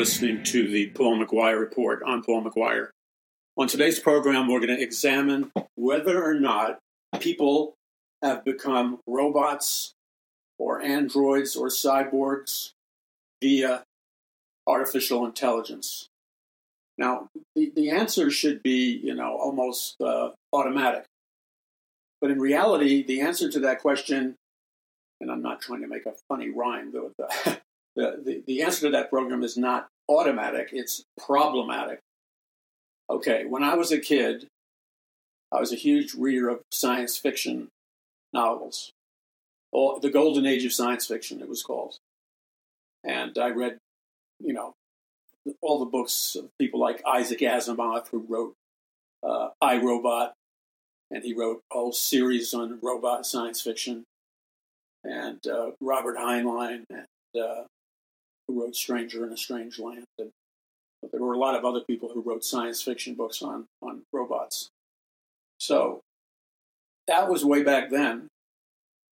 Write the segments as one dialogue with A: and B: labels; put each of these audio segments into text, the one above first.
A: listening to the Paul McGuire Report on Paul McGuire. On today's program, we're going to examine whether or not people have become robots or androids or cyborgs via artificial intelligence. Now, the, the answer should be, you know, almost uh, automatic. But in reality, the answer to that question, and I'm not trying to make a funny rhyme, though, the, the, the answer to that program is not automatic, it's problematic. Okay, when I was a kid, I was a huge reader of science fiction novels. All, the golden age of science fiction, it was called. And I read, you know, all the books of people like Isaac Asimov, who wrote uh, I, Robot, and he wrote a whole series on robot science fiction, and uh, Robert Heinlein, and uh, who wrote Stranger in a Strange Land. And there were a lot of other people who wrote science fiction books on, on robots. So that was way back then.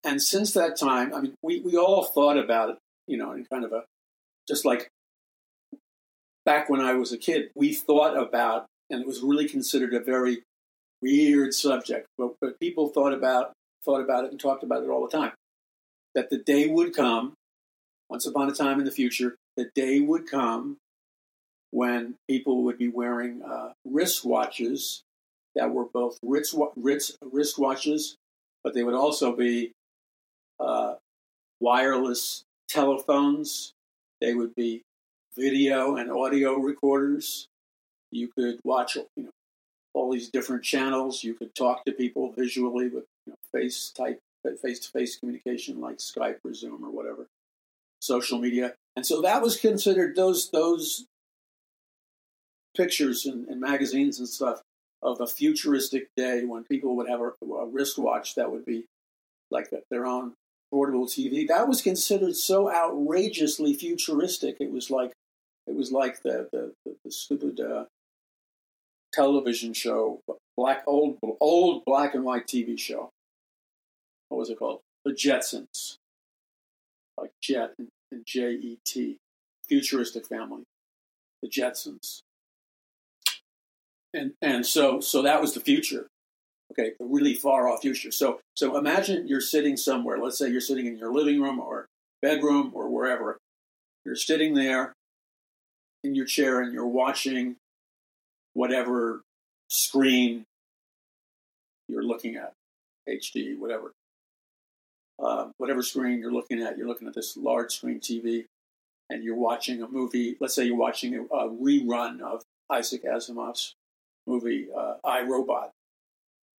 A: And since that time, I mean, we, we all thought about it, you know, in kind of a, just like back when I was a kid, we thought about, and it was really considered a very weird subject, but, but people thought about thought about it and talked about it all the time. That the day would come, once upon a time in the future, the day would come when people would be wearing uh, wristwatches that were both wrist, wrist, wristwatches, but they would also be uh, wireless telephones. They would be video and audio recorders. You could watch you know, all these different channels. You could talk to people visually with you know, face type, face to face communication like Skype or Zoom or whatever, social media. And so that was considered those those pictures and, and magazines and stuff of a futuristic day when people would have a, a wristwatch that would be like their own portable TV. That was considered so outrageously futuristic. It was like it was like the the, the, the stupid uh, television show, black old old black and white TV show. What was it called? The Jetsons, like Jet and, and J E T, futuristic family, the Jetsons. And and so so that was the future. Okay, the really far off future. So so imagine you're sitting somewhere. Let's say you're sitting in your living room or bedroom or wherever. You're sitting there in your chair and you're watching whatever screen you're looking at, HD, whatever. Uh, whatever screen you're looking at, you're looking at this large screen TV and you're watching a movie. Let's say you're watching a, a rerun of Isaac Asimov's movie uh, I Robot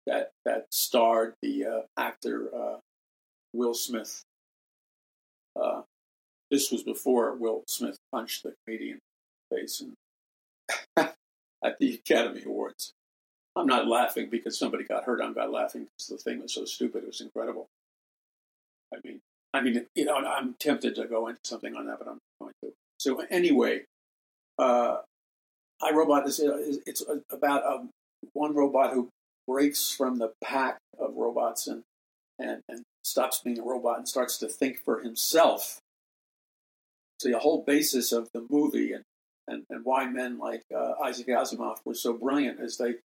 A: that that starred the uh, actor uh, Will Smith. Uh, this was before Will Smith punched the comedian face at the Academy Awards. I'm not laughing because somebody got hurt. I'm not laughing because the thing was so stupid. It was incredible. I mean, I mean, you know, I'm tempted to go into something on that, but I'm not going to. So anyway, uh, I Robot is it's about um, one robot who breaks from the pack of robots and, and and stops being a robot and starts to think for himself. So the whole basis of the movie and and, and why men like uh, Isaac Asimov were so brilliant is they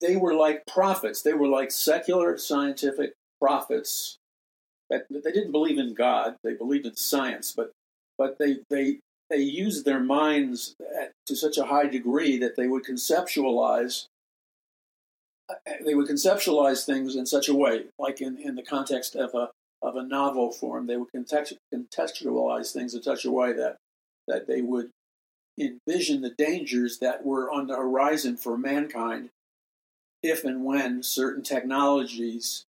A: they were like prophets. They were like secular scientific prophets. That they didn't believe in God. They believed in science, but but they they they used their minds at, to such a high degree that they would conceptualize uh, they would conceptualize things in such a way, like in, in the context of a of a novel form, they would contextualize things in such a way that that they would envision the dangers that were on the horizon for mankind if and when certain technologies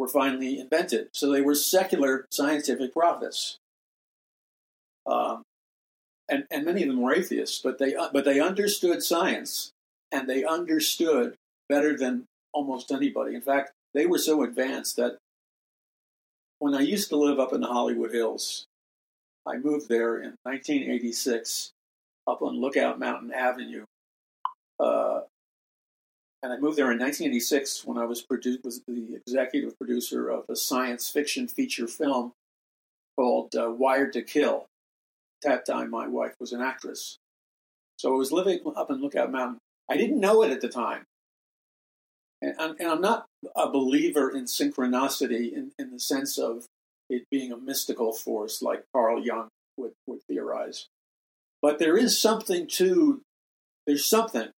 A: were finally invented. So they were secular scientific prophets. Um, and, and many of them were atheists, but they, but they understood science and they understood better than almost anybody. In fact, they were so advanced that when I used to live up in the Hollywood Hills, I moved there in 1986 up on Lookout Mountain Avenue. Uh, and I moved there in 1986 when I was, produ- was the executive producer of a science fiction feature film called uh, Wired to Kill. At that time, my wife was an actress. So I was living up in Lookout Mountain. I didn't know it at the time. And I'm, and I'm not a believer in synchronicity in, in the sense of it being a mystical force like Carl Jung would, would theorize. But there is something to, there's something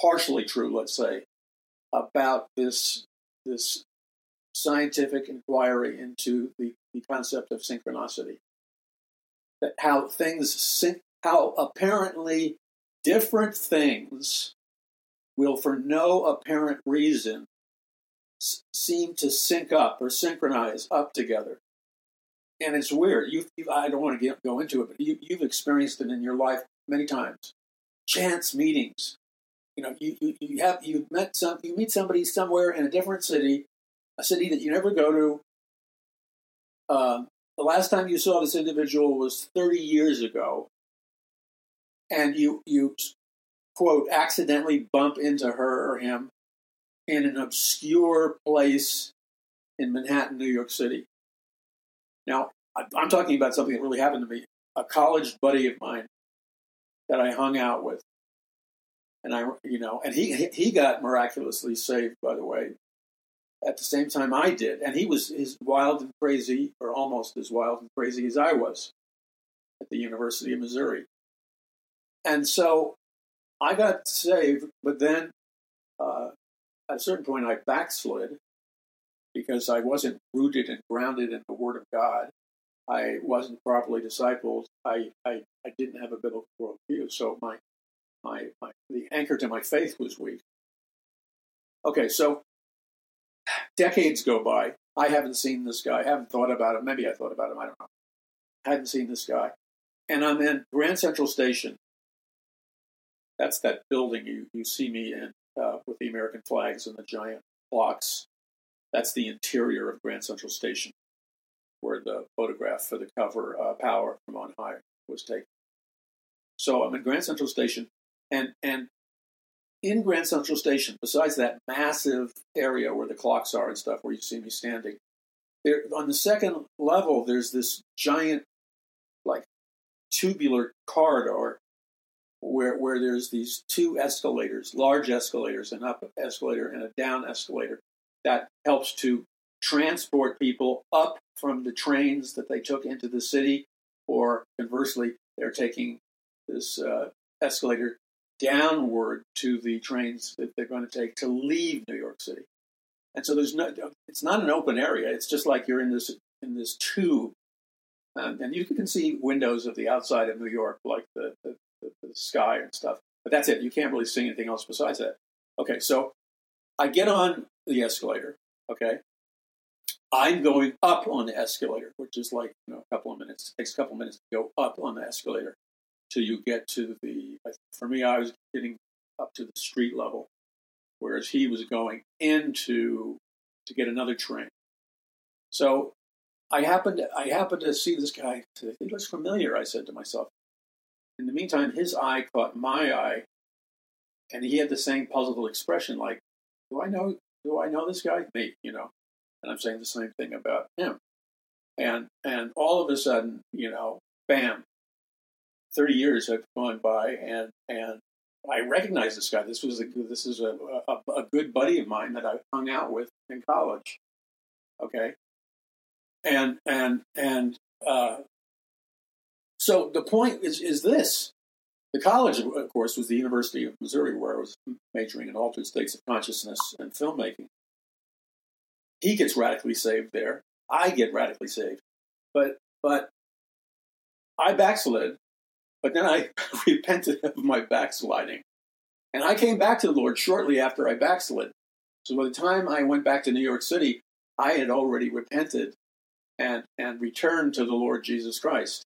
A: partially true, let's say, about this, this scientific inquiry into the, the concept of synchronicity. That how things, sync, how apparently different things will, for no apparent reason, s- seem to sync up or synchronize up together. And it's weird. You, I don't want to get, go into it, but you, you've experienced it in your life many times. Chance meetings. You know, you, you, you have you met some you meet somebody somewhere in a different city, a city that you never go to. Um, the last time you saw this individual was 30 years ago, and you you quote accidentally bump into her or him in an obscure place in Manhattan, New York City. Now, I'm talking about something that really happened to me. A college buddy of mine that I hung out with, and I, you know, and he he got miraculously saved, by the way, at the same time I did, and he was as wild and crazy, or almost as wild and crazy as I was, at the University of Missouri. And so I got saved, but then uh, at a certain point I backslid because I wasn't rooted and grounded in the Word of God. I wasn't properly discipled. I, I, I didn't have a biblical worldview, so my, my, my the anchor to my faith was weak. Okay, so decades go by. I haven't seen this guy. I haven't thought about him. Maybe I thought about him. I don't know. I hadn't seen this guy. And I'm in Grand Central Station. That's that building you, you see me in uh, with the American flags and the giant clocks. That's the interior of Grand Central Station, where the photograph for the cover, uh, Power from On High, was taken. So I'm in Grand Central Station, and, and in Grand Central Station, besides that massive area where the clocks are and stuff, where you see me standing, there on the second level, there's this giant, like, tubular corridor where where there's these two escalators, large escalators, an up escalator and a down escalator, that helps to transport people up from the trains that they took into the city, or conversely, they're taking this uh, escalator downward to the trains that they're going to take to leave New York City. And so there's no, it's not an open area. It's just like you're in this in this tube, um, and you can see windows of the outside of New York, like the, the, the, the sky and stuff. But that's it. You can't really see anything else besides that. Okay, so I get on the escalator. Okay, I'm going up on the escalator, which is like you know, a couple of minutes. It takes a couple of minutes to go up on the escalator till you get to the. For me, I was getting up to the street level, whereas he was going into to get another train. So I happened I happened to see this guy. He looks familiar. I said to myself. In the meantime, his eye caught my eye, and he had the same puzzled expression, like, "Do I know? Do I know this guy? Me, you know?" And I'm saying the same thing about him. And and all of a sudden, you know, bam, 30 years have gone by, and and I recognize this guy. This was a, this is a, a, a good buddy of mine that I hung out with in college. Okay, and and and uh, so the point is is this: the college, of course, was the University of Missouri, where I was majoring in altered states of consciousness and filmmaking. He gets radically saved there. I get radically saved, but but I backslid but then I repented of my backsliding. And I came back to the Lord shortly after I backslid. So by the time I went back to New York City, I had already repented and, and returned to the Lord Jesus Christ.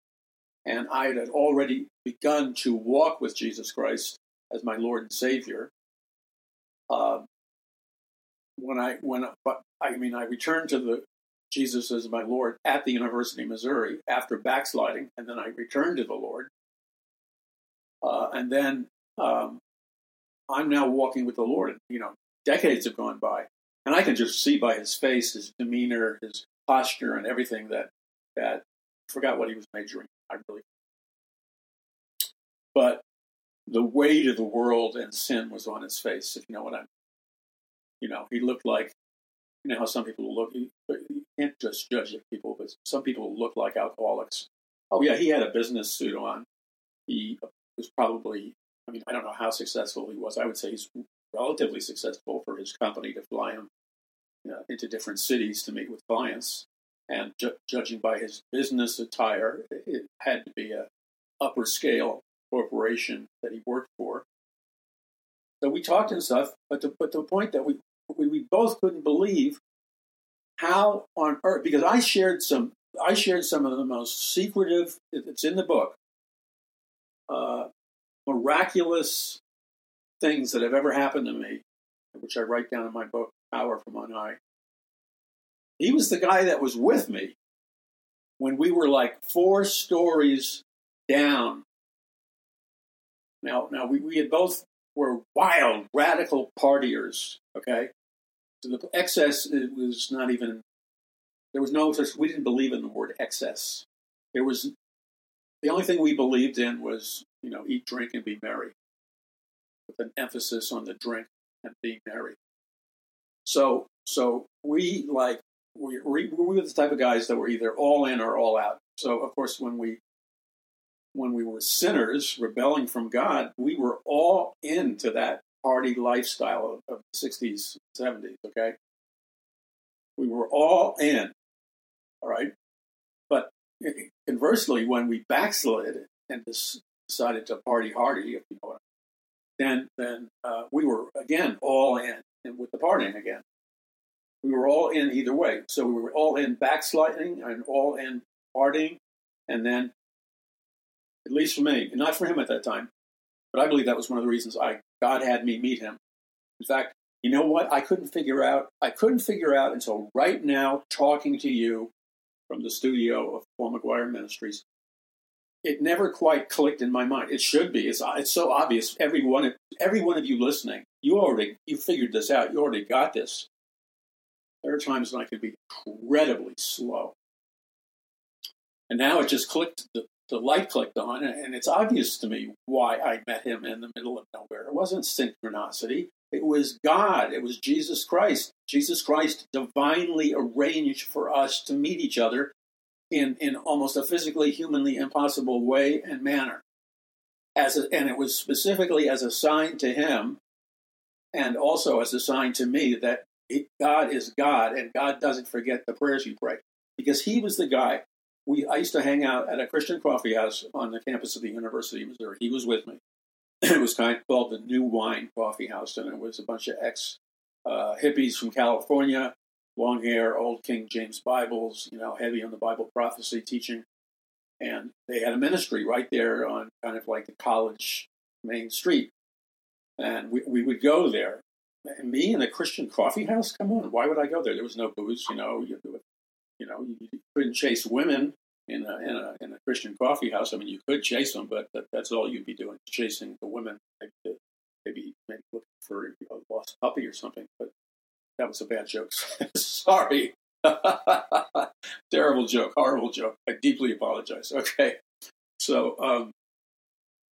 A: And I had already begun to walk with Jesus Christ as my Lord and Savior. Uh, when I when but I mean I returned to the Jesus as my Lord at the University of Missouri after backsliding, and then I returned to the Lord. Uh, and then um, I'm now walking with the Lord. You know, decades have gone by, and I can just see by his face, his demeanor, his posture, and everything that that I forgot what he was majoring. I really but the weight of the world and sin was on his face, if you know what I mean. You know, he looked like, you know how some people look, you can't just judge people, but some people look like alcoholics. Oh, yeah, he had a business suit on. He was probably, I mean, I don't know how successful he was. I would say he's relatively successful for his company to fly him uh, into different cities to meet with clients. And ju- judging by his business attire, it had to be a upper scale corporation that he worked for. So we talked and stuff, but the, but the point that we, we, we both couldn't believe how on earth because I shared some I shared some of the most secretive it's in the book uh, miraculous things that have ever happened to me, which I write down in my book Power from On High. He was the guy that was with me when we were like four stories down. Now, now we, we had both were wild, radical partiers. Okay, the excess it was not even. There was no such. We didn't believe in the word excess. There was the only thing we believed in was you know eat, drink, and be merry, with an emphasis on the drink and being merry. So, so we like we, we, we were the type of guys that were either all in or all out. So, of course, when we when we were sinners rebelling from God, we were all into that party lifestyle of, of the 60s, 70s, okay? We were all in, all right? Conversely, when we backslid and decided to party hardy, if you know what I mean, then then uh, we were again all in with the partying again. We were all in either way. So we were all in backsliding and all in partying, and then at least for me, not for him at that time, but I believe that was one of the reasons I God had me meet him. In fact, you know what? I couldn't figure out. I couldn't figure out until right now, talking to you from the studio of Paul McGuire Ministries. It never quite clicked in my mind. It should be. It's, it's so obvious. Every one, every one of you listening, you already you figured this out. You already got this. There are times when I can be incredibly slow, and now it just clicked. The, the light clicked on, and it's obvious to me why I met him in the middle of nowhere. It wasn't synchronicity. It was God. It was Jesus Christ. Jesus Christ divinely arranged for us to meet each other in, in almost a physically, humanly impossible way and manner. As a, and it was specifically as a sign to him and also as a sign to me that God is God and God doesn't forget the prayers you pray. Because he was the guy. We, I used to hang out at a Christian coffee house on the campus of the University of Missouri. He was with me. it was kind of called the New Wine Coffee House, and it was a bunch of ex uh, hippies from California, long hair, old King James Bibles, you know, heavy on the Bible prophecy teaching. And they had a ministry right there on kind of like the college main street. And we, we would go there. And me in a Christian coffee house? Come on, why would I go there? There was no booze, you know. You, you know, you couldn't chase women in a, in a, in a Christian coffee house. I mean, you could chase them, but that, that's all you'd be doing, chasing the women. Maybe, maybe, maybe looking for a lost puppy or something. But that was a bad joke. Sorry. Terrible joke, horrible joke. I deeply apologize. Okay. So, um,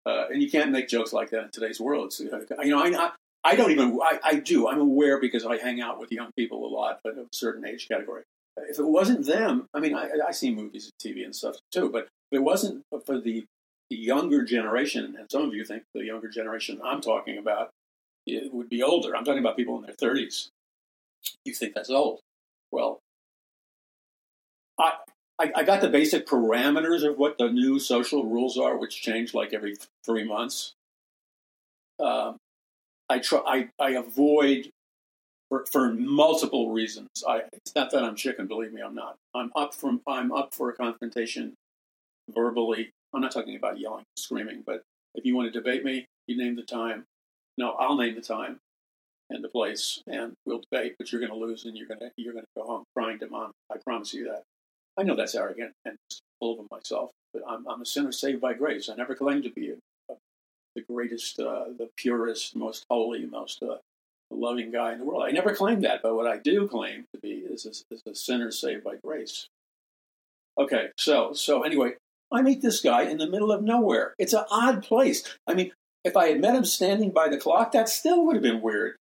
A: uh, and you can't make jokes like that in today's world. It's, you know, I, I don't even, I, I do. I'm aware because I hang out with young people a lot, but of a certain age category if it wasn't them, I mean, I, I see movies and TV and stuff too, but if it wasn't for the, younger generation, and some of you think the younger generation I'm talking about it would be older. I'm talking about people in their 30s. You think that's old. Well, I, I, I got the basic parameters of what the new social rules are, which change like every three months. Um, I try. I, I avoid for, for multiple reasons. I, it's not that I'm chicken, believe me, I'm not. I'm up from I'm up for a confrontation verbally. I'm not talking about yelling, and screaming, but if you want to debate me, you name the time. No, I'll name the time and the place, and we'll debate. But you're going to lose, and you're going to you're going to go home crying to mom. I promise you that. I know that's arrogant and full of myself, but I'm, I'm a sinner saved by grace. I never claimed to be a, the greatest, uh, the purest, most holy, most uh, loving guy in the world. I never claimed that, but what I do claim to be is a, is a sinner saved by grace. Okay, so so anyway, I meet this guy in the middle of nowhere. It's an odd place. I mean, if I had met him standing by the clock, that still would have been weird.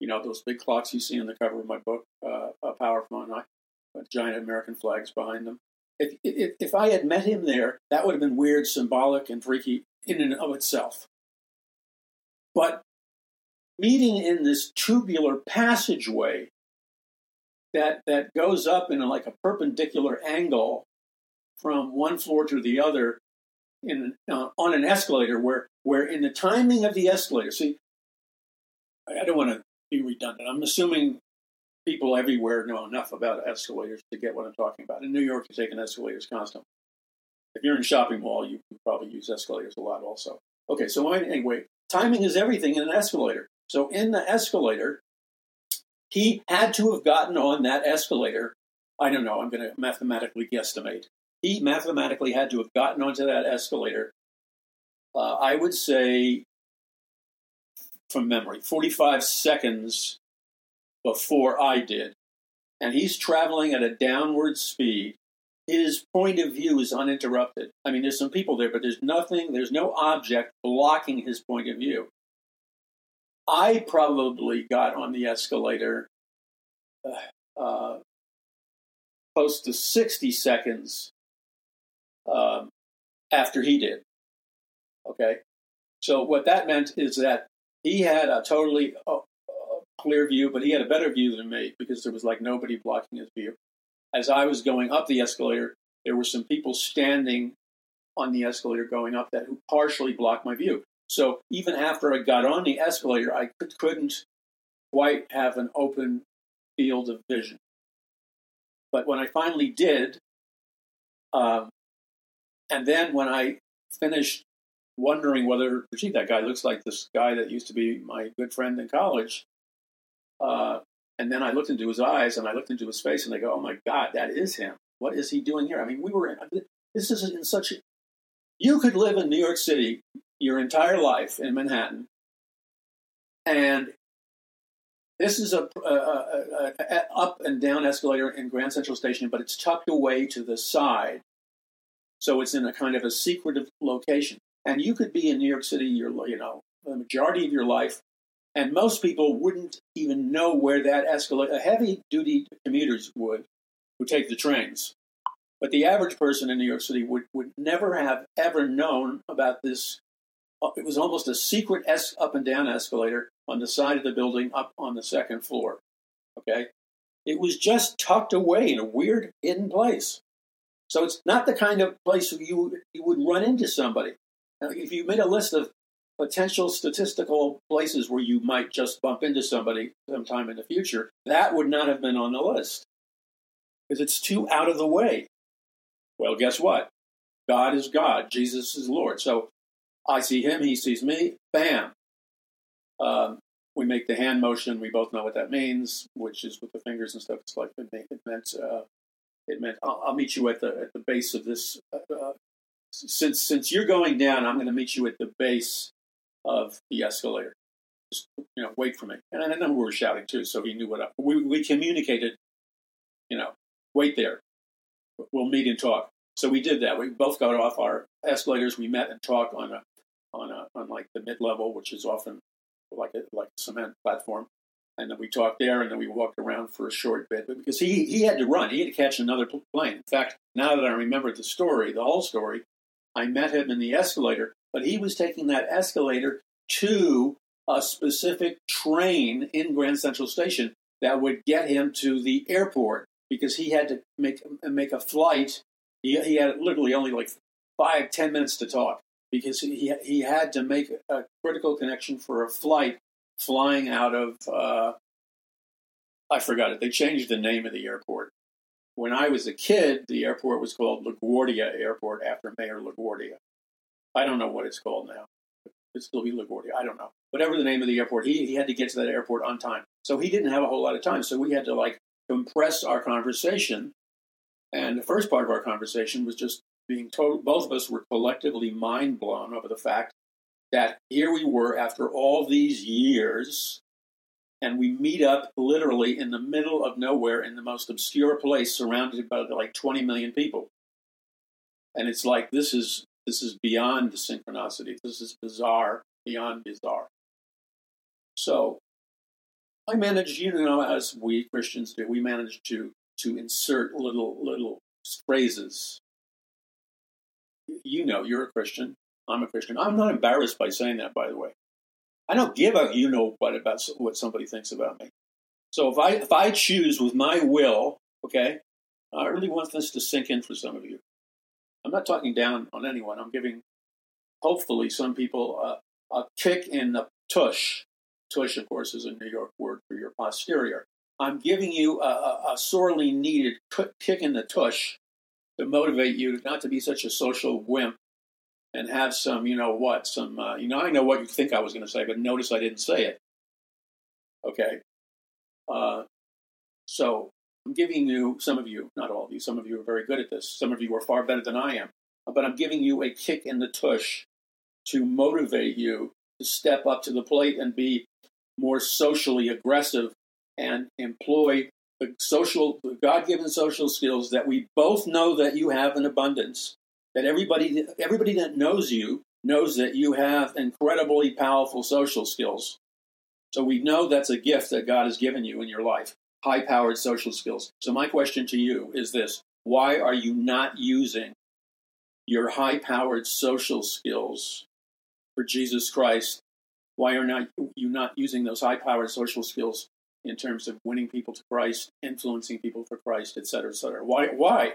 A: You know, those big clocks you see on the cover of my book, uh, Power from On High, giant American flags behind them. If, if, if I had met him there, that would have been weird, symbolic, and freaky in and of itself. But meeting in this tubular passageway that, that goes up in like a perpendicular angle from one floor to the other in, uh, on an escalator where, where in the timing of the escalator, see, I don't want to be redundant. I'm assuming people everywhere know enough about escalators to get what I'm talking about. In New York, you take an escalators constantly. If you're in a shopping mall, you probably use escalators a lot also. Okay, so anyway, timing is everything in an escalator. So in the escalator, he had to have gotten on that escalator. I don't know, I'm going to mathematically guesstimate. He mathematically had to have gotten onto that escalator, uh, I would say, from memory, 45 seconds before I did. And he's traveling at a downward speed. His point of view is uninterrupted. I mean, there's some people there, but there's nothing, there's no object blocking his point of view. I probably got on the escalator uh, uh, close to 60 seconds um, after he did. Okay. So what that meant is that he had a totally uh, uh, clear view, but he had a better view than me because there was like nobody blocking his view. As I was going up the escalator, there were some people standing on the escalator going up that who partially blocked my view. So even after I got on the escalator, I could, couldn't quite have an open field of vision. But when I finally did, um, and then when I finished wondering whether, gee, that guy looks like this guy that used to be my good friend in college. Uh, and then I looked into his eyes and I looked into his face and I go, oh my God, that is him. What is he doing here? I mean, we were in, this is in such, you could live in New York City your entire life in Manhattan, and this is a, a, a, a, up and down escalator in Grand Central Station, but it's tucked away to the side, so it's in a kind of a secretive location. And you could be in New York City, your you know, the majority of your life, and most people wouldn't even know where that escalator. A Heavy duty commuters would, who take the trains, but the average person in New York City would would never have ever known about this Uh, it was almost a secret es- up and down escalator on the side of the building up on the second floor. Okay? It was just tucked away in a weird hidden place. So it's not the kind of place you, you would run into somebody. Now, if you made a list of potential statistical places where you might just bump into somebody sometime in the future, that would not have been on the list because it's too out of the way. Well, guess what? God is God, Jesus is Lord. So I see him, he sees me, bam. Um, we make the hand motion. We both know what that means, which is with the fingers and stuff. It's like it, meant uh, it meant I'll, I'll, meet you at the at the base of this. Uh, uh since since you're going down, I'm going to meet you at the base of the escalator. Just you know, wait for me. And I know we were shouting too, so he knew what I, we we communicated. You know, wait there. We'll meet and talk. So we did that. We both got off our escalators. We met and talked on a on a, on like the mid level, which is often like a like a cement platform. And then we talked there, and then we walked around for a short bit But because he he had to run. He had to catch another plane. In fact, now that I remember the story, the whole story, I met him in the escalator, but he was taking that escalator to a specific train in Grand Central Station that would get him to the airport because he had to make make a flight. He, he had literally only like five ten minutes to talk, because he he had to make a critical connection for a flight flying out of uh, I forgot it. They changed the name of the airport. When I was a kid, the airport was called LaGuardia Airport after Mayor LaGuardia. I don't know what it's called now. It still be LaGuardia. I don't know. Whatever the name of the airport, he, he had to get to that airport on time. So he didn't have a whole lot of time. So we had to like compress our conversation. And the first part of our conversation was just being told, both of us were collectively mind blown over the fact that here we were after all these years, and we meet up literally in the middle of nowhere in the most obscure place surrounded by like 20 million people. and it's like this is this is beyond the synchronicity. This is bizarre, beyond bizarre. So I managed, you know, as we Christians do, we managed to to insert little little phrases. You know, you're a Christian. I'm a Christian. I'm not embarrassed by saying that, by the way. I don't give a you know what about what somebody thinks about me. So if I if I choose with my will, okay, I really want this to sink in for some of you. I'm not talking down on anyone. I'm giving, hopefully, some people a, a kick in the tush. Tush, of course, is a New York word for your posterior. I'm giving you a, a, a sorely needed kick in the tush to motivate you not to be such a social wimp and have some, you know what, some, uh, you know, I know what you think I was going to say, but notice I didn't say it. Okay. Uh, so I'm giving you, some of you, not all of you, some of you are very good at this. Some of you are far better than I am. But I'm giving you a kick in the tush to motivate you to step up to the plate and be more socially aggressive and employ the social, God-given social skills that we both know that you have in abundance. That everybody, everybody that knows you knows that you have incredibly powerful social skills. So we know that's a gift that God has given you in your life, high-powered social skills. So my question to you is this: Why are you not using your high-powered social skills for Jesus Christ? Why are not you not using those high-powered social skills in terms of winning people to Christ, influencing people for Christ, et cetera, et cetera. Why? Why?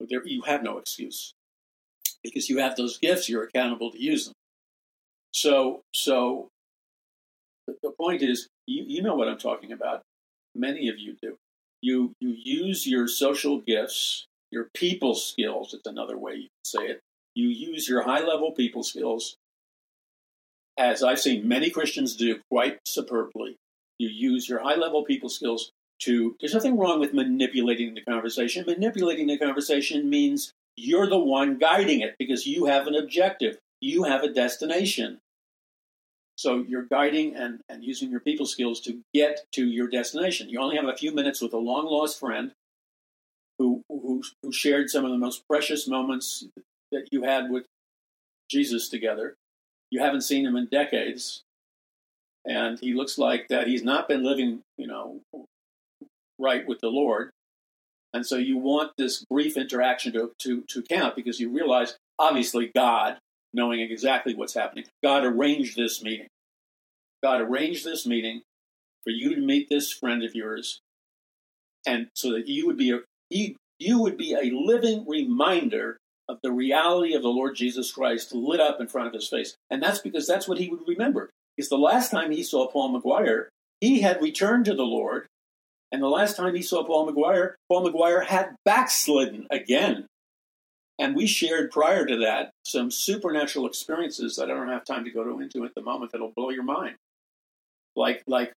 A: There, you have no excuse because you have those gifts. You're accountable to use them. So, so the point is, you, you know what I'm talking about. Many of you do. You you use your social gifts, your people skills. It's another way you can say it. You use your high level people skills, as I've seen many Christians do quite superbly, you use your high level people skills to, there's nothing wrong with manipulating the conversation. Manipulating the conversation means you're the one guiding it because you have an objective, you have a destination. So you're guiding and, and using your people skills to get to your destination. You only have a few minutes with a long lost friend who, who, who shared some of the most precious moments that you had with Jesus together. You haven't seen him in decades and he looks like that he's not been living, you know, right with the Lord. And so you want this brief interaction to, to, to count because you realize, obviously, God, knowing exactly what's happening, God arranged this meeting. God arranged this meeting for you to meet this friend of yours, and so that you would be a you, you would be a living reminder of the reality of the Lord Jesus Christ lit up in front of his face. And that's because that's what he would remember. Because the last time he saw Paul McGuire, he had returned to the Lord. And the last time he saw Paul McGuire, Paul McGuire had backslidden again. And we shared prior to that some supernatural experiences that I don't have time to go into at the moment that'll blow your mind. Like, like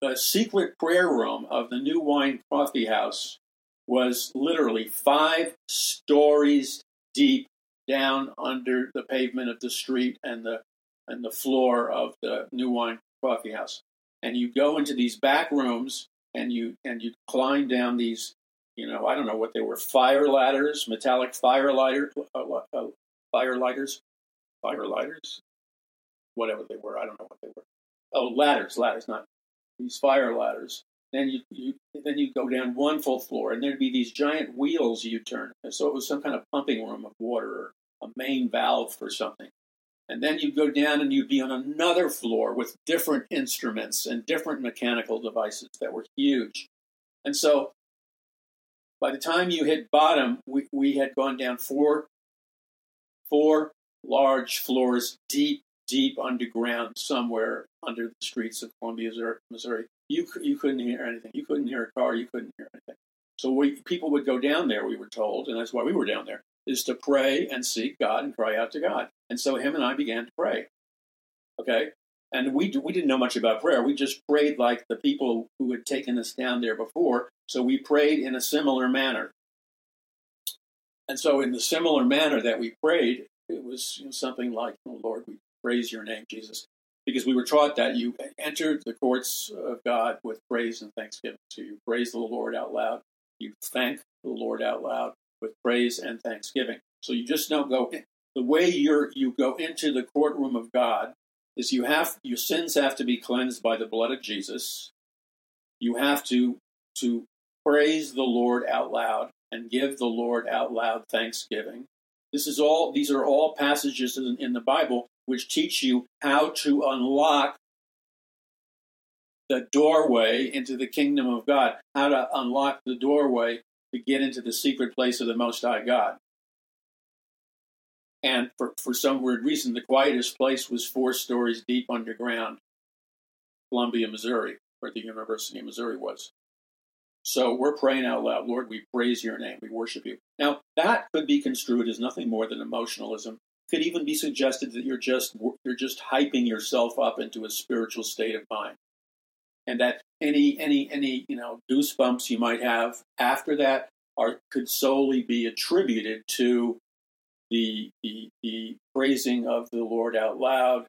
A: the secret prayer room of the New Wine Coffee House was literally five stories deep down under the pavement of the street and the and the floor of the New Wine Coffee House. And you go into these back rooms and you and you climb down these, you know, I don't know what they were, fire ladders, metallic fire lighter, uh, uh, fire lighters, fire lighters, whatever they were. I don't know what they were. Oh, ladders, ladders, not these fire ladders. Then you, you then you go down one full floor, and there'd be these giant wheels you turn. And So it was some kind of pumping room of water or a main valve for something. And then you'd go down and you'd be on another floor with different instruments and different mechanical devices that were huge. And so by the time you hit bottom, we, we had gone down four, four large floors deep, deep underground somewhere under the streets of Columbia, Missouri. You, you couldn't hear anything. You couldn't hear a car. You couldn't hear anything. So we, people would go down there, we were told, and that's why we were down there is to pray and seek God and cry out to God. And so him and I began to pray. Okay? And we, we didn't know much about prayer. We just prayed like the people who had taken us down there before. So we prayed in a similar manner. And so, in the similar manner that we prayed, it was you know, something like, oh, Lord, we praise your name, Jesus. Because we were taught that you entered the courts of God with praise and thanksgiving. So you praise the Lord out loud, you thank the Lord out loud, with praise and thanksgiving. So you just don't go. The way you're you go into the courtroom of God is you have your sins have to be cleansed by the blood of Jesus. You have to to praise the Lord out loud and give the Lord out loud thanksgiving. This is all these are all passages in, in the Bible which teach you how to unlock the doorway into the kingdom of God, how to unlock the doorway to get into the secret place of the Most High God. And for, for some weird reason, the quietest place was four stories deep underground, Columbia, Missouri, where the University of Missouri was. So we're praying out loud, Lord, we praise your name, we worship you. Now, that could be construed as nothing more than emotionalism. Could even be suggested that you're just you're just hyping yourself up into a spiritual state of mind and that any any any you know goosebumps you might have after that are could solely be attributed to the the, the praising of the Lord out loud,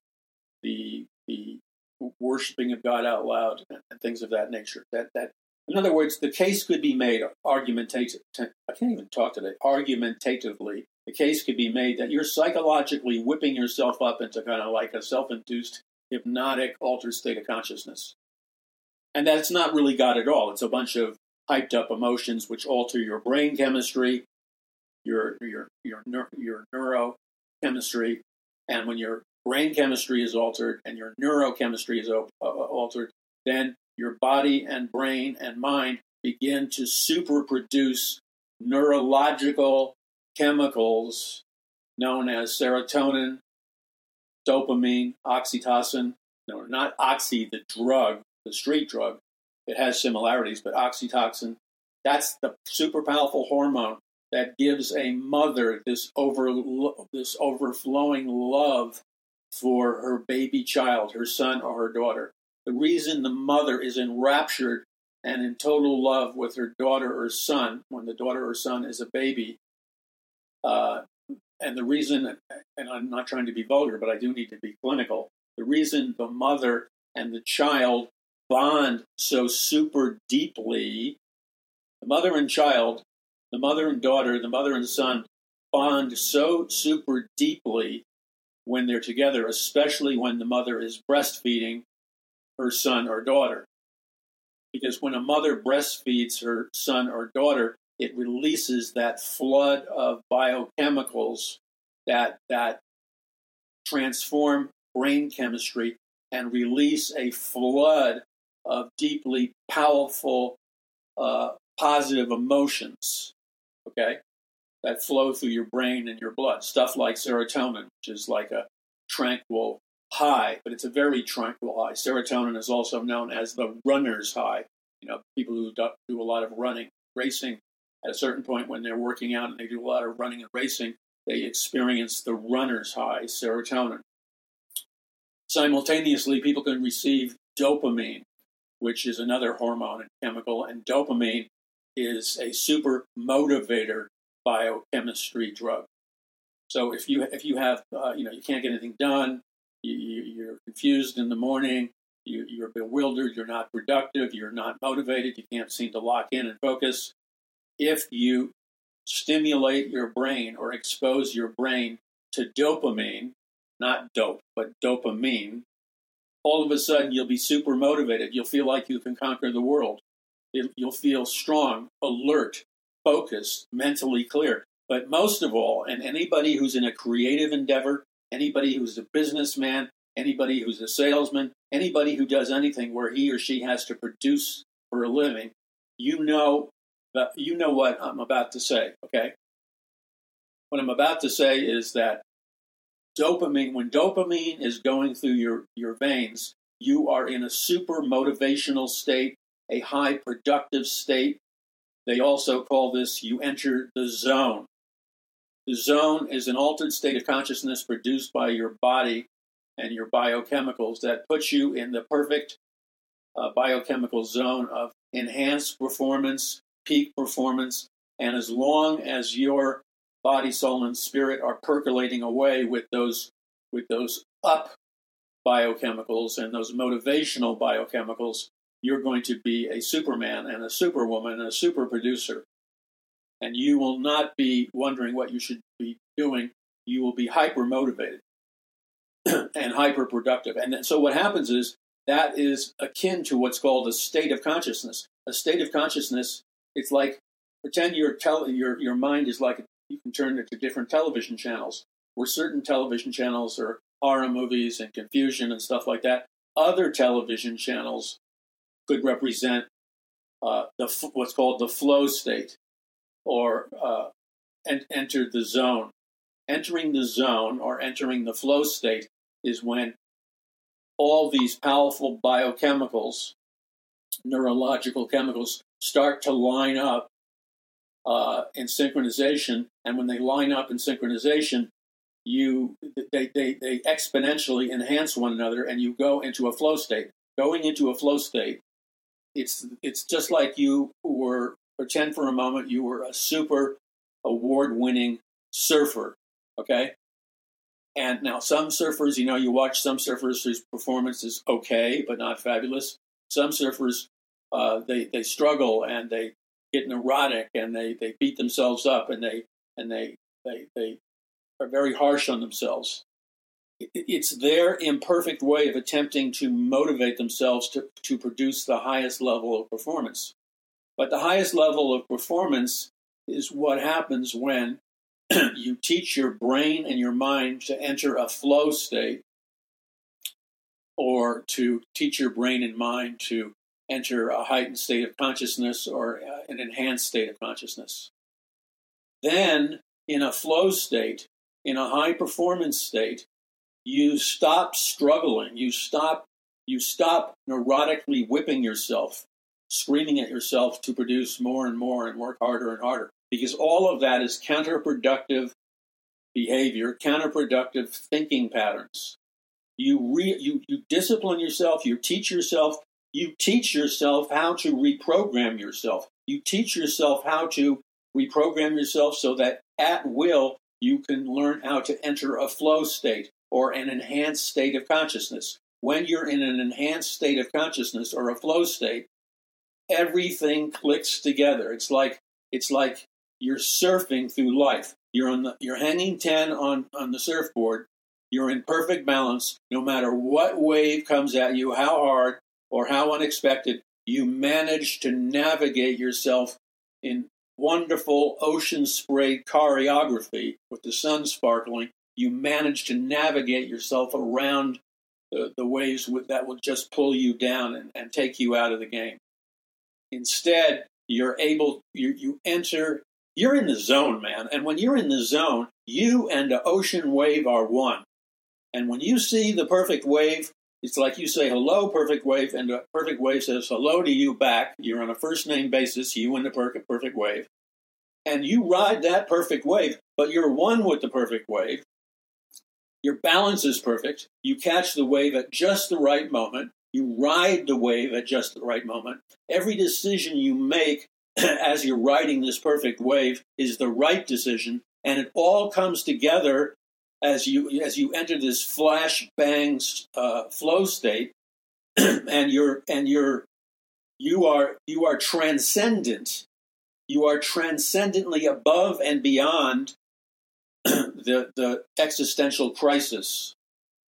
A: the the worshiping of God out loud, and things of that nature. That that in other words, the case could be made argumentative. I can't even talk today. Argumentatively, the case could be made that you're psychologically whipping yourself up into kind of like a self-induced hypnotic altered state of consciousness and that's not really God at all. It's a bunch of hyped up emotions which alter your brain chemistry, your your your your neurochemistry, and when your brain chemistry is altered and your neurochemistry is uh, altered, then your body and brain and mind begin to superproduce neurological chemicals known as serotonin, dopamine, oxytocin. No, not oxy, the drug, the street drug. It has similarities, but oxytocin, that's the super powerful hormone that gives a mother this over this overflowing love for her baby child, her son or her daughter. The reason the mother is enraptured and in total love with her daughter or son when the daughter or son is a baby, uh, and the reason, and I'm not trying to be vulgar, but I do need to be clinical. The reason the mother and the child bond so super deeply. The mother and child, the mother and daughter, the mother and son bond so super deeply when they're together, especially when the mother is breastfeeding her son or daughter. Because when a mother breastfeeds her son or daughter, it releases that flood of biochemicals that, that transform brain chemistry and release a flood of deeply powerful, uh, positive emotions, okay, that flow through your brain and your blood. Stuff like serotonin, which is like a tranquil high, but it's a very tranquil high. Serotonin is also known as the runner's high. You know, people who do a lot of running, racing, at a certain point when they're working out and they do a lot of running and racing, they experience the runner's high, serotonin. Simultaneously, people can receive dopamine, which is another hormone and chemical, and dopamine is a super motivator biochemistry drug. So if you if you have uh, you know you can't get anything done, you, are confused in the morning, you, you're bewildered, you're not productive, you're not motivated, you can't seem to lock in and focus. If you stimulate your brain or expose your brain to dopamine, not dope, but dopamine, all of a sudden you'll be super motivated. You'll feel like you can conquer the world. You'll feel strong, alert, focused, mentally clear. But most of all, and anybody who's in a creative endeavor, anybody who's a businessman, anybody who's a salesman, anybody who does anything where he or she has to produce for a living, you know uh, you know what I'm about to say, okay? What I'm about to say is that dopamine, when dopamine is going through your, your veins, you are in a super motivational state, a high productive state. They also call this you enter the zone. The zone is an altered state of consciousness produced by your body and your biochemicals that puts you in the perfect uh, biochemical zone of enhanced performance, peak performance, and as long as your body, soul, and spirit are percolating away with those with those up biochemicals and those motivational biochemicals, you're going to be a superman and a superwoman and a super producer. and you will not be wondering what you should be doing. You will be hyper motivated and hyper productive. And so what happens is that is akin to what's called a state of consciousness. A state of consciousness, it's like pretend your tele, your your mind is like you can turn it to different television channels. Where certain television channels are horror movies and confusion and stuff like that. Other television channels could represent uh, the what's called the flow state, or uh, enter the zone. Entering the zone or entering the flow state is when all these powerful biochemicals, neurological chemicals, start to line up uh, in synchronization. And when they line up in synchronization, you they, they, they exponentially enhance one another, and you go into a flow state. Going into a flow state it's it's just like you were pretend for a moment you were a super award winning surfer, okay? And now some surfers, you know, you watch some surfers whose performance is okay but not fabulous. Some surfers uh, they they struggle and they get neurotic and they, they beat themselves up and they and they they they are very harsh on themselves it's their imperfect way of attempting to motivate themselves to, to produce the highest level of performance. But the highest level of performance is what happens when you teach your brain and your mind to enter a flow state or to teach your brain and mind to enter a heightened state of consciousness or uh, an enhanced state of consciousness. Then, in a flow state, in a high performance state, you stop struggling. You stop you stop neurotically whipping yourself, screaming at yourself to produce more and more and work harder and harder. Because all of that is counterproductive behavior, counterproductive thinking patterns. You, re, you, you discipline yourself, you teach yourself, you teach yourself how to reprogram yourself. You teach yourself how to reprogram yourself so that at will you can learn how to enter a flow state or an enhanced state of consciousness. When you're in an enhanced state of consciousness or a flow state, everything clicks together. It's like it's like you're surfing through life. You're on the, you're hanging ten on on the surfboard. You're in perfect balance no matter what wave comes at you, how hard or how unexpected. You manage to navigate yourself in wonderful ocean sprayed choreography with the sun sparkling you manage to navigate yourself around the, the waves that will just pull you down and, and take you out of the game. Instead, you're able, you, you enter, you're in the zone, man. And when you're in the zone, you and the ocean wave are one. And when you see the perfect wave, it's like you say hello, perfect wave, and the perfect wave says hello to you back. You're on a first name basis, you and the perfect wave. And you ride that perfect wave, but you're one with the perfect wave. Your balance is perfect. You catch the wave at just the right moment. You ride the wave at just the right moment. Every decision you make as you're riding this perfect wave is the right decision, and it all comes together as you as you enter this flash bang uh, flow state, and you're and you're you are you are transcendent. You are transcendently above and beyond the, the existential crisis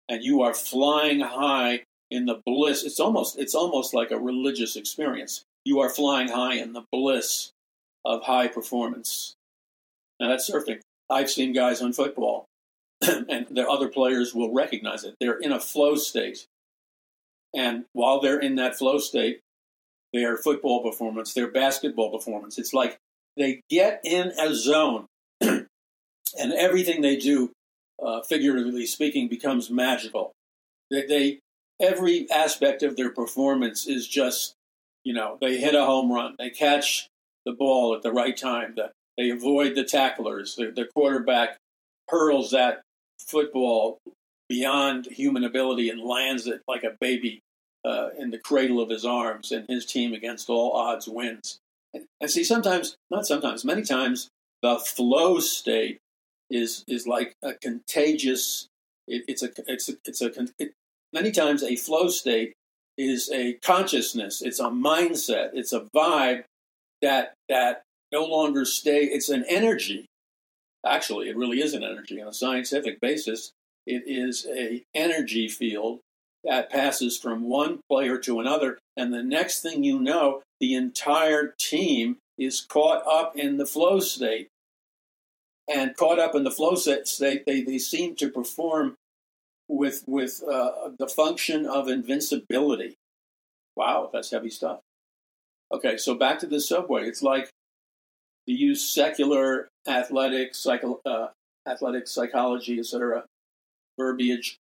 A: and you are flying high in the bliss. It's almost it's almost like a religious experience. You are flying high in the bliss of high performance. Now that's surfing. I've seen guys on football and the other players will recognize it. They're in a flow state. And while they're in that flow state their football performance their basketball performance it's like they get in a zone and everything they do, uh, figuratively speaking, becomes magical. They, they every aspect of their performance is just, you know, they hit a home run, they catch the ball at the right time, the, they avoid the tacklers, the, the quarterback hurls that football beyond human ability and lands it like a baby uh, in the cradle of his arms, and his team, against all odds, wins. And, and see, sometimes, not sometimes, many times, the flow state is is like a contagious. It, it's a it's a, it's a it, many times a flow state is a consciousness. It's a mindset. It's a vibe that that no longer stay. It's an energy. Actually, it really is an energy on a scientific basis. It is a energy field that passes from one player to another, and the next thing you know, the entire team is caught up in the flow state. And caught up in the flow state, they, they seem to perform with with uh, the function of invincibility. Wow, that's heavy stuff. Okay, so back to the subway. It's like to use secular athletic, psycho, uh, athletic psychology, etc. verbiage.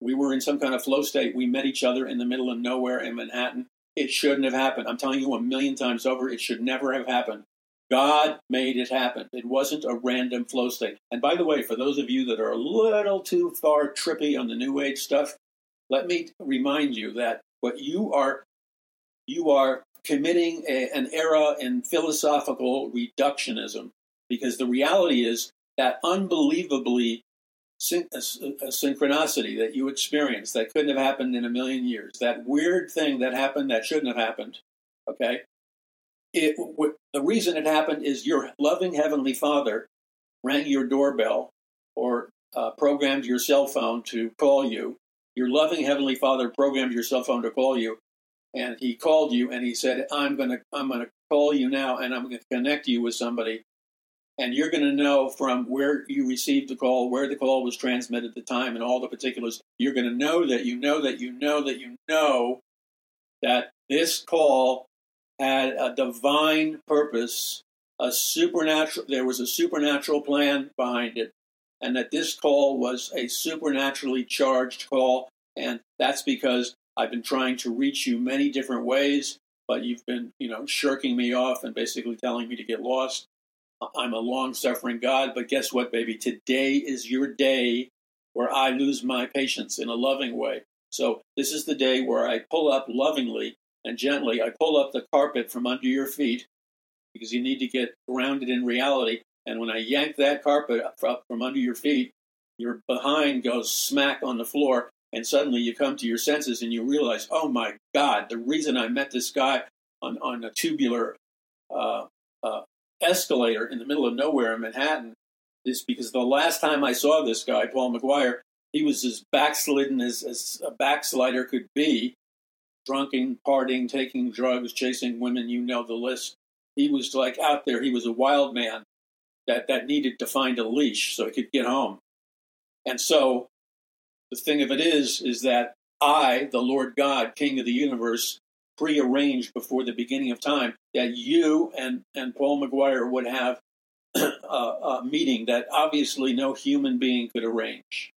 A: We were in some kind of flow state. We met each other in the middle of nowhere in Manhattan. It shouldn't have happened. I'm telling you a million times over, it should never have happened. God made it happen. It wasn't a random flow state. And by the way, for those of you that are a little too far trippy on the New Age stuff, let me remind you that what you are you are committing a, an era in philosophical reductionism because the reality is that unbelievably syn- uh, a, a uh, synchronicity that you experience that couldn't have happened in a million years, that weird thing that happened that shouldn't have happened, okay? It, w- the reason it happened is your loving Heavenly Father rang your doorbell or uh, programmed your cell phone to call you. Your loving Heavenly Father programmed your cell phone to call you, and he called you and he said, "I'm gonna I'm gonna call you now, and I'm gonna connect you with somebody, and you're gonna know from where you received the call, where the call was transmitted, the time, and all the particulars. You're gonna know that you know that you know that you know that this call had a divine purpose, a supernatural. There was a supernatural plan behind it, and that this call was a supernaturally charged call, and that's because I've been trying to reach you many different ways, but you've been, you know, shirking me off and basically telling me to get lost. I'm a long suffering God, but guess what, baby? Today is your day where I lose my patience in a loving way. So this is the day where I pull up lovingly and gently. I pull up the carpet from under your feet because you need to get grounded in reality. And when I yank that carpet up from under your feet, your behind goes smack on the floor, and suddenly you come to your senses and you realize, oh my God, the reason I met this guy on, on a tubular uh, uh, escalator in the middle of nowhere in Manhattan is because the last time I saw this guy, Paul McGuire, he was as backslidden as, as a backslider could be, drunken, partying, taking drugs, chasing women, you know the list. He was like out there, he was a wild man that, that needed to find a leash so he could get home. And so the thing of it is, is that I, the Lord God, King of the universe, prearranged before the beginning of time that you and, and Paul McGuire would have a, a meeting that obviously no human being could arrange.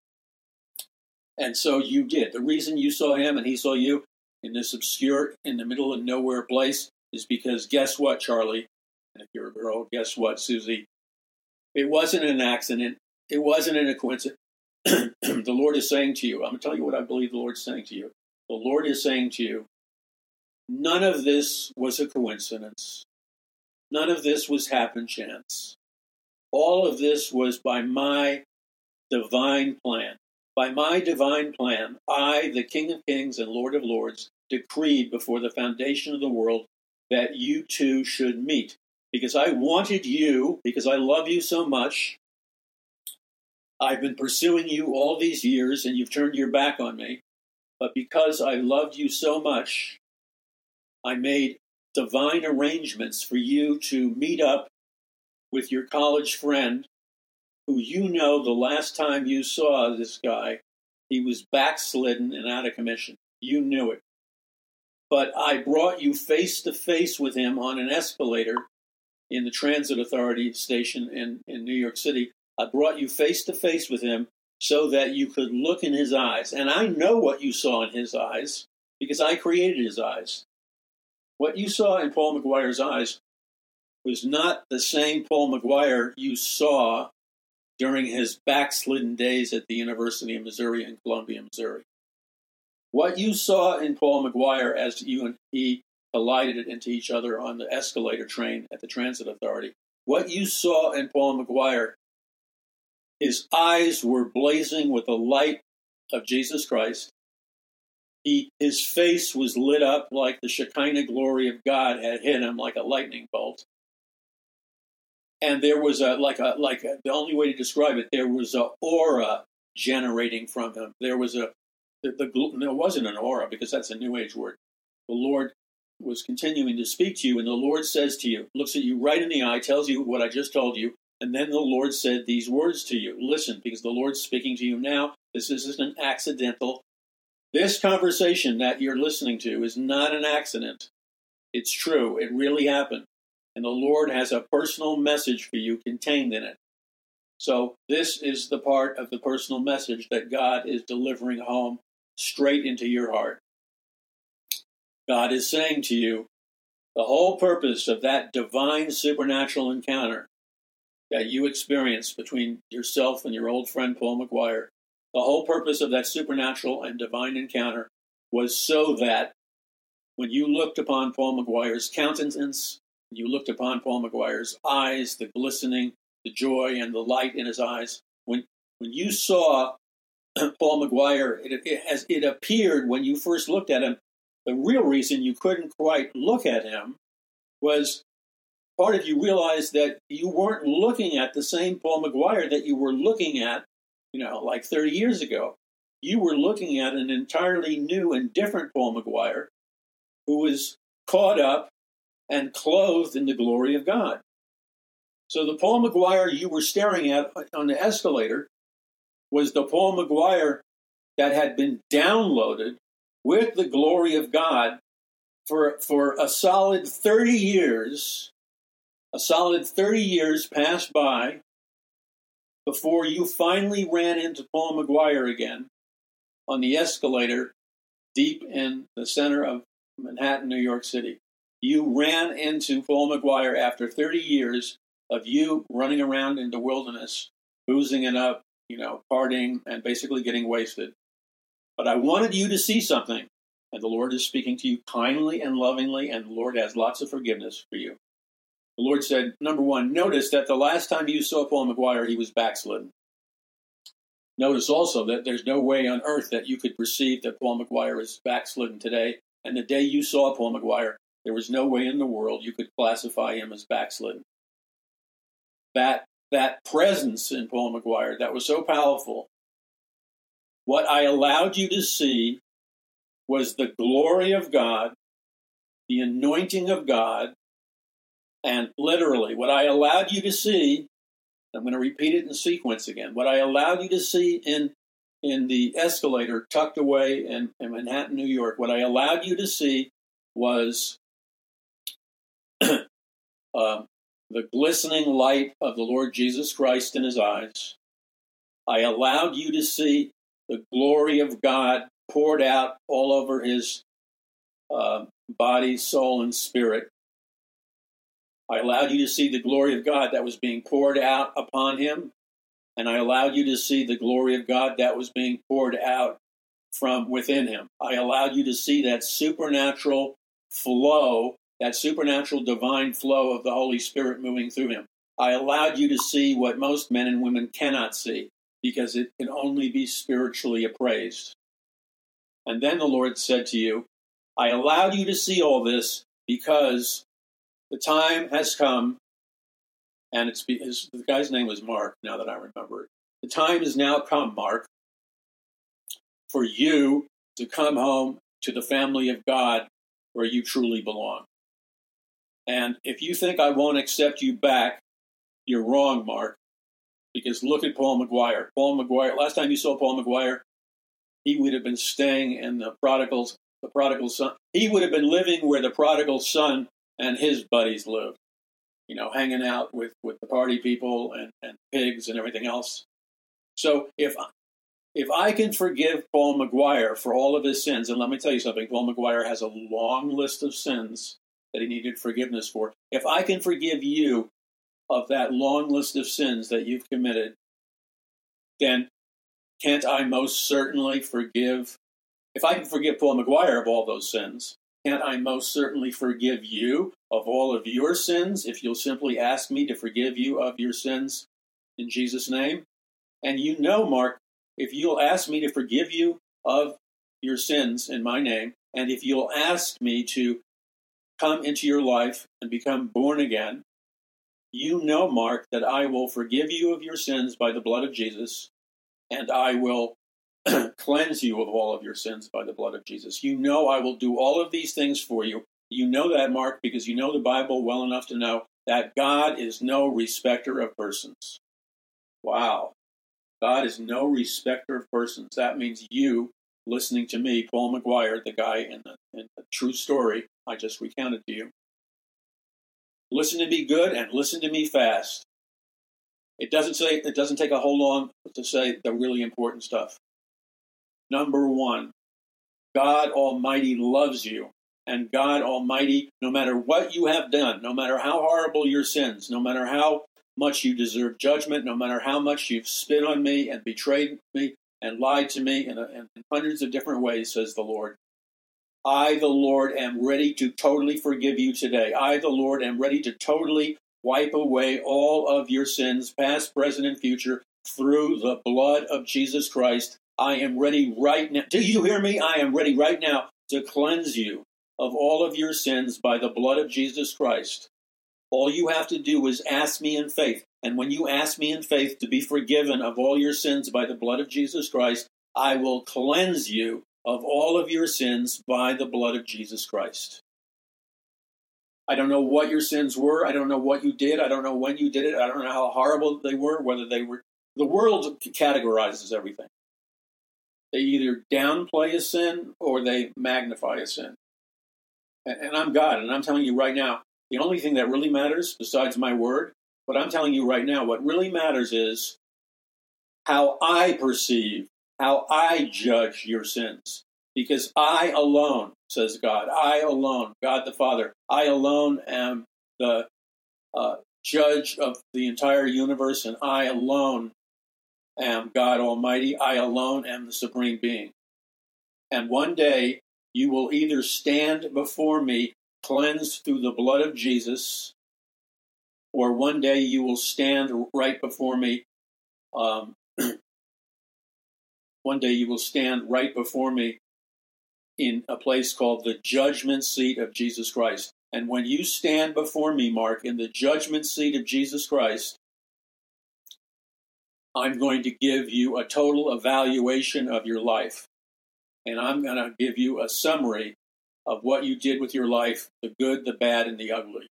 A: And so you did. The reason you saw him and he saw you in this obscure, in the middle of nowhere place is because guess what, Charlie? And if you're a girl, guess what, Susie? It wasn't an accident. It wasn't a coincidence. the Lord is saying to you, I'm going to tell you what I believe the Lord is saying to you. The Lord is saying to you, none of this was a coincidence. None of this was happen chance. All of this was by my divine plan. By my divine plan, I, the King of Kings and Lord of Lords, decreed before the foundation of the world that you two should meet. Because I wanted you, because I love you so much, I've been pursuing you all these years and you've turned your back on me. But because I loved you so much, I made divine arrangements for you to meet up with your college friend who you know the last time you saw this guy, he was backslidden and out of commission. You knew it. But I brought you face to face with him on an escalator in the transit authority station in, in New York City I brought you face to face with him so that you could look in his eyes. And I know what you saw in his eyes because I created his eyes. What you saw in Paul McGuire's eyes was not the same Paul McGuire you saw during his backslidden days at the University of Missouri in Columbia, Missouri. What you saw in Paul McGuire as you and he collided into each other on the escalator train at the Transit Authority, what you saw in Paul McGuire his eyes were blazing with the light of Jesus Christ. He, his face was lit up like the Shekinah glory of God had hit him like a lightning bolt. and there was a like a like a, the only way to describe it. There was a aura generating from him. There was a the, the there wasn't an aura because that's a new age word. The Lord was continuing to speak to you, and the Lord says to you, looks at you right in the eye, tells you what I just told you, and then the Lord said these words to you. Listen, because the Lord's speaking to you now. This isn't an accidental. This conversation that you're listening to is not an accident. It's true. It really happened. And the Lord has a personal message for you contained in it. So, this is the part of the personal message that God is delivering home straight into your heart. God is saying to you, the whole purpose of that divine supernatural encounter that you experienced between yourself and your old friend Paul McGuire, the whole purpose of that supernatural and divine encounter was so that when you looked upon Paul McGuire's countenance, you looked upon Paul McGuire's eyes, the glistening, the joy, and the light in his eyes, when when you saw Paul McGuire, it, it, as it appeared when you first looked at him, the real reason you couldn't quite look at him was part of you realized that you weren't looking at the same Paul McGuire that you were looking at, you know, like 30 years ago. You were looking at an entirely new and different Paul McGuire who was caught up and clothed in the glory of God. So the Paul McGuire you were staring at on the escalator was the Paul McGuire that had been downloaded with the glory of God for, for a solid 30 years. A solid 30 years passed by before you finally ran into Paul McGuire again on the escalator deep in the center of Manhattan, New York City. You ran into Paul McGuire after 30 years of you running around in the wilderness, boozing it up, you know, partying and basically getting wasted. But I wanted you to see something. And the Lord is speaking to you kindly and lovingly, and the Lord has lots of forgiveness for you. The Lord said, number one, notice that the last time you saw Paul McGuire, he was backslidden. Notice also that there's no way on earth that you could perceive that Paul McGuire is backslidden today. And the day you saw Paul McGuire, there was no way in the world you could classify him as backslidden. That that presence in Paul McGuire that was so powerful. What I allowed you to see was the glory of God, the anointing of God, and literally what I allowed you to see. I'm going to repeat it in sequence again. What I allowed you to see in in the escalator tucked away in, in Manhattan, New York, what I allowed you to see was um, the glistening light of the Lord Jesus Christ in his eyes. I allowed you to see the glory of God poured out all over his uh, body, soul, and spirit. I allowed you to see the glory of God that was being poured out upon him, and I allowed you to see the glory of God that was being poured out from within him. I allowed you to see that supernatural flow, that supernatural divine flow of the Holy Spirit moving through him. I allowed you to see what most men and women cannot see because it can only be spiritually appraised. And then the Lord said to you, I allowed you to see all this because the time has come, and it's his, the guy's name was Mark, now that I remember it. The time has now come, Mark, for you to come home to the family of God where you truly belong. And if you think I won't accept you back, you're wrong, Mark. Because look at Paul McGuire. Paul McGuire, last time you saw Paul McGuire, he would have been staying in the prodigal's the prodigal son. He would have been living where the prodigal son and his buddies lived. You know, hanging out with, with the party people and, and pigs and everything else. So if if I can forgive Paul McGuire for all of his sins, and let me tell you something, Paul McGuire has a long list of sins that he needed forgiveness for. If I can forgive you of that long list of sins that you've committed, then can't I most certainly forgive? If I can forgive Paul McGuire of all those sins, can't I most certainly forgive you of all of your sins if you'll simply ask me to forgive you of your sins in Jesus' name? And you know, Mark, if you'll ask me to forgive you of your sins in my name, and if you'll ask me to come into your life and become born again, You know, Mark, that I will forgive you of your sins by the blood of Jesus, and I will cleanse you of all of your sins by the blood of Jesus. You know, I will do all of these things for you. You know that, Mark, because you know the Bible well enough to know that God is no respecter of persons. Wow. God is no respecter of persons. That means you listening to me, Paul McGuire, the guy in the, in the true story I just recounted to you. Listen to me good and listen to me fast. It doesn't say it doesn't take a whole long to say the really important stuff. Number one, God Almighty loves you. And God Almighty, no matter what you have done, no matter how horrible your sins, no matter how much you deserve judgment, no matter how much you've spit on me and betrayed me and lied to me in, a, in hundreds of different ways, says the Lord, I, the Lord, am ready to totally forgive you today. I, the Lord, am ready to totally wipe away all of your sins, past, present, and future, through the blood of Jesus Christ. I am ready right now. Do you hear me? I am ready right now to cleanse you of all of your sins by the blood of Jesus Christ. All you have to do is ask me in faith. And when you ask me in faith to be forgiven of all your sins by the blood of Jesus Christ, I will cleanse you of all of your sins by the blood of Jesus Christ. I don't know what your sins were. I don't know what you did. I don't know when you did it. I don't know how horrible they were, whether they were. The world categorizes everything. They either downplay a sin or they magnify a sin. And I'm God, and I'm telling you right now, the only thing that really matters, besides my word, but I'm telling you right now, what really matters is how I perceive how I judge your sins. Because I alone, says God, I alone, God the Father, I alone am the uh, judge of the entire universe, and I alone am God Almighty. I alone am the Supreme Being. And one day you will either stand before me cleansed through the blood of Jesus, or one day you will stand right before me um, one day you will stand right before me in a place called the judgment seat of Jesus Christ. And when you stand before me, Mark, in the judgment seat of Jesus Christ, I'm going to give you a total evaluation of your life. And I'm going to give you a summary of what you did with your life the good, the bad, and the ugly.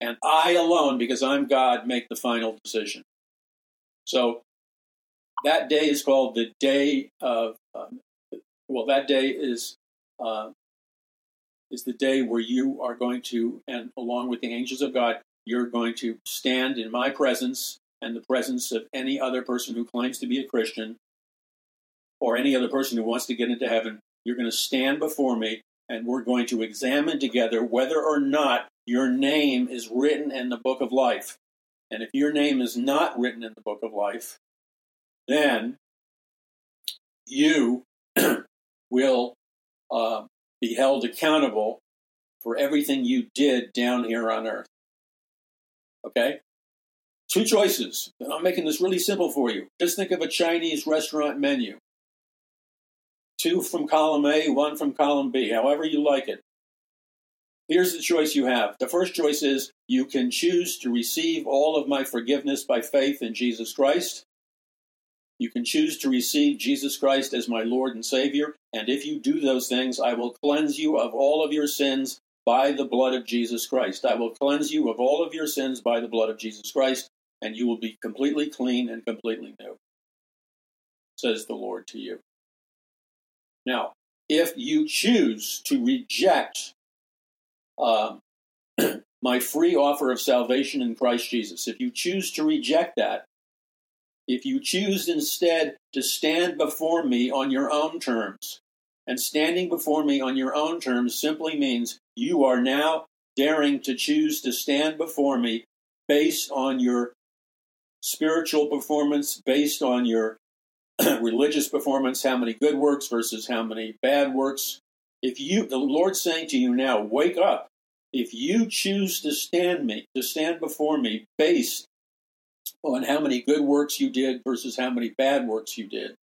A: And I alone, because I'm God, make the final decision. So that day is called the day of. Um, well, that day is uh, is the day where you are going to, and along with the angels of God, you're going to stand in my presence and the presence of any other person who claims to be a Christian, or any other person who wants to get into heaven. You're going to stand before me, and we're going to examine together whether or not your name is written in the book of life. And if your name is not written in the book of life, then you will uh, be held accountable for everything you did down here on earth. Okay? Two choices. I'm making this really simple for you. Just think of a Chinese restaurant menu. Two from column A, one from column B, however you like it. Here's the choice you have. The first choice is you can choose to receive all of my forgiveness by faith in Jesus Christ. You can choose to receive Jesus Christ as my Lord and Savior, and if you do those things, I will cleanse you of all of your sins by the blood of Jesus Christ. I will cleanse you of all of your sins by the blood of Jesus Christ, and you will be completely clean and completely new, says the Lord to you. Now, if you choose to reject uh, my free offer of salvation in Christ Jesus, if you choose to reject that, if you choose instead to stand before me on your own terms, and standing before me on your own terms simply means you are now daring to choose to stand before me based on your spiritual performance, based on your religious performance, how many good works versus how many bad works. If you, the Lord's saying to you now, wake up. If you choose to stand me, to stand before me based on how many good works you did versus how many bad works you did.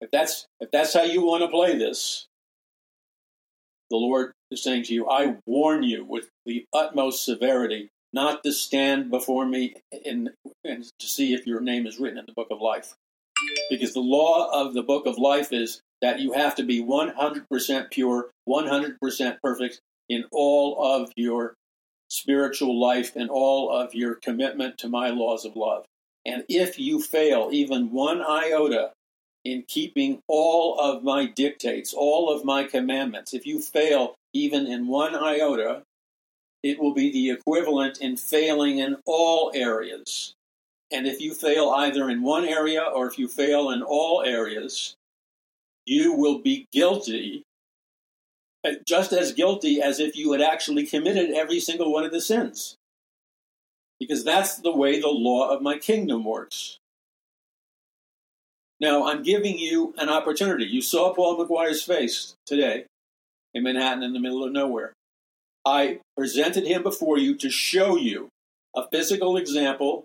A: If that's if that's how you want to play this, the Lord is saying to you, I warn you with the utmost severity not to stand before me in, and to see if your name is written in the book of life. Because the law of the book of life is that you have to be 100% pure, 100% perfect in all of your spiritual life and all of your commitment to my laws of love. And if you fail even one iota in keeping all of my dictates, all of my commandments, if you fail even in one iota, it will be the equivalent in failing in all areas. And if you fail either in one area or if you fail in all areas, you will be guilty, just as guilty as if you had actually committed every single one of the sins. Because that's the way the law of my kingdom works. Now, I'm giving you an opportunity. You saw Paul McGuire's face today in Manhattan in the middle of nowhere. I presented him before you to show you a physical example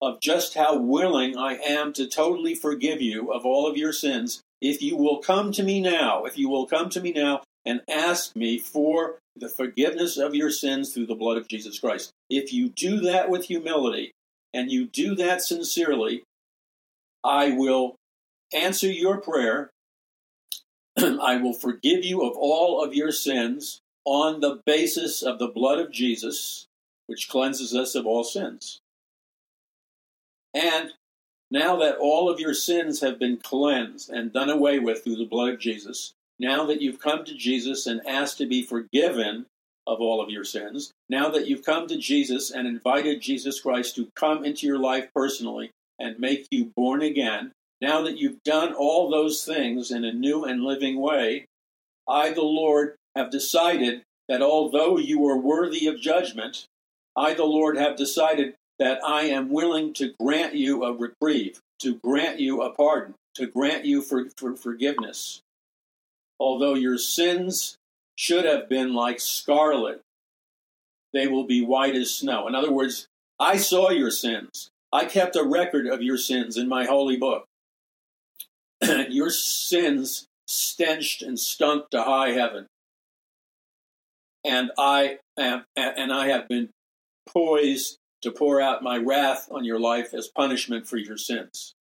A: of just how willing I am to totally forgive you of all of your sins if you will come to me now, if you will come to me now and ask me for the forgiveness of your sins through the blood of Jesus Christ. If you do that with humility and you do that sincerely, I will answer your prayer. I will forgive you of all of your sins on the basis of the blood of Jesus, which cleanses us of all sins. And now that all of your sins have been cleansed and done away with through the blood of Jesus, now that you've come to Jesus and asked to be forgiven of all of your sins, now that you've come to Jesus and invited Jesus Christ to come into your life personally and make you born again, now that you've done all those things in a new and living way, I, the Lord, have decided that although you are worthy of judgment, I, the Lord, have decided that I am willing to grant you a reprieve, to grant you a pardon, to grant you for, for forgiveness. Although your sins should have been like scarlet, they will be white as snow. In other words, I saw your sins. I kept a record of your sins in my holy book. your sins stenched and stunk to high heaven. And I am, and I have been poised to pour out my wrath on your life as punishment for your sins.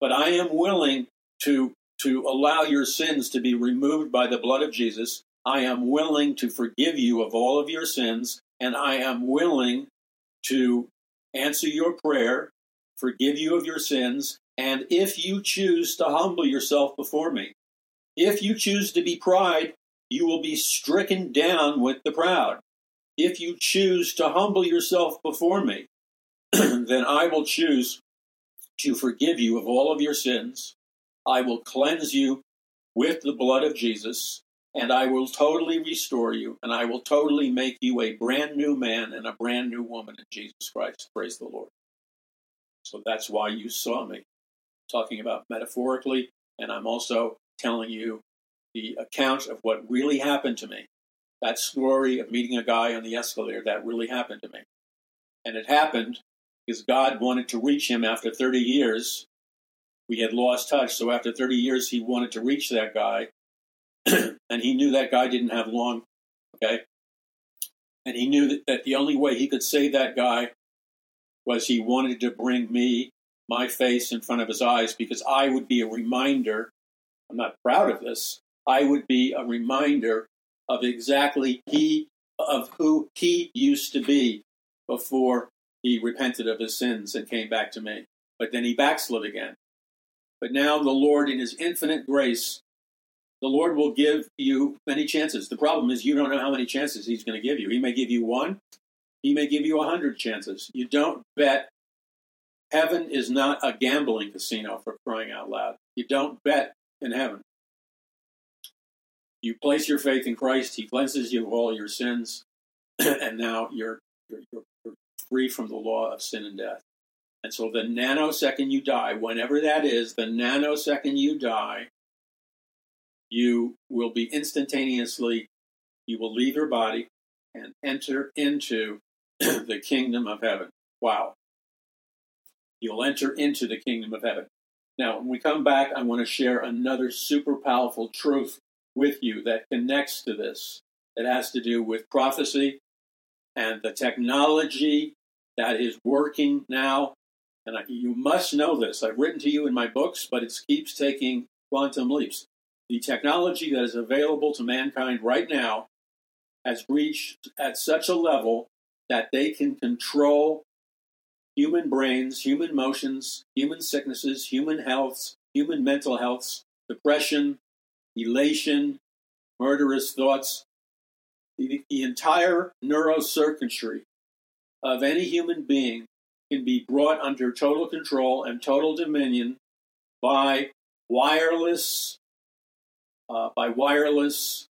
A: But I am willing to, to allow your sins to be removed by the blood of Jesus. I am willing to forgive you of all of your sins, and I am willing to answer your prayer, forgive you of your sins, and if you choose to humble yourself before me, if you choose to be pride, you will be stricken down with the proud. If you choose to humble yourself before me, then I will choose to forgive you of all of your sins. I will cleanse you with the blood of Jesus, and I will totally restore you, and I will totally make you a brand new man and a brand new woman in Jesus Christ. Praise the Lord. So that's why you saw me talking about metaphorically, and I'm also telling you the account of what really happened to me. That story of meeting a guy on the escalator, that really happened to me. And it happened because God wanted to reach him after 30 years. We had lost touch, so after 30 years, he wanted to reach that guy. and he knew that guy didn't have long, okay? And he knew that, that the only way he could save that guy was he wanted to bring me my face in front of his eyes because I would be a reminder. I'm not proud of this. I would be a reminder of exactly he of who he used to be before he repented of his sins and came back to me. But then he backslid again. But now the Lord, in his infinite grace, the Lord will give you many chances. The problem is you don't know how many chances he's going to give you. He may give you one, he may give you a hundred chances. You don't bet Heaven is not a gambling casino for crying out loud. You don't bet in heaven. You place your faith in Christ, He cleanses you of all your sins, and now you're, you're, you're free from the law of sin and death. And so the nanosecond you die, whenever that is, the nanosecond you die, you will be instantaneously, you will leave your body and enter into the kingdom of heaven. Wow. You'll enter into the kingdom of heaven. Now, when we come back, I want to share another super powerful truth with you that connects to this. It has to do with prophecy And the technology that is working now, and I, you must know this, I've written to you in my books, but it keeps taking quantum leaps. The technology that is available to mankind right now has reached at such a level that they can control human brains, human motions, human sicknesses, human healths, human mental healths, depression, elation, murderous thoughts. The, the entire neurocircuitry of any human being can be brought under total control and total dominion by wireless, uh, by wireless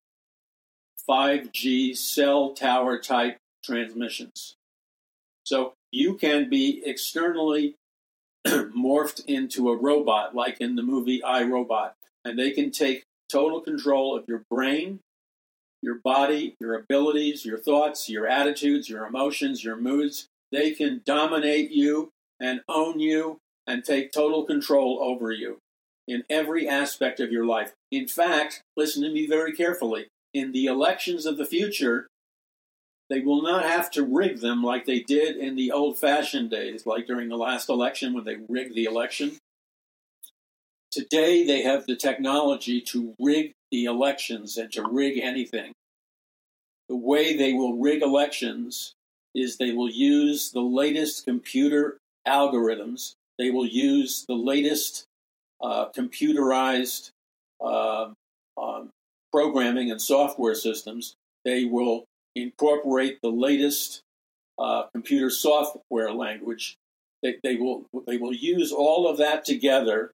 A: 5G cell tower type transmissions. So you can be externally morphed into a robot, like in the movie I Robot, and they can take total control of your brain, your body, your abilities, your thoughts, your attitudes, your emotions, your moods. They can dominate you and own you and take total control over you in every aspect of your life. In fact, listen to me very carefully. In the elections of the future, they will not have to rig them like they did in the old fashioned days, like during the last election when they rigged the election. Today, they have the technology to rig the elections and to rig anything. The way they will rig elections is they will use the latest computer algorithms, they will use the latest uh, computerized uh, um, programming and software systems. They will incorporate the latest uh, computer software language. They, they will they will use all of that together.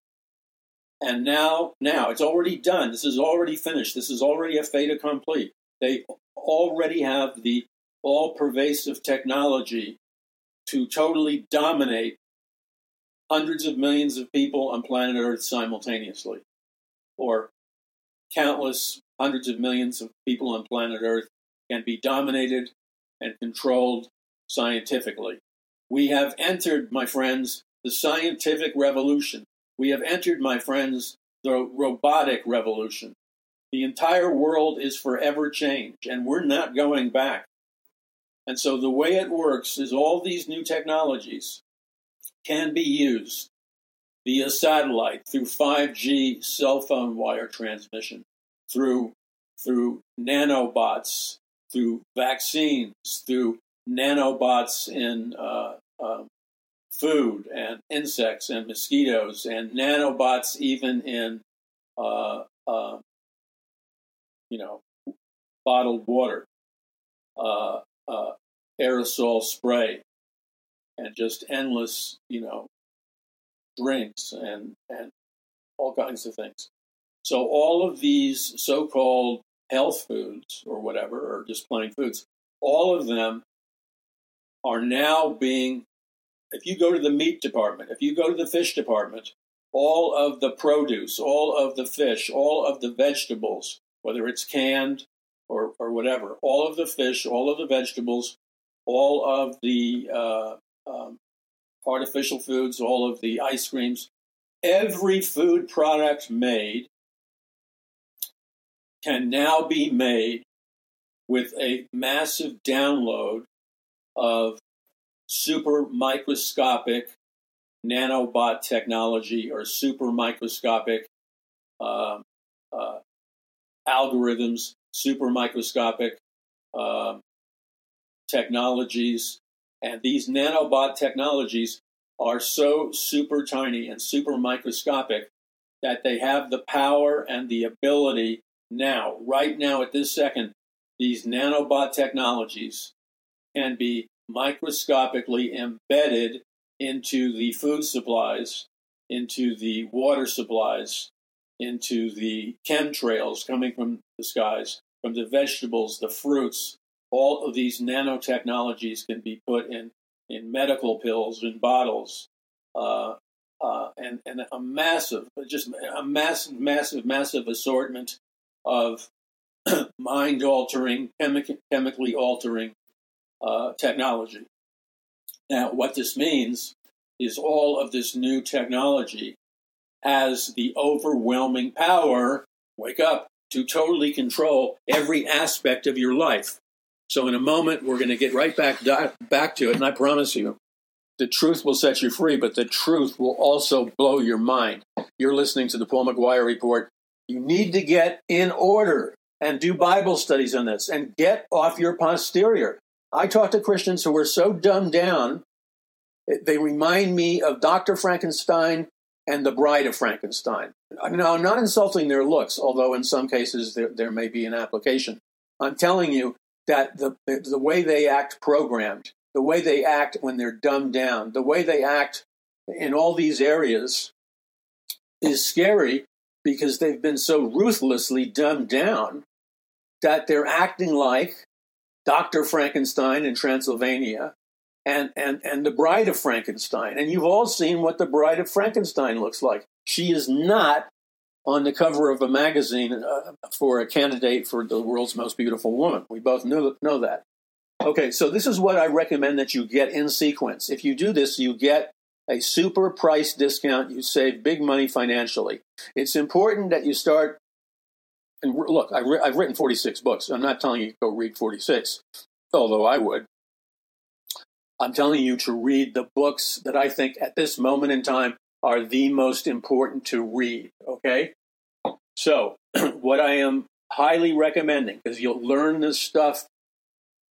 A: And now, now it's already done. This is already finished. This is already a fait accompli. They already have the all-pervasive technology to totally dominate hundreds of millions of people on planet Earth simultaneously, or countless hundreds of millions of people on planet Earth can be dominated and controlled scientifically. We have entered, my friends, the scientific revolution. We have entered, my friends, the robotic revolution. The entire world is forever changed, and we're not going back. And so the way it works is all these new technologies can be used via satellite through 5G cell phone wire transmission, through through nanobots through vaccines, through nanobots in uh, uh, food and insects and mosquitoes, and nanobots even in, uh, uh you know, bottled water, uh, uh, aerosol spray, and just endless, you know, drinks and and all kinds of things. So all of these so-called health foods or whatever, or just plain foods, all of them are now being, if you go to the meat department, if you go to the fish department, all of the produce, all of the fish, all of the vegetables, whether it's canned or, or whatever, all of the fish, all of the vegetables, all of the uh, um, artificial foods, all of the ice creams, every food product made can now be made with a massive download of super microscopic nanobot technology or super microscopic uh, uh, algorithms, super microscopic uh, technologies. And these nanobot technologies are so super tiny and super microscopic that they have the power and the ability now, right now, at this second, these nanobot technologies can be microscopically embedded into the food supplies, into the water supplies, into the chemtrails coming from the skies, from the vegetables, the fruits. All of these nanotechnologies can be put in, in medical pills, in bottles, uh, uh, and, and a massive, just a massive, massive, massive assortment of mind altering, chemi- chemically altering uh, technology. Now, what this means is all of this new technology has the overwhelming power, wake up, to totally control every aspect of your life. So in a moment, we're going to get right back back to it, and I promise you, the truth will set you free, but the truth will also blow your mind. You're listening to the Paul McGuire Report. You need to get in order and do Bible studies on this and get off your posterior. I talk to Christians who are so dumbed down, they remind me of Dr. Frankenstein and the Bride of Frankenstein. Now, I'm not insulting their looks, although in some cases there, there may be an application. I'm telling you that the, the way they act programmed, the way they act when they're dumbed down, the way they act in all these areas is scary because they've been so ruthlessly dumbed down that they're acting like Dr. Frankenstein in Transylvania and, and, and the Bride of Frankenstein. And you've all seen what the Bride of Frankenstein looks like. She is not on the cover of a magazine uh, for a candidate for the world's most beautiful woman. We both know, know that. Okay, so this is what I recommend that you get in sequence. If you do this, you get a super price discount. You save big money financially. It's important that you start. And look, I've written 46 books. I'm not telling you to go read 46, although I would. I'm telling you to read the books that I think at this moment in time are the most important to read. Okay? So, what I am highly recommending, because you'll learn this stuff,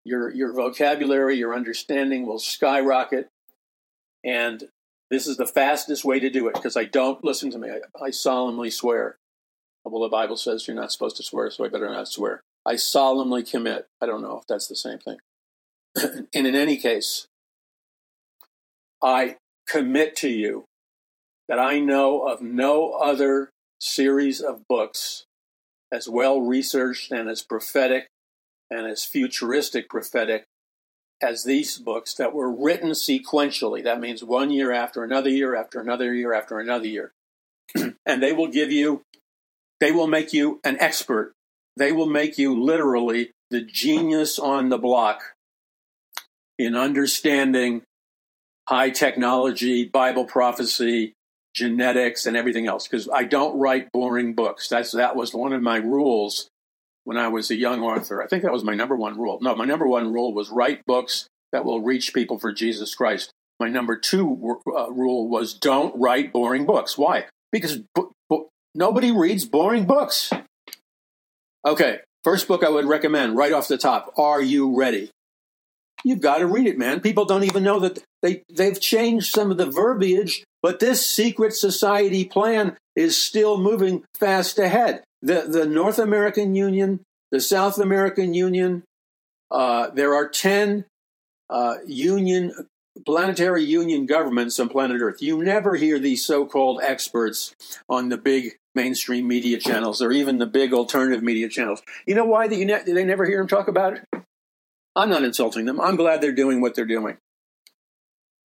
A: your, your vocabulary, your understanding will skyrocket. And this is the fastest way to do it because I don't listen to me. I, I solemnly swear. Well, the Bible says you're not supposed to swear, so I better not swear. I solemnly commit. I don't know if that's the same thing. and in any case, I commit to you that I know of no other series of books as well researched and as prophetic and as futuristic prophetic as these books that were written sequentially. That means one year after another year after another year after another year. and they will give you, they will make you an expert. They will make you literally the genius on the block in understanding high technology, Bible prophecy, genetics, and everything else. Because I don't write boring books. That's that was one of my rules when I was a young author. I think that was my number one rule. No, my number one rule was write books that will reach people for Jesus Christ. My number two uh, rule was don't write boring books. Why? Because bo- bo- nobody reads boring books. Okay, first book I would recommend right off the top Are You Ready? You've got to read it, man. People don't even know that they, they've changed some of the verbiage, but this secret society plan is still moving fast ahead. The, the North American Union, the South American Union, uh, there are 10 uh, union planetary union governments on planet Earth. You never hear these so-called experts on the big mainstream media channels or even the big alternative media channels. You know why they never hear them talk about it? I'm not insulting them. I'm glad they're doing what they're doing.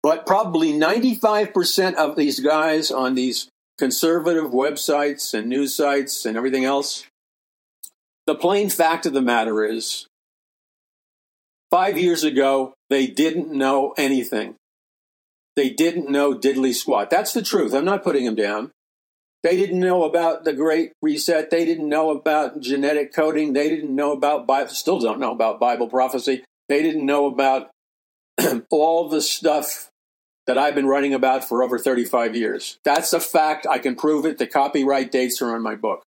A: But probably 95% of these guys on these conservative websites and news sites and everything else, the plain fact of the matter is five years ago, they didn't know anything. They didn't know diddly squat. That's the truth. I'm not putting them down. They didn't know about the Great Reset. They didn't know about genetic coding. They didn't know about, Bible, still don't know about Bible prophecy. They didn't know about all the stuff that I've been writing about for over 35 years. That's a fact. I can prove it. The copyright dates are on my book.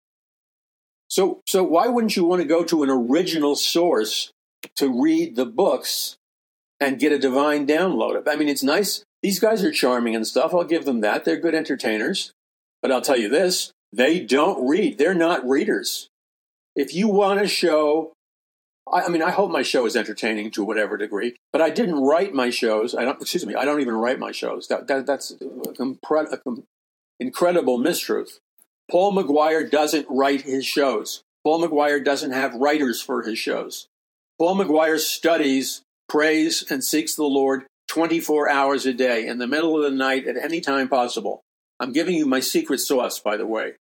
A: So, so why wouldn't you want to go to an original source to read the books and get a divine download? Of? I mean, it's nice. These guys are charming and stuff. I'll give them that. They're good entertainers. But I'll tell you this they don't read, they're not readers. If you want to show, I, I, mean, I hope my show is entertaining to whatever degree, but I didn't write my shows. I don't, excuse me, I don't even write my shows. That, that, that's an incredible mistruth. Paul McGuire doesn't write his shows. Paul McGuire doesn't have writers for his shows. Paul McGuire studies, prays, and seeks the Lord 24 hours a day in the middle of the night at any time possible. I'm giving you my secret sauce, by the way.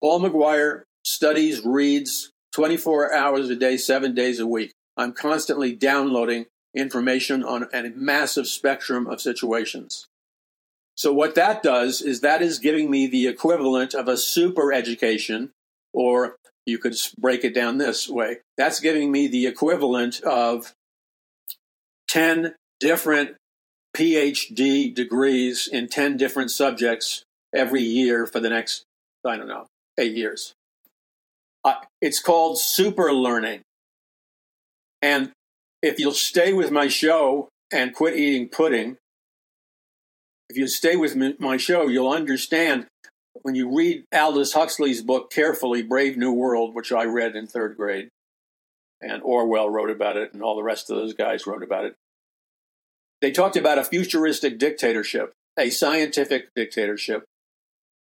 A: Paul McGuire studies, reads 24 hours a day, seven days a week. I'm constantly downloading information on a massive spectrum of situations. So, what that does is that is giving me the equivalent of a super education or you could break it down this way. That's giving me the equivalent of 10 different PhD degrees in 10 different subjects every year for the next, I don't know, eight years. It's called super learning. And if you'll stay with my show and quit eating pudding, if you stay with my show, you'll understand when you read Aldous Huxley's book carefully, Brave New World, which I read in third grade, and Orwell wrote about it, and all the rest of those guys wrote about it. They talked about a futuristic dictatorship, a scientific dictatorship,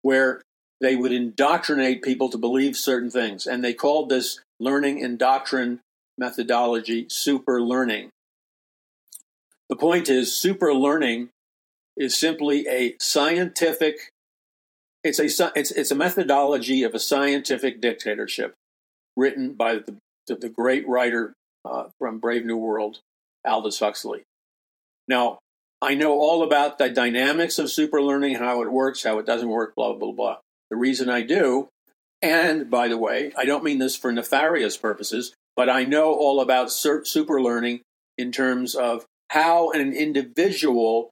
A: where they would indoctrinate people to believe certain things. And they called this learning and doctrine methodology super learning. The point is, super learning is simply a scientific it's a it's it's a methodology of a scientific dictatorship written by the the, great writer uh, from Brave New World, Aldous Huxley. Now, I know all about the dynamics of super learning, how it works, how it doesn't work, blah, blah, blah. The reason I do, and by the way, I don't mean this for nefarious purposes, but I know all about super learning in terms of how an individual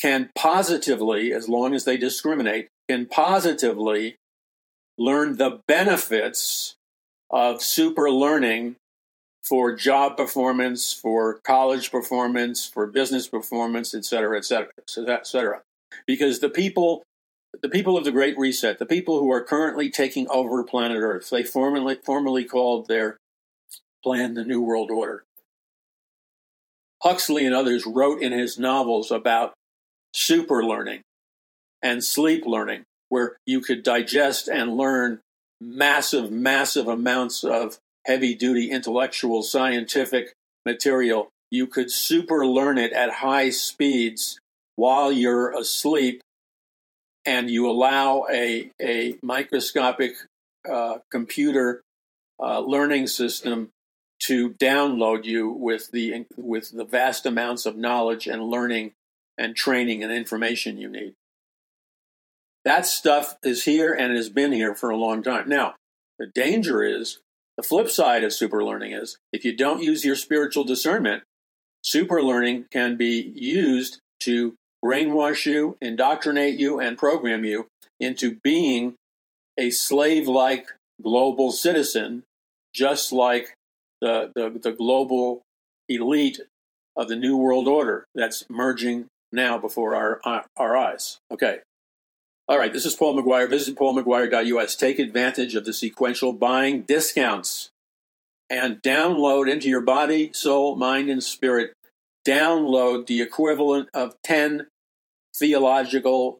A: can positively, as long as they discriminate, can positively learn the benefits of super learning for job performance, for college performance, for business performance, et cetera, et cetera, et cetera. Because the people, the people of the Great Reset, the people who are currently taking over planet Earth, they formerly, formerly called their plan the New World Order. Huxley and others wrote in his novels about super learning and sleep learning, where you could digest and learn massive, massive amounts of heavy duty intellectual scientific material, you could super learn it at high speeds while you're asleep and you allow a, a microscopic uh, computer uh, learning system to download you with the with the vast amounts of knowledge and learning and training and information you need. That stuff is here and has been here for a long time. Now, the danger is the flip side of super learning is if you don't use your spiritual discernment, super learning can be used to brainwash you, indoctrinate you, and program you into being a slave like global citizen, just like the, the, the global elite of the New World Order that's merging now before our, our, eyes. Okay. All right, this is Paul McGuire. Visit paulmcguire.us. Take advantage of the sequential buying discounts and download into your body, soul, mind, and spirit. Download the equivalent of 10 theological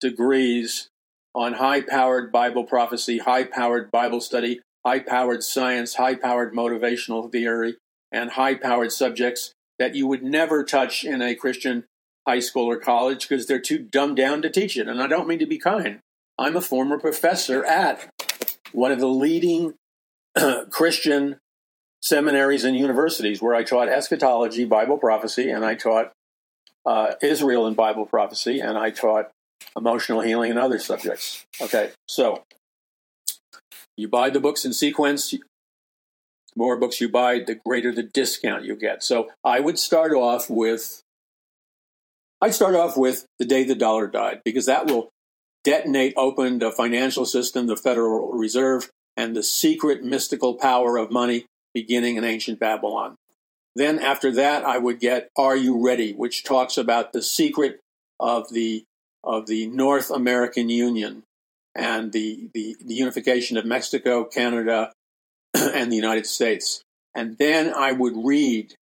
A: degrees on high powered Bible prophecy, high powered Bible study, high powered science, high powered motivational theory, and high powered subjects that you would never touch in a Christian high school or college because they're too dumbed down to teach it. And I don't mean to be kind. I'm a former professor at one of the leading Christian seminaries and universities where I taught eschatology, Bible prophecy, and I taught uh, Israel and Bible prophecy, and I taught emotional healing and other subjects. Okay, so you buy the books in sequence. The more books you buy, the greater the discount you get. So I would start off with I'd start off with the day the dollar died, because that will detonate open the financial system, the Federal Reserve, and the secret mystical power of money beginning in ancient Babylon. Then after that, I would get Are You Ready, which talks about the secret of the of the North American Union and the, the, the unification of Mexico, Canada, and the United States. And then I would read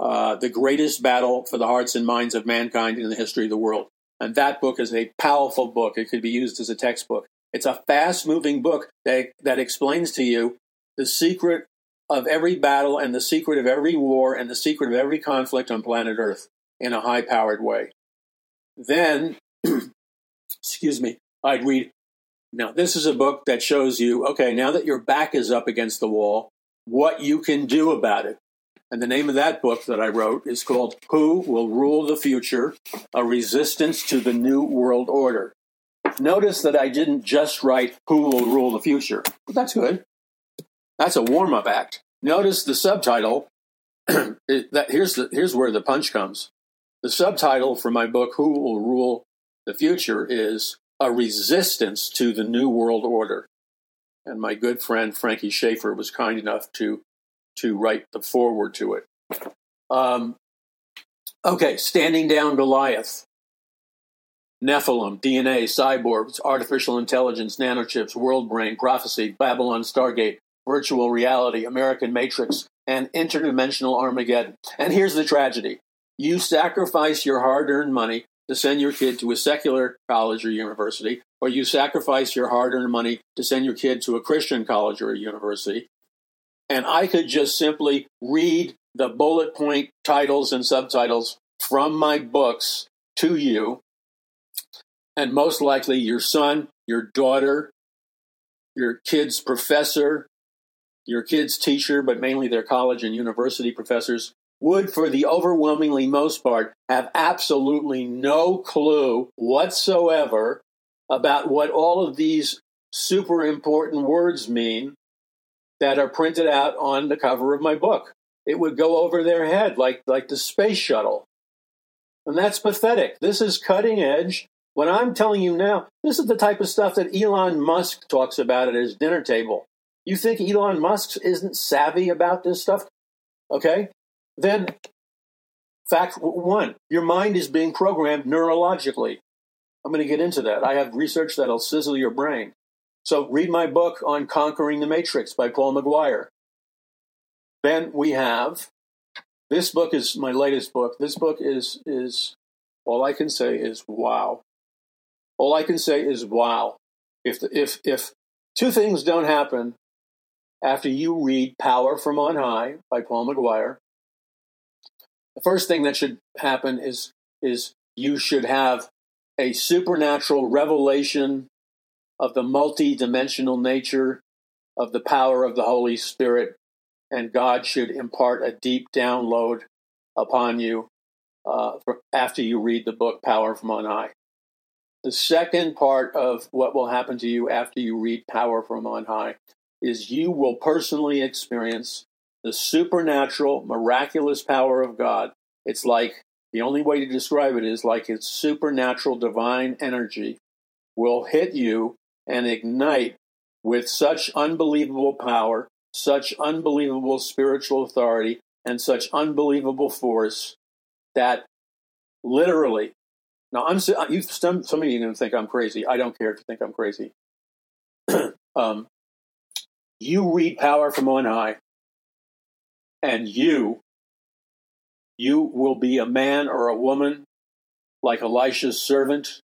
A: uh, the greatest battle for the hearts and minds of mankind in the history of the world. And that book is a powerful book. It could be used as a textbook. It's a fast moving book that, that explains to you the secret of every battle and the secret of every war and the secret of every conflict on planet Earth in a high powered way. Then, excuse me, I'd read. Now, this is a book that shows you okay, now that your back is up against the wall, what you can do about it. And the name of that book that I wrote is called Who Will Rule the Future A Resistance to the New World Order. Notice that I didn't just write Who Will Rule the Future. That's good. That's a warm up act. Notice the subtitle. it, that, here's, the, here's where the punch comes. The subtitle for my book, Who Will Rule the Future, is A Resistance to the New World Order. And my good friend Frankie Schaeffer was kind enough to, to write the foreword to it. Um, okay, Standing Down Goliath. Nephilim, DNA, cyborgs, artificial intelligence, nanochips, world brain, prophecy, Babylon Stargate, virtual reality, American Matrix, and interdimensional Armageddon. And here's the tragedy you sacrifice your hard earned money to send your kid to a secular college or university, or you sacrifice your hard earned money to send your kid to a Christian college or a university. And I could just simply read the bullet point titles and subtitles from my books to you. And most likely, your son, your daughter, your kid's professor, your kid's teacher, but mainly their college and university professors, would, for the overwhelmingly most part, have absolutely no clue whatsoever about what all of these super important words mean that are printed out on the cover of my book. It would go over their head like, like the space shuttle. And that's pathetic. This is cutting edge. What I'm telling you now, this is the type of stuff that Elon Musk talks about at his dinner table. You think Elon Musk isn't savvy about this stuff? Okay. Then, fact one, your mind is being programmed neurologically. I'm going to get into that. I have research that'll sizzle your brain. So, read my book on Conquering the Matrix by Paul McGuire. Then we have this book is my latest book. This book is is all I can say is wow. All I can say is wow. If the, if if two things don't happen after you read Power from On High by Paul McGuire, the first thing that should happen is is you should have a supernatural revelation of the multi-dimensional nature of the power of the Holy Spirit, and God should impart a deep download upon you uh, after you read the book Power from On High. The second part of what will happen to you after you read Power from On High is you will personally experience the supernatural, miraculous power of God. It's like the only way to describe it is like its supernatural divine energy will hit you and ignite with such unbelievable power, such unbelievable spiritual authority, and such unbelievable force that literally, now I'm you, some, some of you are going to think I'm crazy. I don't care if you think I'm crazy. um, you read power from on high, and you, you will be a man or a woman like Elisha's servant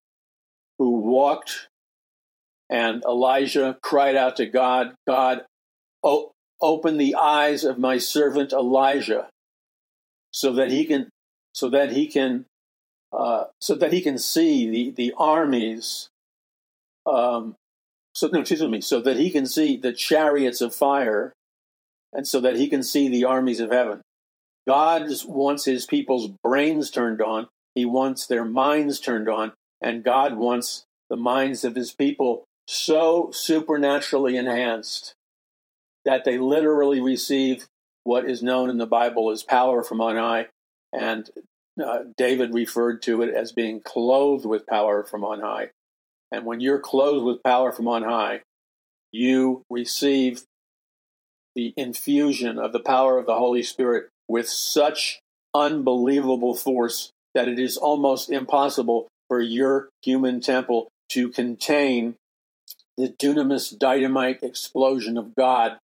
A: who walked, and Elijah cried out to God, God, oh, open the eyes of my servant Elijah, so that he can, so that he can, uh, so that he can see the the armies um, so no, excuse me, so that he can see the chariots of fire, and so that he can see the armies of heaven. God wants his people's brains turned on. He wants their minds turned on, and God wants the minds of his people so supernaturally enhanced that they literally receive what is known in the Bible as power from on high. And uh, David referred to it as being clothed with power from on high. And when you're clothed with power from on high, you receive the infusion of the power of the Holy Spirit with such unbelievable force that it is almost impossible for your human temple to contain the dunamis dynamite explosion of God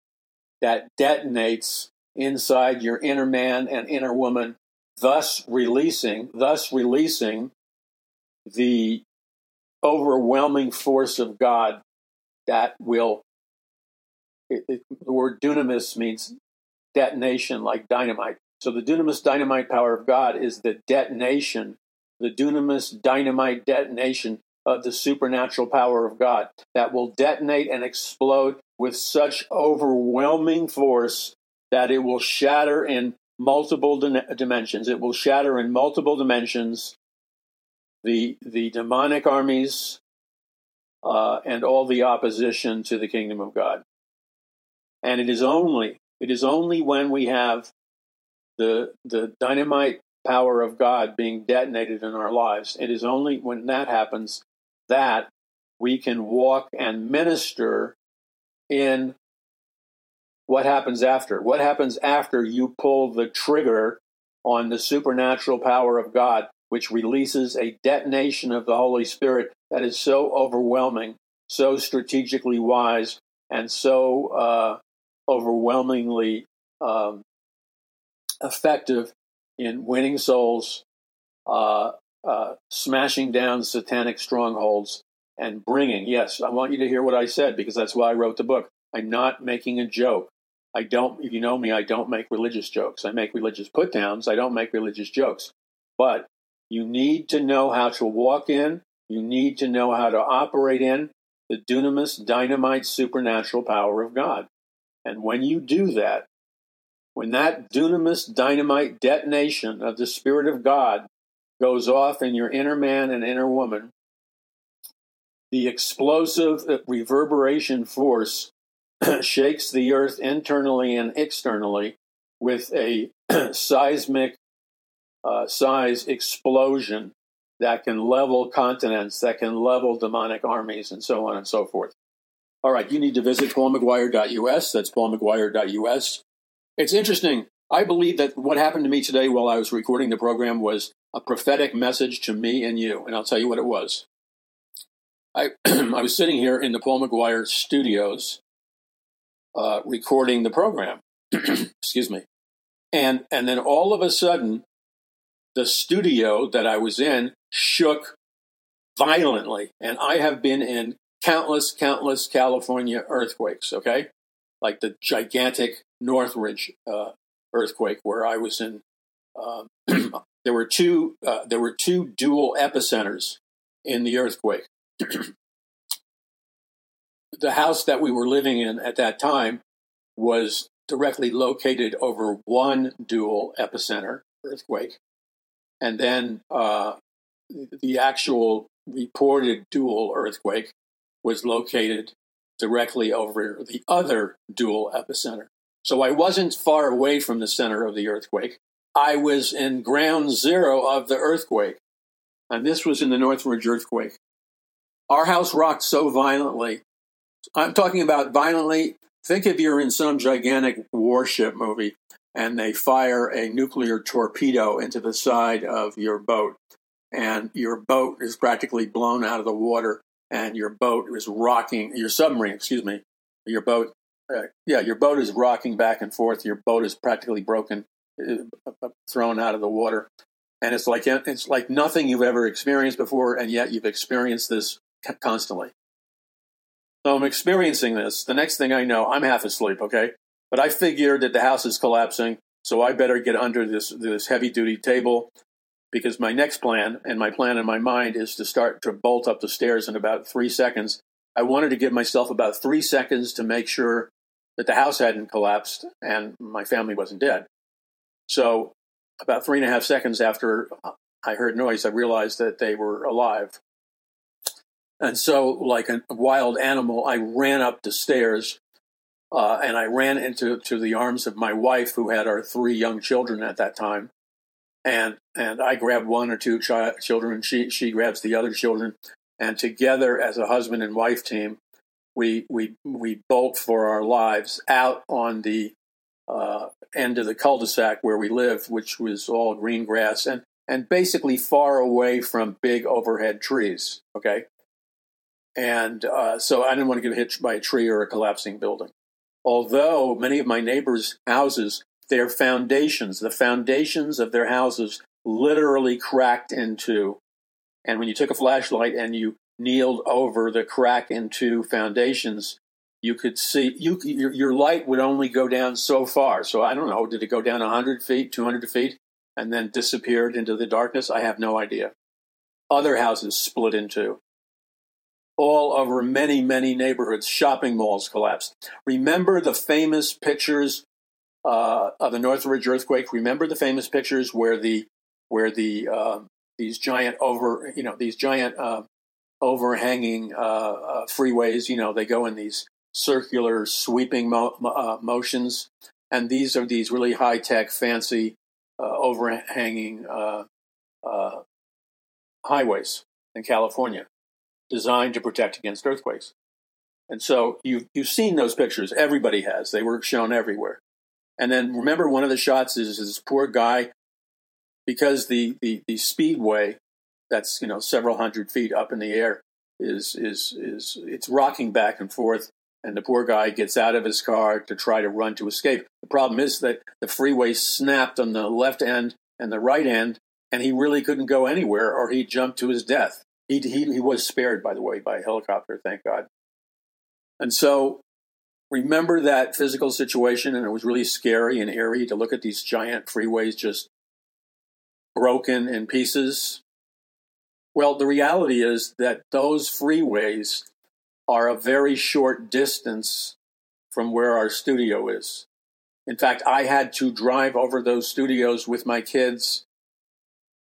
A: that detonates inside your inner man and inner woman, thus releasing, thus releasing the overwhelming force of God that will. It, it, the word dunamis means detonation, like dynamite. So the dunamis dynamite power of God is the detonation, the dunamis dynamite detonation of the supernatural power of God that will detonate and explode with such overwhelming force that it will shatter in multiple dimensions. It will shatter in multiple dimensions the the demonic armies uh, and all the opposition to the kingdom of God. And it is only it is only when we have the the dynamite power of God being detonated in our lives. It is only when that happens that we can walk and minister in what happens after. What happens after you pull the trigger on the supernatural power of God, which releases a detonation of the Holy Spirit that is so overwhelming, so strategically wise, and so uh, overwhelmingly um, effective in winning souls, uh, uh, smashing down satanic strongholds, and bringing. Yes, I want you to hear what I said because that's why I wrote the book. I'm not making a joke. I don't, if you know me, I don't make religious jokes. I make religious put downs. I don't make religious jokes. But you need to know how to walk in, you need to know how to operate in the dunamis, dynamite, supernatural power of God. And when you do that, when that dunamis, dynamite detonation of the Spirit of God goes off in your inner man and inner woman, the explosive reverberation force shakes the earth internally and externally with a seismic uh, size explosion that can level continents, that can level demonic armies, and so on and so forth. All right, you need to visit paulmcguire.us. That's paulmcguire.us. It's interesting. I believe that what happened to me today while I was recording the program was a prophetic message to me and you, and I'll tell you what it was. I, I was sitting here in the Paul McGuire studios uh, recording the program. Excuse me. And, and then all of a sudden, the studio that I was in shook violently. And I have been in countless, countless California earthquakes, okay? Like the gigantic Northridge uh, earthquake where I was in. Um, there were two. Uh, there were two dual epicenters in the earthquake. the house that we were living in at that time was directly located over one dual epicenter earthquake, and then uh, the actual reported dual earthquake was located directly over the other dual epicenter. So I wasn't far away from the center of the earthquake. I was in ground zero of the earthquake. And this was in the Northridge earthquake. Our house rocked so violently. I'm talking about violently. Think if you're in some gigantic warship movie and they fire a nuclear torpedo into the side of your boat, and your boat is practically blown out of the water, and your boat is rocking, your submarine, excuse me, your boat uh, yeah, your boat is rocking back and forth. Your boat is practically broken, uh, uh, thrown out of the water, and it's like it's like nothing you've ever experienced before, and yet you've experienced this constantly. So I'm experiencing this. The next thing I know, I'm half asleep. Okay, but I figured that the house is collapsing, so I better get under this this heavy duty table because my next plan and my plan in my mind is to start to bolt up the stairs in about three seconds. I wanted to give myself about three seconds to make sure that the house hadn't collapsed and my family wasn't dead. So, about three and a half seconds after I heard noise, I realized that they were alive. And so, like a wild animal, I ran up the stairs uh, and I ran into to the arms of my wife, who had our three young children at that time. And and I grabbed one or two chi- children, she she grabs the other children, and together as a husband and wife team, we we we bolt for our lives out on the uh, end of the cul-de-sac where we lived, which was all green grass and and basically far away from big overhead trees. Okay, and uh, so I didn't want to get hit by a tree or a collapsing building. Although many of my neighbors' houses, their foundations, the foundations of their houses, literally cracked into. And when you took a flashlight and you kneeled over the crack into foundations, you could see you your, your light would only go down so far. So I don't know, did it go down 100 feet, 200 feet, and then disappeared into the darkness? I have no idea. Other houses split in two. All over many, many neighborhoods, shopping malls collapsed. Remember the famous pictures uh, of the Northridge earthquake? Remember the famous pictures where the where the uh, these giant over you know these giant uh, overhanging uh, freeways. You know, they go in these circular sweeping mo- uh, motions, and these are these really high tech, fancy, uh, overhanging highways in California, designed to protect against earthquakes. And so you've, you've seen those pictures. Everybody has. They were shown everywhere. And then remember, one of the shots is this poor guy, because the the, the speedway, that's you know several hundred feet up in the air, is is is it's rocking back and forth and the poor guy gets out of his car to try to run to escape. The problem is that the freeway snapped on the left end and the right end, and he really couldn't go anywhere or he'd jump to his death. He, he, he was spared, by the way, by a helicopter, thank God. And so remember that physical situation, and it was really scary and eerie to look at these giant freeways just broken in pieces. Well, the reality is that those freeways are a very short distance from where our studio is. In fact, I had to drive over those studios with my kids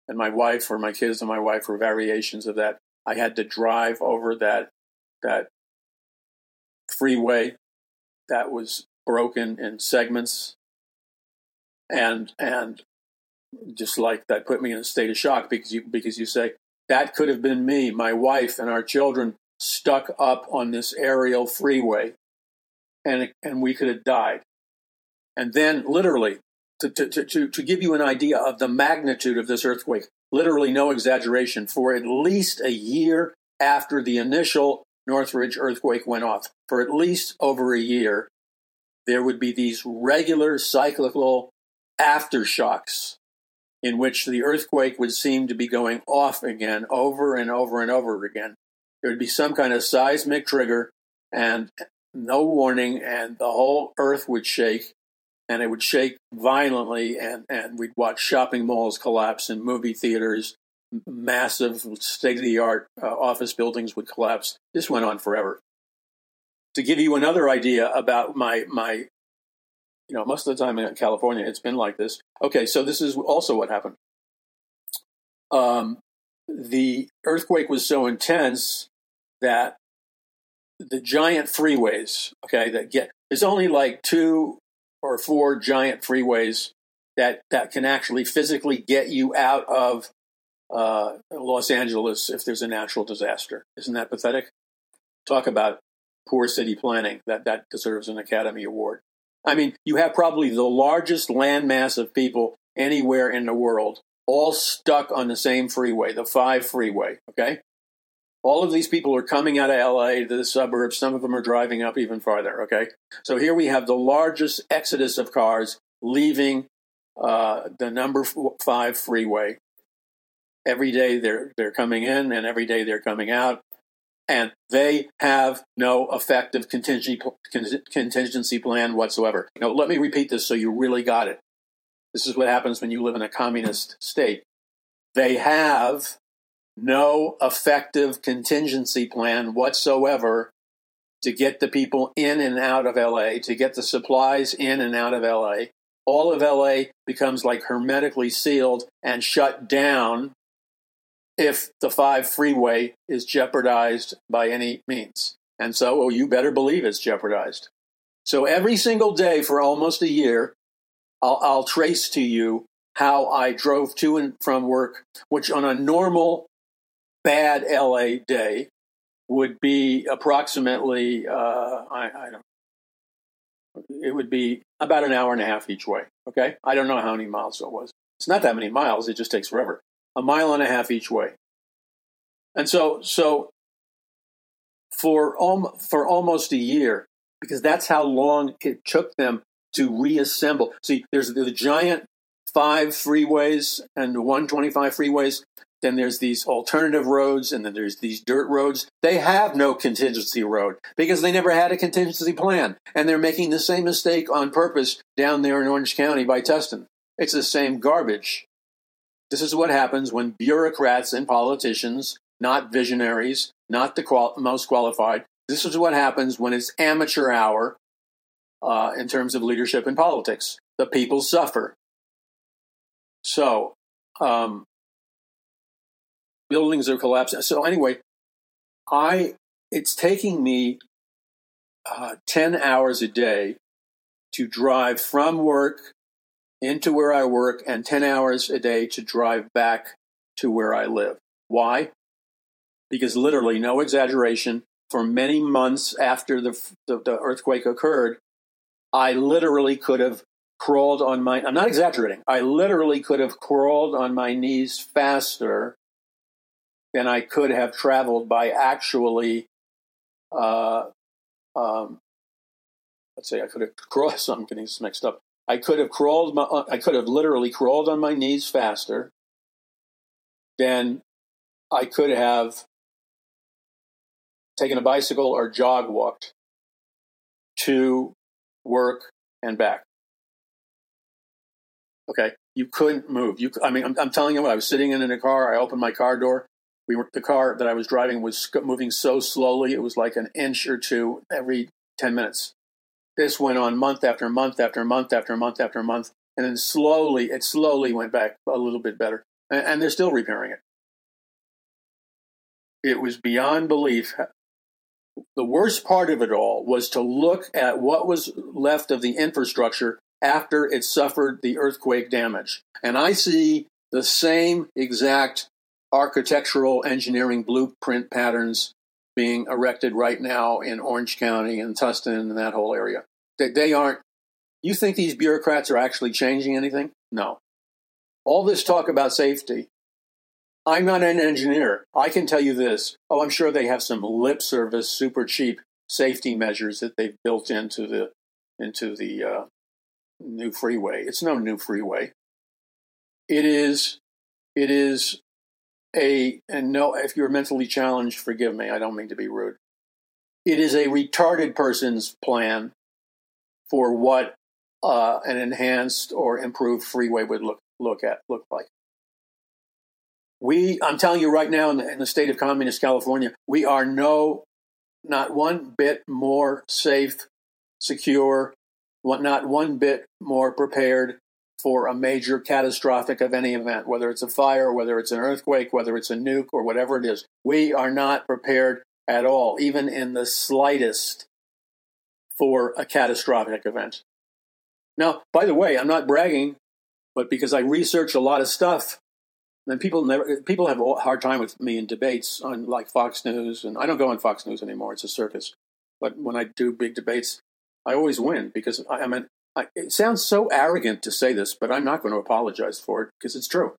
A: and my wife, or my kids and my wife, were variations of that. I had to drive over that that freeway that was broken in segments, and and just like that put me in a state of shock because you because you say that could have been me, my wife, and our children stuck up on this aerial freeway, and and we could have died. And then, literally, to, to, to, to give you an idea of the magnitude of this earthquake, literally no exaggeration, for at least a year after the initial Northridge earthquake went off, for at least over a year, there would be these regular cyclical aftershocks in which the earthquake would seem to be going off again over and over and over again. There would be some kind of seismic trigger and no warning, and the whole earth would shake, and it would shake violently, and, and we'd watch shopping malls collapse and movie theaters, massive state of the art uh, office buildings would collapse. This went on forever. To give you another idea about my my you know, most of the time in California, it's been like this. Okay, so this is also what happened. Um, the earthquake was so intense that the giant freeways, okay, that get there's only like two or four giant freeways that that can actually physically get you out of uh, Los Angeles if there's a natural disaster. Isn't that pathetic? Talk about poor city planning. That that deserves an Academy Award. I mean, you have probably the largest landmass of people anywhere in the world, all stuck on the same freeway, the five freeway. Okay, all of these people are coming out of LA to the suburbs. Some of them are driving up even farther. Okay. So here we have the largest exodus of cars leaving uh, the number five freeway. Every day they're, they're coming in and every day they're coming out. And they have no effective contingency, contingency plan whatsoever. Now, let me repeat this so you really got it. This is what happens when you live in a communist state. They have no effective contingency plan whatsoever to get the people in and out of LA, to get the supplies in and out of LA. All of LA becomes like hermetically sealed and shut down if the 5 freeway is jeopardized by any means. And so, oh, you better believe it's jeopardized. So every single day for almost a year, I'll, I'll trace to you how I drove to and from work, which on a normal bad LA day would be approximately, uh, I, I don't it would be about an hour and a half each way. Okay. I don't know how many miles it was. It's not that many miles. It just takes forever. A mile and a half each way. And so, so for, om- for almost a year, because that's how long it took them to reassemble. See, there's the giant five freeways and 125 freeways then there's these alternative roads, and then there's these dirt roads. They have no contingency road because they never had a contingency plan. And they're making the same mistake on purpose down there in Orange County by Tustin. It's the same garbage. This is what happens when bureaucrats and politicians, not visionaries, not the qual- most qualified, this is what happens when it's amateur hour uh, in terms of leadership and politics. The people suffer. So, um, buildings are collapsing. So anyway, I it's taking me uh, 10 hours a day to drive from work into where I work and 10 hours a day to drive back to where I live. Why? Because literally, no exaggeration, for many months after the, the, the earthquake occurred, I literally could have crawled on my, I'm not exaggerating, I literally could have crawled on my knees faster than I could have traveled by actually, uh, um, let's say I could have crawled, I'm getting this mixed up. I could have crawled, my, I could have literally crawled on my knees faster than I could have taken a bicycle or jog walked to work and back. Okay, you couldn't move. You, I mean, I'm, I'm telling you, I was sitting in, in a car. I opened my car door. We were the car that I was driving was moving so slowly; it was like an inch or two every ten minutes. This went on month after month after month after month after month, and then slowly, it slowly went back a little bit better, and, and they're still repairing it. It was beyond belief the worst part of it all was to look at what was left of the infrastructure after it suffered the earthquake damage. And I see the same exact architectural engineering blueprint patterns being erected right now in Orange County and Tustin and that whole area. They, they aren't. You think these bureaucrats are actually changing anything? No. All this talk about safety I'm not an engineer. I can tell you this. Oh, I'm sure they have some lip service, super cheap safety measures that they've built into the into the uh, new freeway. It's no new freeway. It is it is a and no. If you're mentally challenged, forgive me. I don't mean to be rude. It is a retarded person's plan for what uh, an enhanced or improved freeway would look look at look like. We, I'm telling you right now, in the, in the state of communist California, we are no, not one bit more safe, secure, what not one bit more prepared for a major catastrophic of any event, whether it's a fire, whether it's an earthquake, whether it's a nuke, or whatever it is. We are not prepared at all, even in the slightest, for a catastrophic event. Now, by the way, I'm not bragging, but because I research a lot of stuff and people never people have a hard time with me in debates on like Fox News, and I don't go on Fox News anymore. It's a circus. But when I do big debates, I always win because I, I mean, I, it sounds so arrogant to say this, but I'm not going to apologize for it because it's true.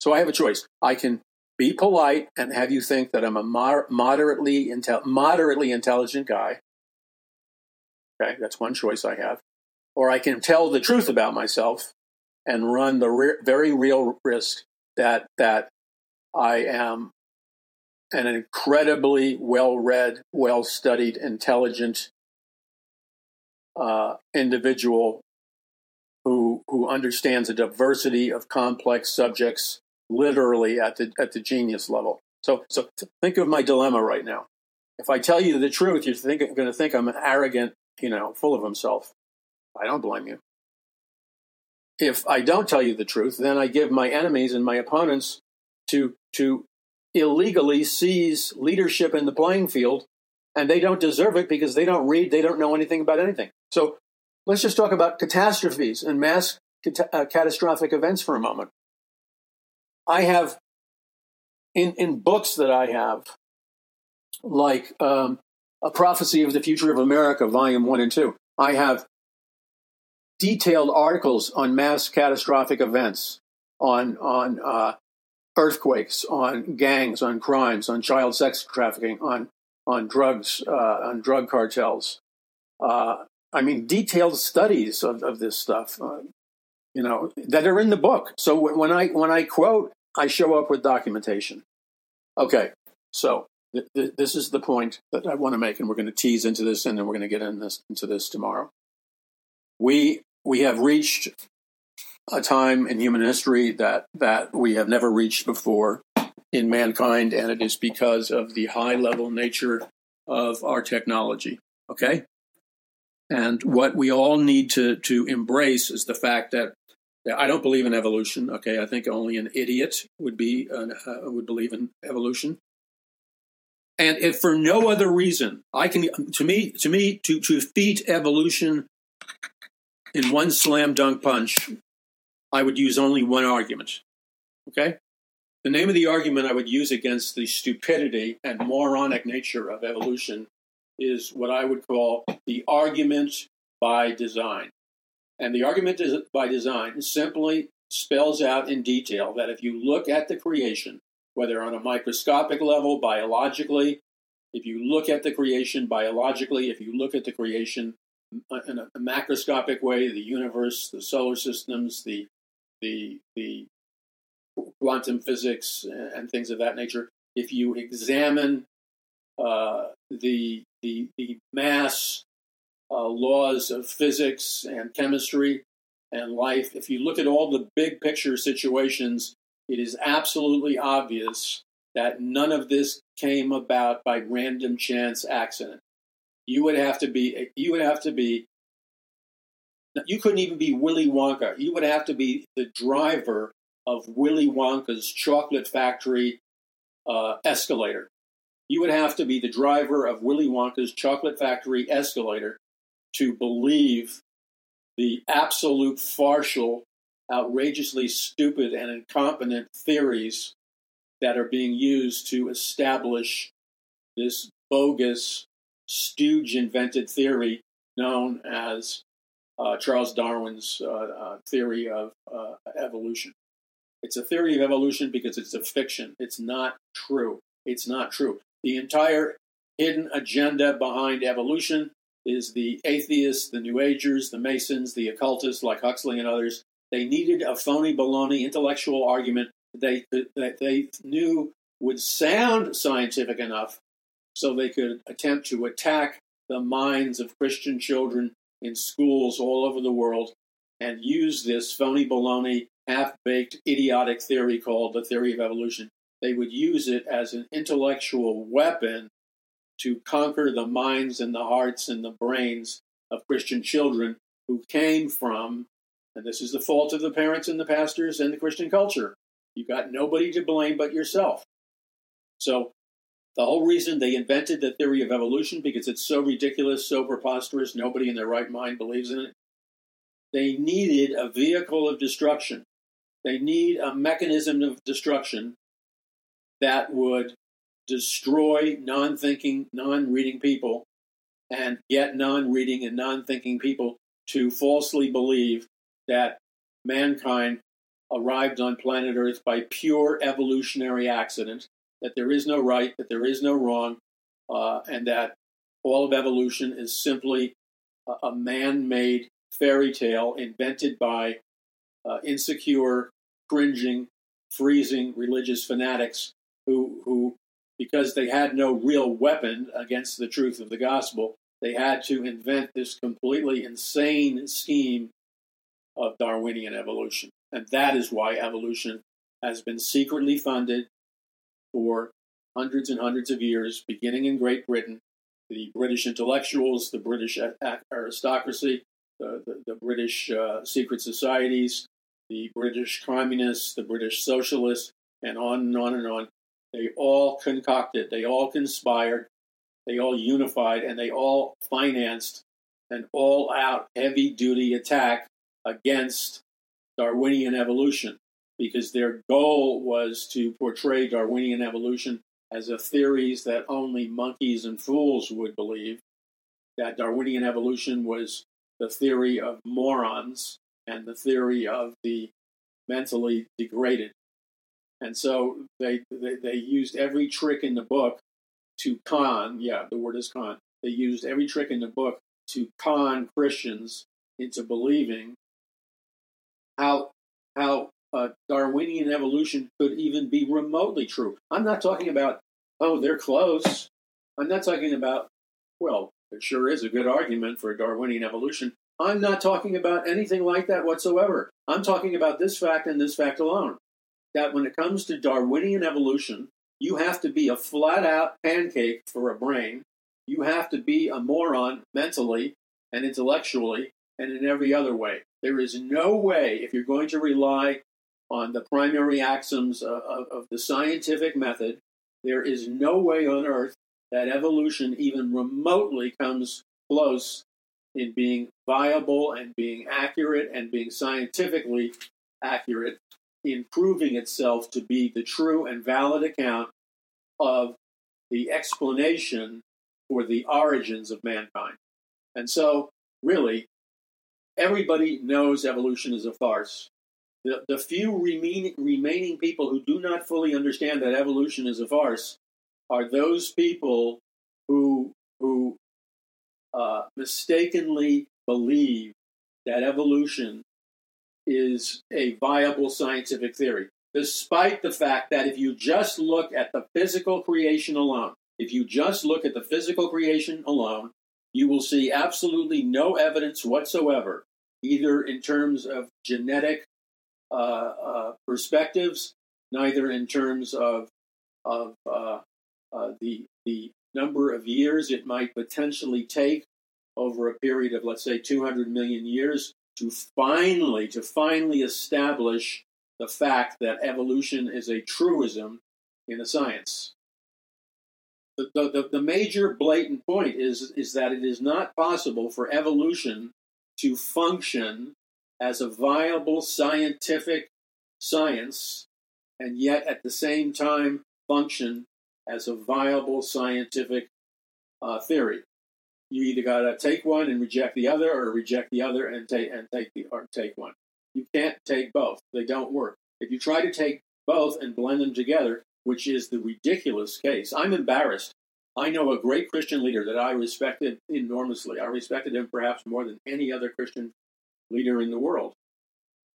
A: So I have a choice. I can be polite and have you think that I'm a moder- moderately moderately intelligent guy. Okay, that's one choice I have. Or I can tell the truth about myself and run the re- very real risk that that I am an incredibly well-read, well-studied, intelligent uh, individual who who understands a diversity of complex subjects literally at the at the genius level. So so think of my dilemma right now. If I tell you the truth, you're think, going to think I'm an arrogant, you know, full of himself. I don't blame you if I don't tell you the truth, then I give my enemies and my opponents to to illegally seize leadership in the playing field, and they don't deserve it because they don't read, they don't know anything about anything. So let's just talk about catastrophes and mass cat- uh, catastrophic events for a moment. I have in in books that I have, like um, a prophecy of the future of America, volume one and two. I have detailed articles on mass catastrophic events, on on uh, earthquakes, on gangs, on crimes, on child sex trafficking, on on drugs, uh, on drug cartels. Uh, I mean, detailed studies of, of this stuff, uh, you know, that are in the book. So when I when I quote, I show up with documentation. Okay, so th- th- this is the point that I want to make, and we're going to tease into this, and then we're going to get in this, into this tomorrow. We we have reached a time in human history that that we have never reached before in mankind, and it is because of the high level nature of our technology. Okay, and what we all need to to embrace is the fact that, I don't believe in evolution. Okay, I think only an idiot would be uh, would believe in evolution. And if for no other reason, I can to me to me to to defeat evolution in one slam dunk punch, I would use only one argument. Okay? The name of the argument I would use against the stupidity and moronic nature of evolution is what I would call the argument by design. And the argument by design simply spells out in detail that if you look at the creation, whether on a microscopic level, biologically, if you look at the creation biologically, if you look at the creation in a macroscopic way, the universe, the solar systems, the the the quantum physics and things of that nature. If you examine uh, the, the the mass uh, laws of physics and chemistry and life, if you look at all the big picture situations, it is absolutely obvious that none of this came about by random chance accident. You would have to be you would have to be you couldn't even be Willy Wonka. You would have to be the driver of Willy Wonka's chocolate factory uh, escalator. You would have to be the driver of Willy Wonka's chocolate factory escalator to believe the absolute farcical, outrageously stupid, and incompetent theories that are being used to establish this bogus, stooge invented theory known as uh, Charles Darwin's uh, uh, theory of uh, evolution. It's a theory of evolution because it's a fiction. It's not true. It's not true. The entire hidden agenda behind evolution is the atheists, the New Agers, the Masons, the occultists like Huxley and others. They needed a phony baloney intellectual argument they that they knew would sound scientific enough so they could attempt to attack the minds of Christian children in schools all over the world and use this phony baloney half baked, idiotic theory called the theory of evolution. They would use it as an intellectual weapon to conquer the minds and the hearts and the brains of Christian children who came from, and this is the fault of the parents and the pastors and the Christian culture. You got nobody to blame but yourself. So, the whole reason they invented the theory of evolution because it's so ridiculous, so preposterous, nobody in their right mind believes in it. They needed a vehicle of destruction they need a mechanism of destruction that would destroy non thinking, non reading people and get non reading and non thinking people to falsely believe that mankind arrived on planet Earth by pure evolutionary accident, that there is no right, that there is no wrong, uh, and that all of evolution is simply a, man made fairy tale invented by uh, insecure, cringing, freezing religious fanatics who, who, because they had no real weapon against the truth of the gospel, they had to invent this completely insane scheme of Darwinian evolution. And that is why evolution has been secretly funded for hundreds and hundreds of years, beginning in Great Britain. The British intellectuals, the British aristocracy, the, the, the British uh, secret societies, the British communists, the British socialists, and on and on and on. They all concocted, they all conspired, they all unified, and they all financed an all out heavy duty attack against Darwinian evolution because their goal was to portray Darwinian evolution as a theories that only monkeys and fools would believe, that Darwinian evolution was the theory of morons and the theory of the mentally degraded. And so they, they, they used every trick in the book to con, yeah, the word is con. They used every trick in the book to con Christians into believing how how uh, Darwinian evolution could even be remotely true. I'm not talking about oh they're close. I'm not talking about well, it sure is a good argument for Darwinian evolution, I'm not talking about anything like that whatsoever. I'm talking about this fact and this fact alone. That when it comes to Darwinian evolution, you have to be a flat out pancake for a brain. You have to be a moron mentally and intellectually and in every other way. There is no way, if you're going to rely on the primary axioms of, of, the scientific method, there is no way on earth that evolution even remotely comes close in being viable and being accurate and being scientifically accurate in proving itself to be the true and valid account of the explanation for the origins of mankind. And so, really, everybody knows evolution is a farce. The, the few remain, remaining people who do not fully understand that evolution is a farce are those people who, who uh, mistakenly believe that evolution is a viable scientific theory, despite the fact that if you just look at the physical creation alone, if you just look at the physical creation alone, you will see absolutely no evidence whatsoever, either in terms of genetic uh, uh, perspectives, neither in terms of of uh, uh the the number of years it might potentially take over a period of let's say 200 million years to finally to finally establish the fact that evolution is a truism in a science. The, the, the major blatant point is, is that it is not possible for evolution to function as a viable scientific science and yet at the same time function as a viable scientific uh, theory you either got to take one and reject the other, or reject the other and take and take the or take one. You can't take both; they don't work. If you try to take both and blend them together, which is the ridiculous case, I'm embarrassed. I know a great Christian leader that I respected enormously. I respected him perhaps more than any other Christian leader in the world.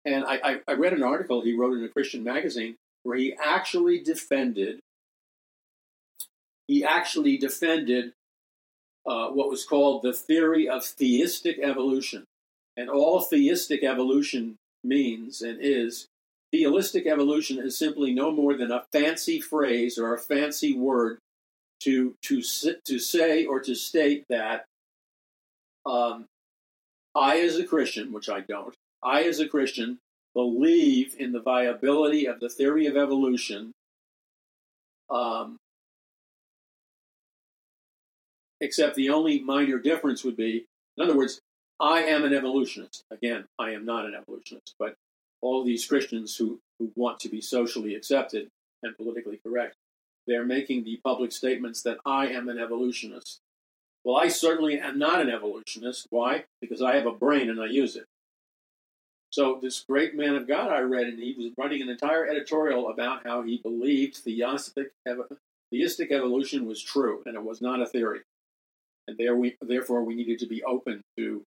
A: And I, I, I read an article he wrote in a Christian magazine where he actually defended he actually defended uh, what was called the theory of theistic evolution. And all theistic evolution means and is theistic evolution is simply no more than a fancy phrase or a fancy word to to to say or to state that um, I, as a Christian, which I don't, I, as a Christian, believe in the viability of the theory of evolution um, except the only minor difference would be, in other words, I am an evolutionist. Again, I am not an evolutionist, but all these Christians who, who want to be socially accepted and politically correct, they're making the public statements that I am an evolutionist. Well, I certainly am not an evolutionist. Why? Because I have a brain and I use it. So, this great man of God I read, and he was writing an entire editorial about how he believed theistic, theistic evolution was true and it was not a theory and there we, therefore we needed to be open to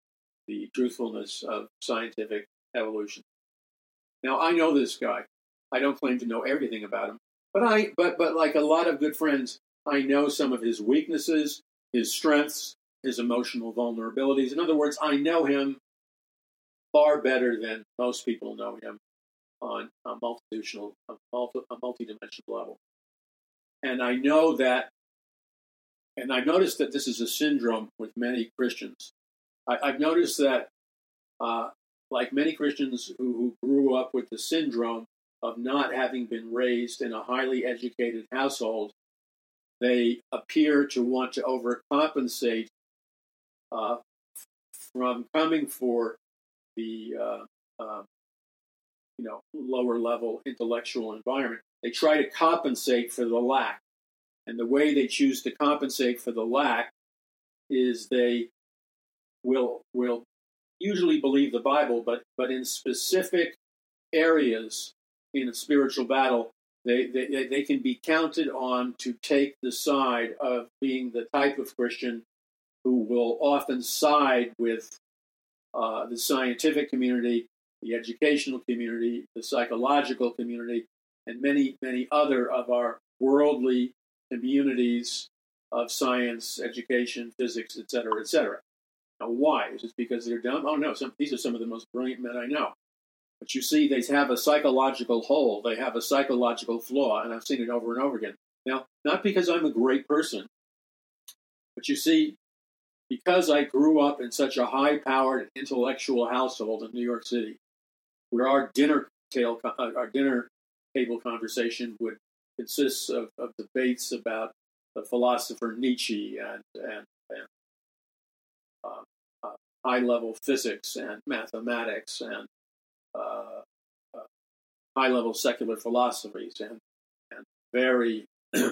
A: the truthfulness of scientific evolution. Now I know this guy. I don't claim to know everything about him, but I but but like a lot of good friends, I know some of his weaknesses, his strengths, his emotional vulnerabilities. In other words, I know him far better than most people know him on a multidimensional, a, multi, a multidimensional level. And I know that and I've noticed that this is a syndrome with many Christians. I, have noticed that, uh, like many Christians who, who grew up with the syndrome of not having been raised in a highly educated household, they appear to want to overcompensate uh, from coming for the uh, uh, you know lower level intellectual environment. They try to compensate for the lack. And the way they choose to compensate for the lack is they will will usually believe the Bible, but but in specific areas in a spiritual battle, they, they, they can be counted on to take the side of being the type of Christian who will often side with uh, the scientific community, the educational community, the psychological community, and many, many other of our worldly communities of science, education, physics, etc., etc. Now, why? Is it because they're dumb? Oh no, some, these are some of the most brilliant men I know. But you see, they have a psychological hole. They have a psychological flaw, and I've seen it over and over again. Now, not because I'm a great person, but you see, because I grew up in such a high-powered intellectual household in New York City, where our dinner table, uh, our dinner table conversation would consists of, of debates about the philosopher Nietzsche and and, and uh, uh, high level physics and mathematics and uh, uh, high level secular philosophies and and very uh,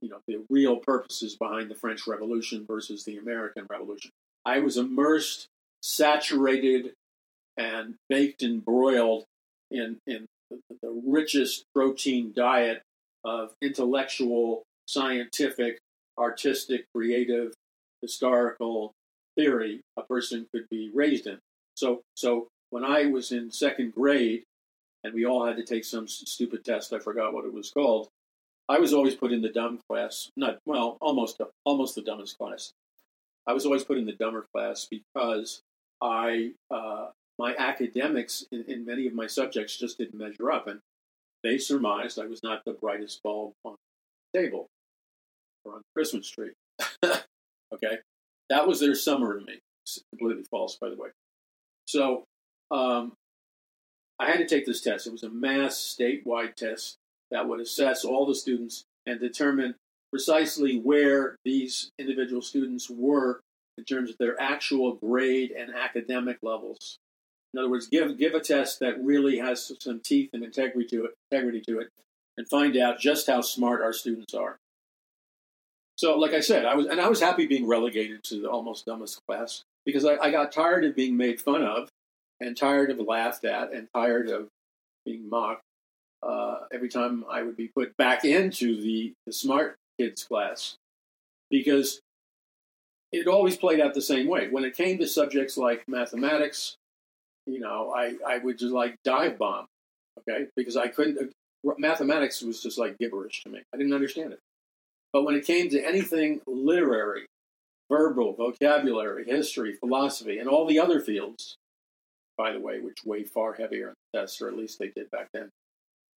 A: you know the real purposes behind the French Revolution versus the American Revolution. I was immersed, saturated, and baked and broiled in in the richest protein diet of intellectual, scientific, artistic, creative, historical theory a person could be raised in. So, so when I was in second grade, and we all had to take some stupid test, I forgot what it was called. I was always put in the dumb class. Not well, almost almost the dumbest class. I was always put in the dumber class because I uh, my academics in, in, many of my subjects just didn't measure up, and they surmised I was not the brightest bulb on the table or on the Christmas tree. okay, that was their summer to me. It's completely false, by the way. So um, I had to take this test. It was a mass statewide test that would assess all the students and determine precisely where these individual students were in terms of their actual grade and academic levels. In other words, give give a test that really has some teeth and integrity to it, integrity to it, and find out just how smart our students are. So, like I said, I was and I was happy being relegated to the almost dumbest class because I, I got tired of being made fun of, and tired of laughed at, and tired of being mocked uh, every time I would be put back into the, the smart kids class because it always played out the same way. When it came to subjects like mathematics, you know, I, I would just like dive bomb, okay, because I couldn't. Mathematics was just like gibberish to me. I didn't understand it. But when it came to anything literary, verbal, vocabulary, history, philosophy, and all the other fields, by the way, which weigh far heavier in the tests, or at least they did back then,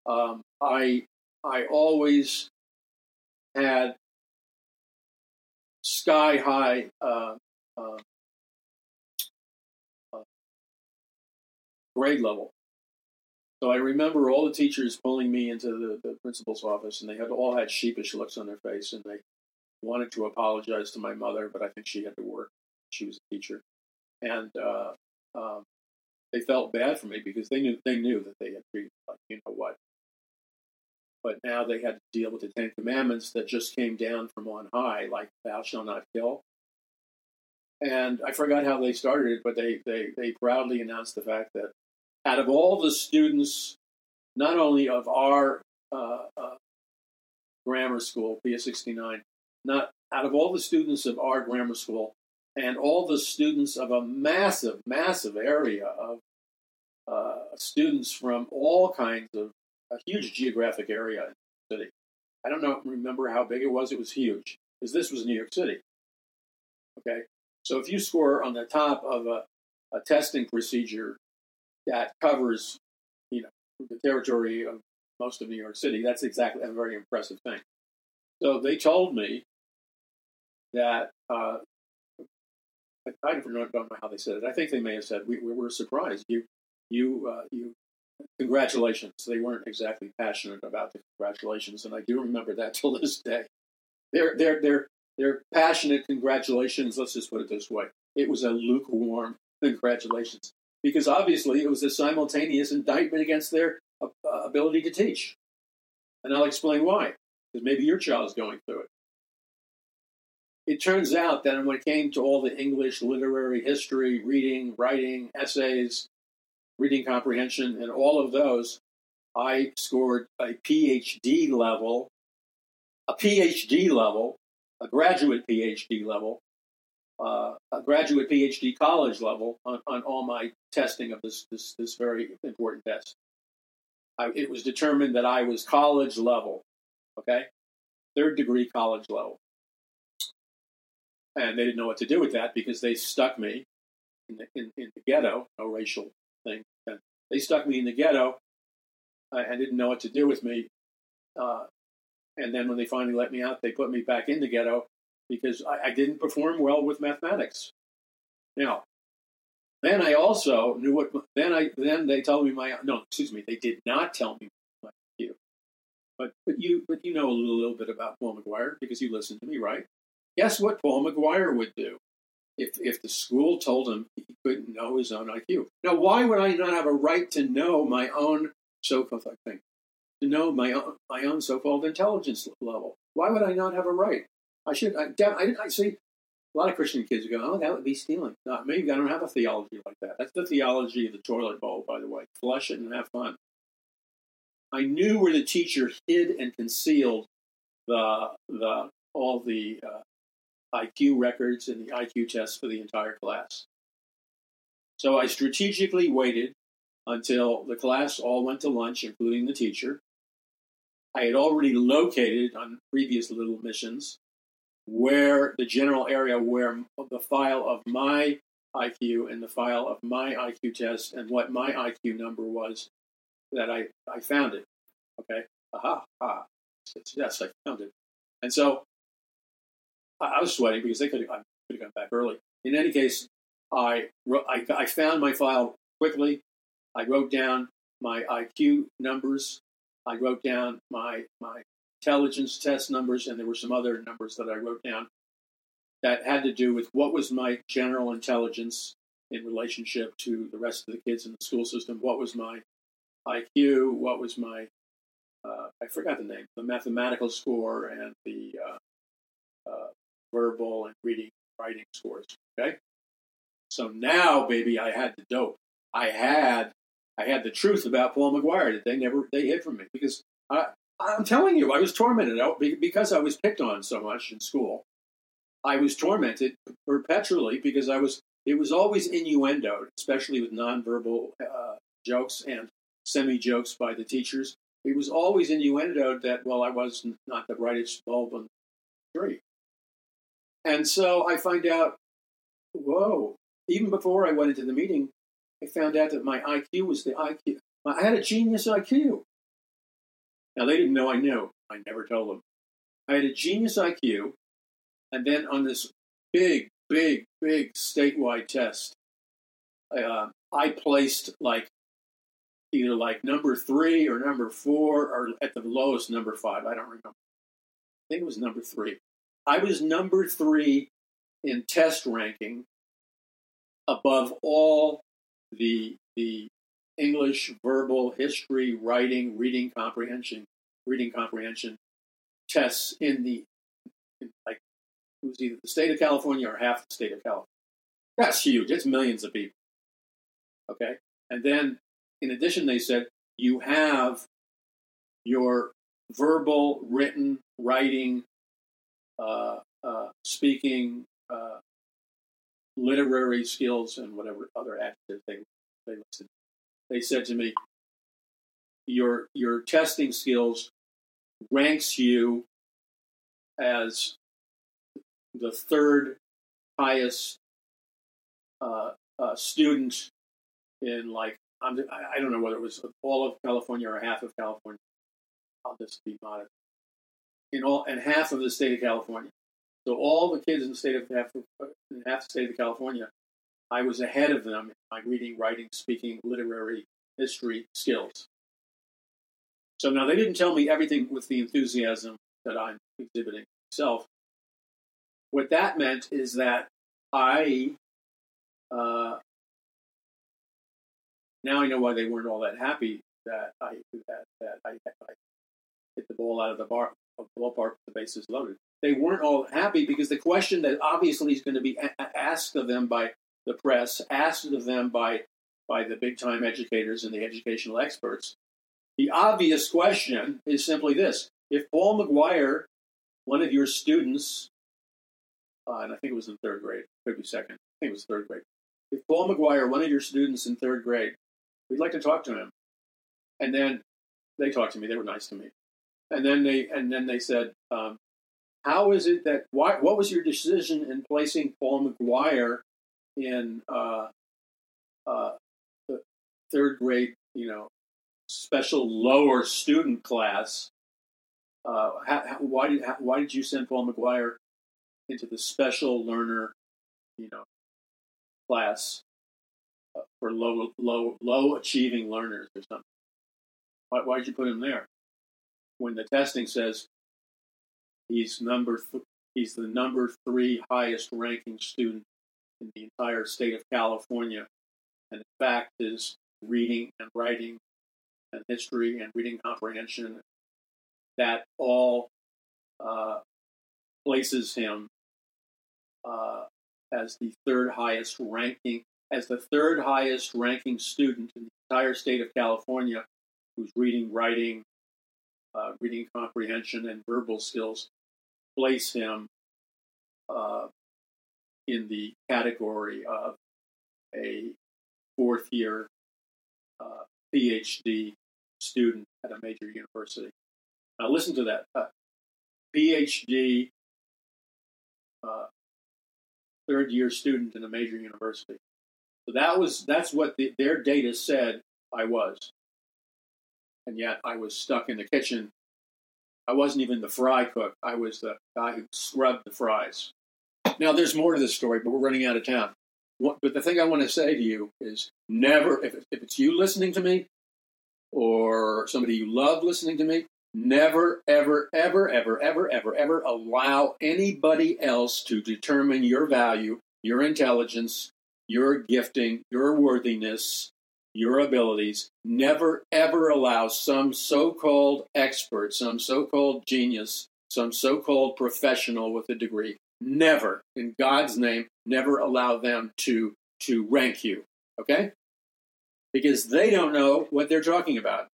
A: um, I I always had sky high uh, uh, uh, grade level. So I remember all the teachers pulling me into the, the, principal's office, and they had all had sheepish looks on their face, and they wanted to apologize to my mother, but I think she had to work. She was a teacher, and uh, um, they felt bad for me because they knew they knew that they had treated like you know what but now they had to deal with the Ten Commandments that just came down from on high, like "Thou shalt not kill." And I forgot how they started it, but they they they proudly announced the fact that out of all the students, not only of our uh, uh, grammar school, Pia 69, not out of all the students of our grammar school, and all the students of a massive, massive area of uh, students from all kinds of a huge geographic area in the city. I don't know, remember how big it was. It was huge because this was New York City. Okay, so if you score on the top of a, a testing procedure that covers, you know, the territory of most of New York City, that's exactly a very impressive thing. So they told me that uh, I don't know how they said it. I think they may have said we, we were surprised. You you uh, you congratulations. They weren't exactly passionate about the congratulations, and I do remember that till this day. They're they're they're they're passionate congratulations. Let's just put it this way: it was a lukewarm congratulations because obviously it was a simultaneous indictment against their uh, ability to teach, and I'll explain why. Because maybe your child is going through it. It turns out that when it came to all the English literary history, reading, writing, essays, reading comprehension, and all of those, I scored a PhD level, a PhD level, a graduate PhD level, uh, a graduate PhD college level on, on all my testing of this, this, this very important test. I, it was determined that I was college level, okay? Third degree college level. And they didn't know what to do with that because they stuck me in the, in, in the ghetto, no racial thing. And they stuck me in the ghetto uh, and didn't know what to do with me. Uh, and then when they finally let me out, they put me back in the ghetto because I, I didn't perform well with mathematics. Now, then I also knew what. Then I then they told me my no, excuse me, they did not tell me my IQ. But but you but you know a little, little bit about Paul McGuire because you listened to me, right? Guess what Paul McGuire would do if if the school told him he couldn't know his own IQ. Now, why would I not have a right to know my own so-called thing, to know my own my own so-called intelligence level? Why would I not have a right? I should. I, I, I see a lot of Christian kids go, "Oh, that would be stealing." No, maybe I don't have a theology like that. That's the theology of the toilet bowl, by the way. Flush it and have fun. I knew where the teacher hid and concealed the the all the uh, IQ records and the IQ tests for the entire class. So I strategically waited until the class all went to lunch, including the teacher. I had already located on previous little missions where the general area where the file of my IQ and the file of my IQ test and what my IQ number was that I, I found it. Okay. Aha. Ah. Yes, I found it. And so I, I was sweating because they could have, could have gone back early. In any case, I, I, I found my file quickly. I wrote down my IQ numbers. I wrote down my, my intelligence test numbers, and there were some other numbers that I wrote down that had to do with what was my general intelligence in relationship to the rest of the kids in the school system. What was my IQ? What was my uh, I forgot the name, the mathematical score and the uh, uh, verbal and reading writing scores. Okay, so now, baby, I had the dope. I had I had the truth about Paul McGuire that they never they hid from me because I I'm telling you I was tormented because I was picked on so much in school. I was tormented perpetually because I was it was always innuendo, especially with nonverbal uh, jokes and semi jokes by the teachers. It was always innuendo that well I was not the brightest bulb on the tree. And so I find out, whoa, even before I went into the meeting, I found out that my IQ was the IQ. I had a genius IQ. Now, they didn't know I knew. I never told them. I had a genius IQ. And then on this big, big, big statewide test, uh, I placed like either like number three or number four or at the lowest number five. I don't remember. I think it was number three. I was number three in test ranking above all the the English verbal history, writing, reading comprehension, reading comprehension tests in the in like it was either the state of California or half the state of California. That's huge. It's millions of people. Okay, and then in addition, they said you have your verbal, written, writing, uh, uh, speaking, uh, literary skills, and whatever other adjectives they, they listed. They said to me, your, your testing skills ranks you as the third highest uh, uh, student in like I'm, I don't know whether it was all of California or half of California. I'll just be modest in all and half of the state of California. So all the kids in the state of half, in half the state of California, I was ahead of them in my reading, writing, speaking, literary, history skills. So now they didn't tell me everything with the enthusiasm that I'm exhibiting myself. What that meant is that I uh, now I know why they weren't all that happy that I that, that I, I hit the ball out of the bar of ballpark with the bases loaded. They weren't all happy because the question that obviously is going to be a- asked of them by the press, asked of them by by the big time educators and the educational experts, the obvious question is simply this: If Paul McGuire, one of your students, uh, and I think it was in third grade, could be second, I think it was third grade. If Paul McGuire, one of your students in third grade, we'd like to talk to him, and then they talked to me. They were nice to me and then they and then they said, um, "How is it that why? What was your decision in placing Paul McGuire in uh, uh, the third grade? You know, special lower student class. Uh, how, how, why did how, why did you send Paul McGuire into the special learner, you know, class uh, for low low low achieving learners or something? Why, why did you put him there? when the testing says he's number th- he's the number three highest ranking student in the entire state of California, and in fact his reading and writing and history and reading comprehension that all uh, places him uh, as the third highest ranking as the third highest ranking student in the entire state of California whose reading, writing, uh, reading comprehension, and verbal skills place him uh, in the category of a fourth year uh, PhD student at a major university. Now, listen to that uh, PhD uh, third year student in a major university. So that was that's what the, their data said I was, and yet I was stuck in the kitchen. I wasn't even the fry cook. I was the guy who scrubbed the fries. Now there's more to this story, but we're running out of time. What, but the thing I want to say to you is never, if, if it's you listening to me, or somebody you love listening to me, never, ever, ever, ever, ever, ever, ever allow anybody else to determine your value, your intelligence, your gifting, your worthiness, your abilities. Never, ever allow some so called expert, some so called genius, some so called professional with a degree. Never, in God's name, never allow them to, to rank you. Okay? Because they don't know what they're talking about.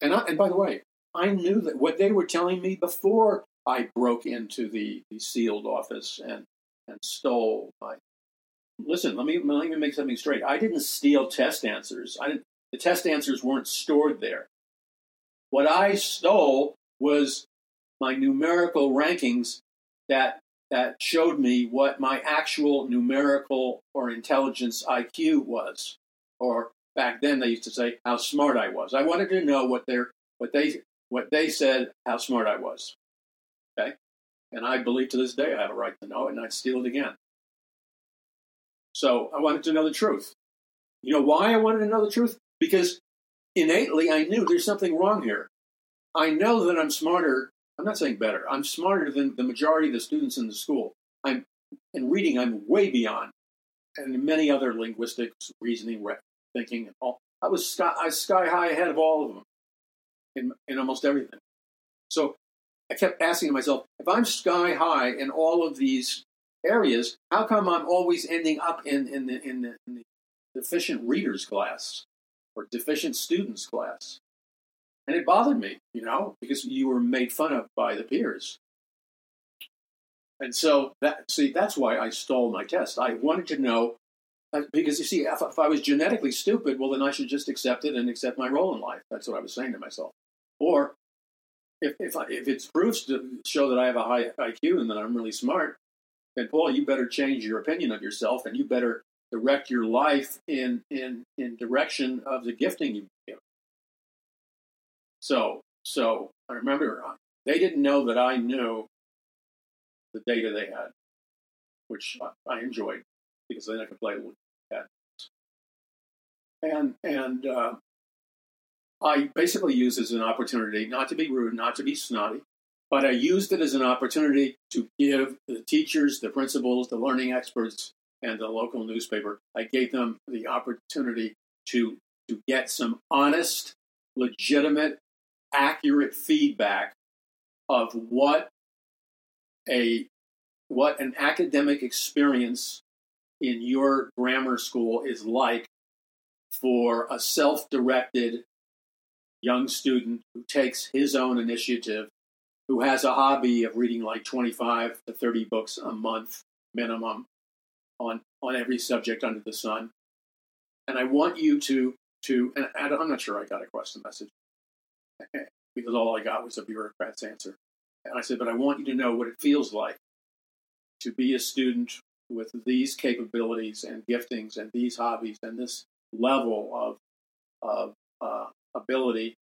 A: And, I, and by the way, I knew that what they were telling me before I broke into the, the sealed office and and stole my. Listen, let me let me make something straight. I didn't steal test answers. I didn't. The test answers weren't stored there. What I stole was my numerical rankings that that showed me what my actual numerical or intelligence IQ was. Or back then they used to say how smart I was. I wanted to know what their what they what they said how smart I was. Okay? And I believe to this day I have a right to know it, and I'd steal it again. So I wanted to know the truth. You know why I wanted to know the truth? Because innately I knew there's something wrong here. I know that I'm smarter. I'm not saying better. I'm smarter than the majority of the students in the school. I'm in reading. I'm way beyond, and many other linguistics, reasoning, thinking, and all. I was sky, I was sky high ahead of all of them in, in almost everything. So I kept asking myself, if I'm sky high in all of these areas, how come I'm always ending up in, in, the, in, the, in the deficient readers class or deficient students class? And it bothered me, you know, because you were made fun of by the peers. And so that see, that's why I stole my test. I wanted to know uh, because you see, if, if, I was genetically stupid, well, then I should just accept it and accept my role in life. That's what I was saying to myself. Or if if, I, if it's proofs to show that I have a high IQ and that I'm really smart, then Paul, you better change your opinion of yourself, and you better direct your life in in in direction of the gifting you give. So so I remember they didn't know that I knew the data they had, which I enjoyed because then I could play with that. And and uh, I basically used it as an opportunity not to be rude, not to be snotty, but I used it as an opportunity to give the teachers, the principals, the learning experts, and the local newspaper, I gave them the opportunity to, to get some honest, legitimate, accurate feedback of what a what an academic experience in your grammar school is like for a self-directed young student who takes his own initiative, who has a hobby of reading like 25 to 30 books a month minimum on, on every subject under the sun. And I want you to, to and I'm not sure I got across the message because all I got was a bureaucrat's answer. And I said, but I want you to know what it feels like to be a student with these capabilities and giftings and these hobbies and this level of, of uh, ability.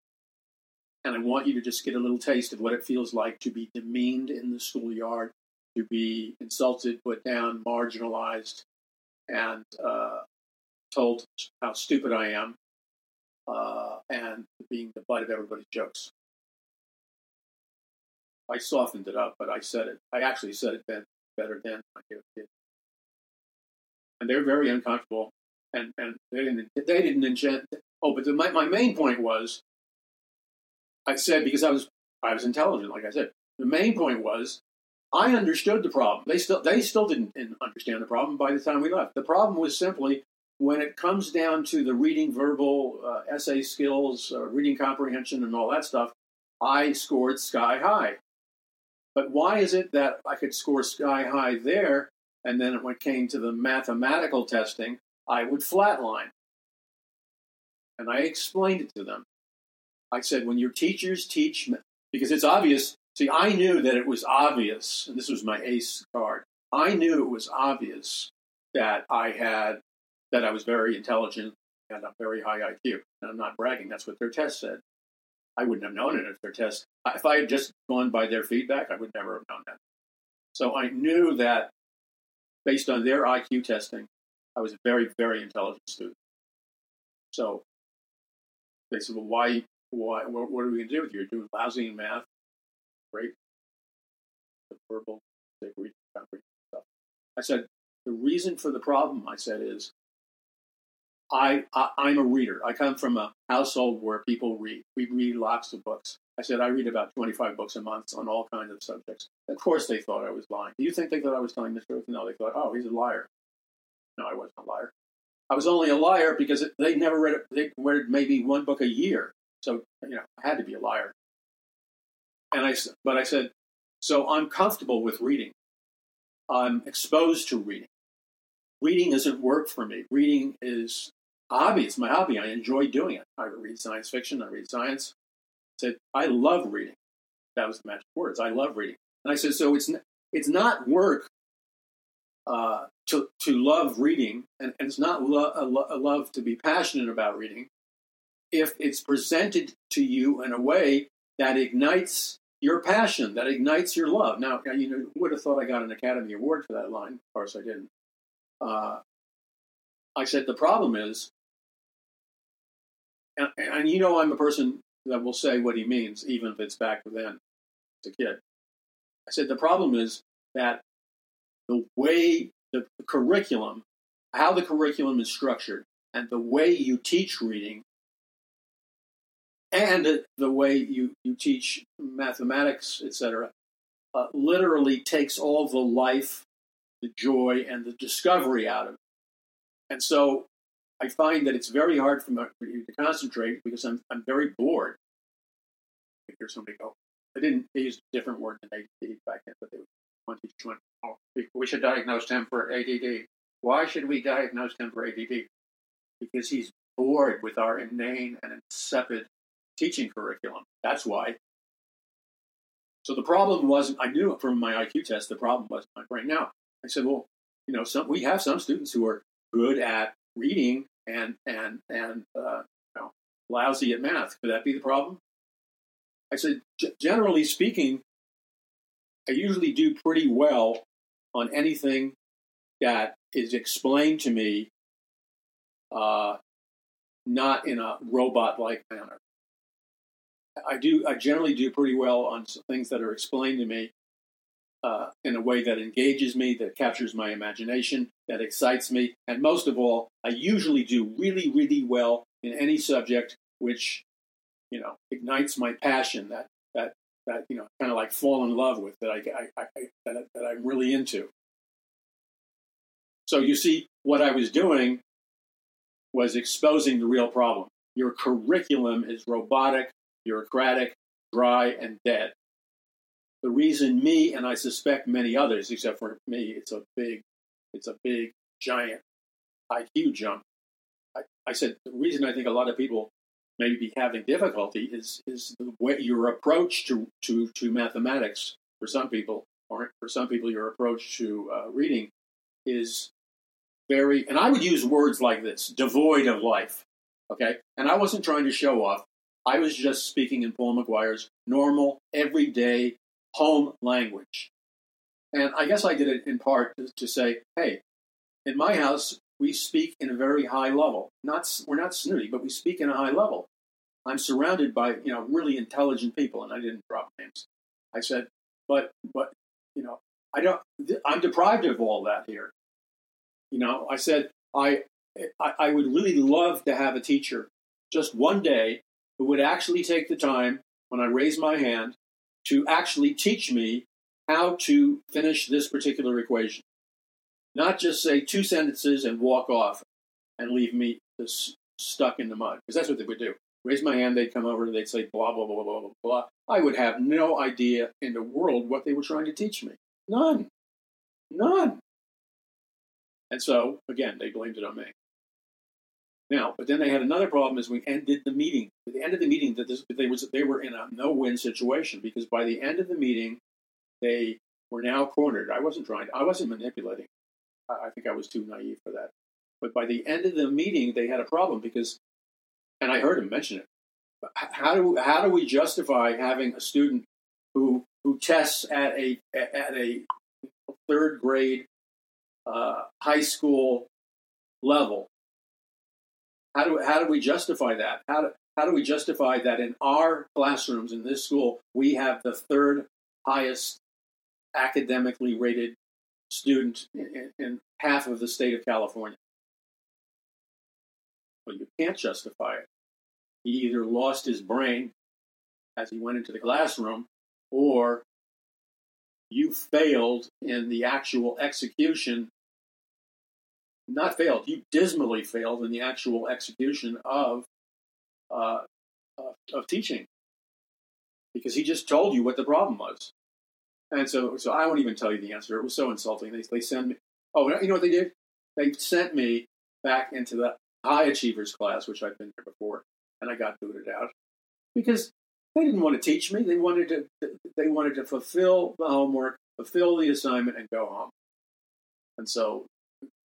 A: And I want you to just get a little taste of what it feels like to be demeaned in the schoolyard, to be insulted, put down, marginalized, and uh, told how stupid I am, uh, and being the butt of everybody's jokes. I softened it up, but I said it. I actually said it better than I did. And they're very uncomfortable, and, and they didn't they didn't enchant. Oh, but the, my my main point was, I said because I was I was intelligent, like I said. The main point was, I understood the problem. They still they still didn't understand the problem by the time we left. The problem was simply when it comes down to the reading, verbal, uh, essay skills, uh, reading comprehension, and all that stuff. I scored sky high. But why is it that I could score sky high there, and then when it came to the mathematical testing, I would flatline? And I explained it to them. I said, when your teachers teach, because it's obvious. See, I knew that it was obvious, and this was my ace card. I knew it was obvious that I had, that I was very intelligent and a very high IQ. And I'm not bragging, that's what their test said. I wouldn't have known it if their test. If I had just gone by their feedback, I would never have known that. So I knew that based on their IQ testing, I was a very, very intelligent student. So they said, "Well, why? Why? What, what are we going to do with you? You're doing lousy in math. Great. The verbal, reading, stuff." I said, "The reason for the problem," I said, "is I, I I'm a reader. I come from a household where people read. We read lots of books. I said I read about 25 books a month on all kinds of subjects. Of course, they thought I was lying. Do you think they thought I was telling the truth? No, they thought, oh, he's a liar. No, I wasn't a liar. I was only a liar because they never read. They read maybe one book a year, so you know I had to be a liar. And I, but I said, so I'm comfortable with reading. I'm exposed to reading. Reading isn't work for me. Reading is hobby. It's my hobby. I enjoy doing it. I read science fiction. I read science. I said, I love reading. That was the magic words. I love reading. And I said, so it's it's not work uh, to to love reading, and, and it's not lo- a, lo- a love to be passionate about reading. If it's presented to you in a way that ignites your passion, that ignites your love. Now, you know, would have thought I got an Academy Award for that line. Of course, I didn't. Uh, I said the problem is and, and you know I'm a person that will say what he means, even if it's back then as a kid. I said the problem is that the way the, curriculum, how the curriculum is structured, and the way you teach reading, and the way you, you teach mathematics, etc., uh, literally takes all the life, the joy, and the discovery out of it. And so I find that it's very hard for, me, to concentrate because I'm, I'm very bored. I hear somebody go, I didn't, they used a different word than ADD back then, but they one, oh, we should diagnose him for ADD. Why should we diagnose him for ADD? Because he's bored with our inane and insipid teaching curriculum. That's why. So the problem wasn't, I knew from my IQ test, the problem wasn't my brain. Now, I said, well, you know, some, we have some students who are good at reading and and and uh, you know, lousy at math. Could that be the problem? I said, generally speaking, I usually do pretty well on anything that is explained to me, uh, not in a robot-like manner. I do. I generally do pretty well on things that are explained to me uh, in a way that engages me, that captures my imagination, that excites me. And most of all, I usually do really, really well in any subject which, you know, ignites my passion, that, that, that you know, kind of like fall in love with, that, I, I, I that, that I'm really into. So you see, what I was doing was exposing the real problem. Your curriculum is robotic, bureaucratic, dry, and dead. The reason me and I suspect many others, except for me, it's a big, it's a big, giant IQ jump. I, I said the reason I think a lot of people may be having difficulty is is the way your approach to to to mathematics for some people, or for some people, your approach to uh, reading is very, and I would use words like this, devoid of life. Okay, and I wasn't trying to show off. I was just speaking in Paul McGuire's normal, everyday home language. And I guess I did it in part to, to say, hey, in my house, we speak in a very high level. Not we're not snooty, but we speak in a high level. I'm surrounded by you know really intelligent people, and I didn't drop names. I said, but but you know, I don't. I'm deprived of all that here. You know, I said I I, I would really love to have a teacher just one day who would actually take the time when I raise my hand to actually teach me how to finish this particular equation. Not just say two sentences and walk off and leave me stuck in the mud, because that's what they would do. Raise my hand, they'd come over and they'd say blah, blah, blah, blah, blah, blah. I would have no idea in the world what they were trying to teach me. None. None. And so, again, they blamed it on me. Now, but then they had another problem as we ended the meeting. At the end of the meeting, that they was they were in a no-win situation because by the end of the meeting, they were now cornered. I wasn't trying. I wasn't manipulating. I, I think I was too naive for that. But by the end of the meeting, they had a problem because, and I heard him mention it. How do how do we justify having a student who who tests at a at a third grade uh, high school level how do how do we justify that? How do how do we justify that in our classrooms in this school we have the third highest academically rated student in, in half of the state of California? Well, you can't justify it. He either lost his brain as he went into the classroom, or you failed in the actual execution not failed, you dismally failed in the actual execution of, uh, of, teaching because he just told you what the problem was. And so, so I won't even tell you the answer. It was so insulting. They, they send me, oh, you know what they did? They sent me back into the high achievers class, which I've been there before, and I got booted out because they didn't want to teach me. They wanted to, they wanted to fulfill the homework, fulfill the assignment, and go home. And so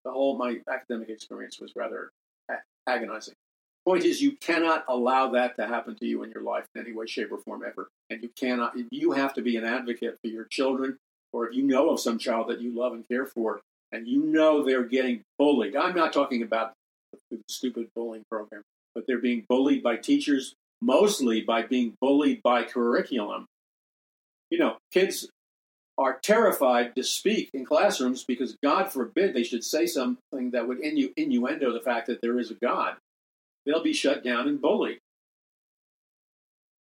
A: the whole my academic experience was rather agonizing. Point is, you cannot allow that to happen to you in your life in any way, shape, or form ever. And you cannot. You have to be an advocate for your children, or if you know of some child that you love and care for, and you know they're getting bullied. I'm not talking about the stupid bullying program, but they're being bullied by teachers, mostly by being bullied by curriculum. You know, kids are terrified to speak in classrooms because God forbid they should say something that would innu- innuendo the fact that there is a God. They'll be shut down and bullied.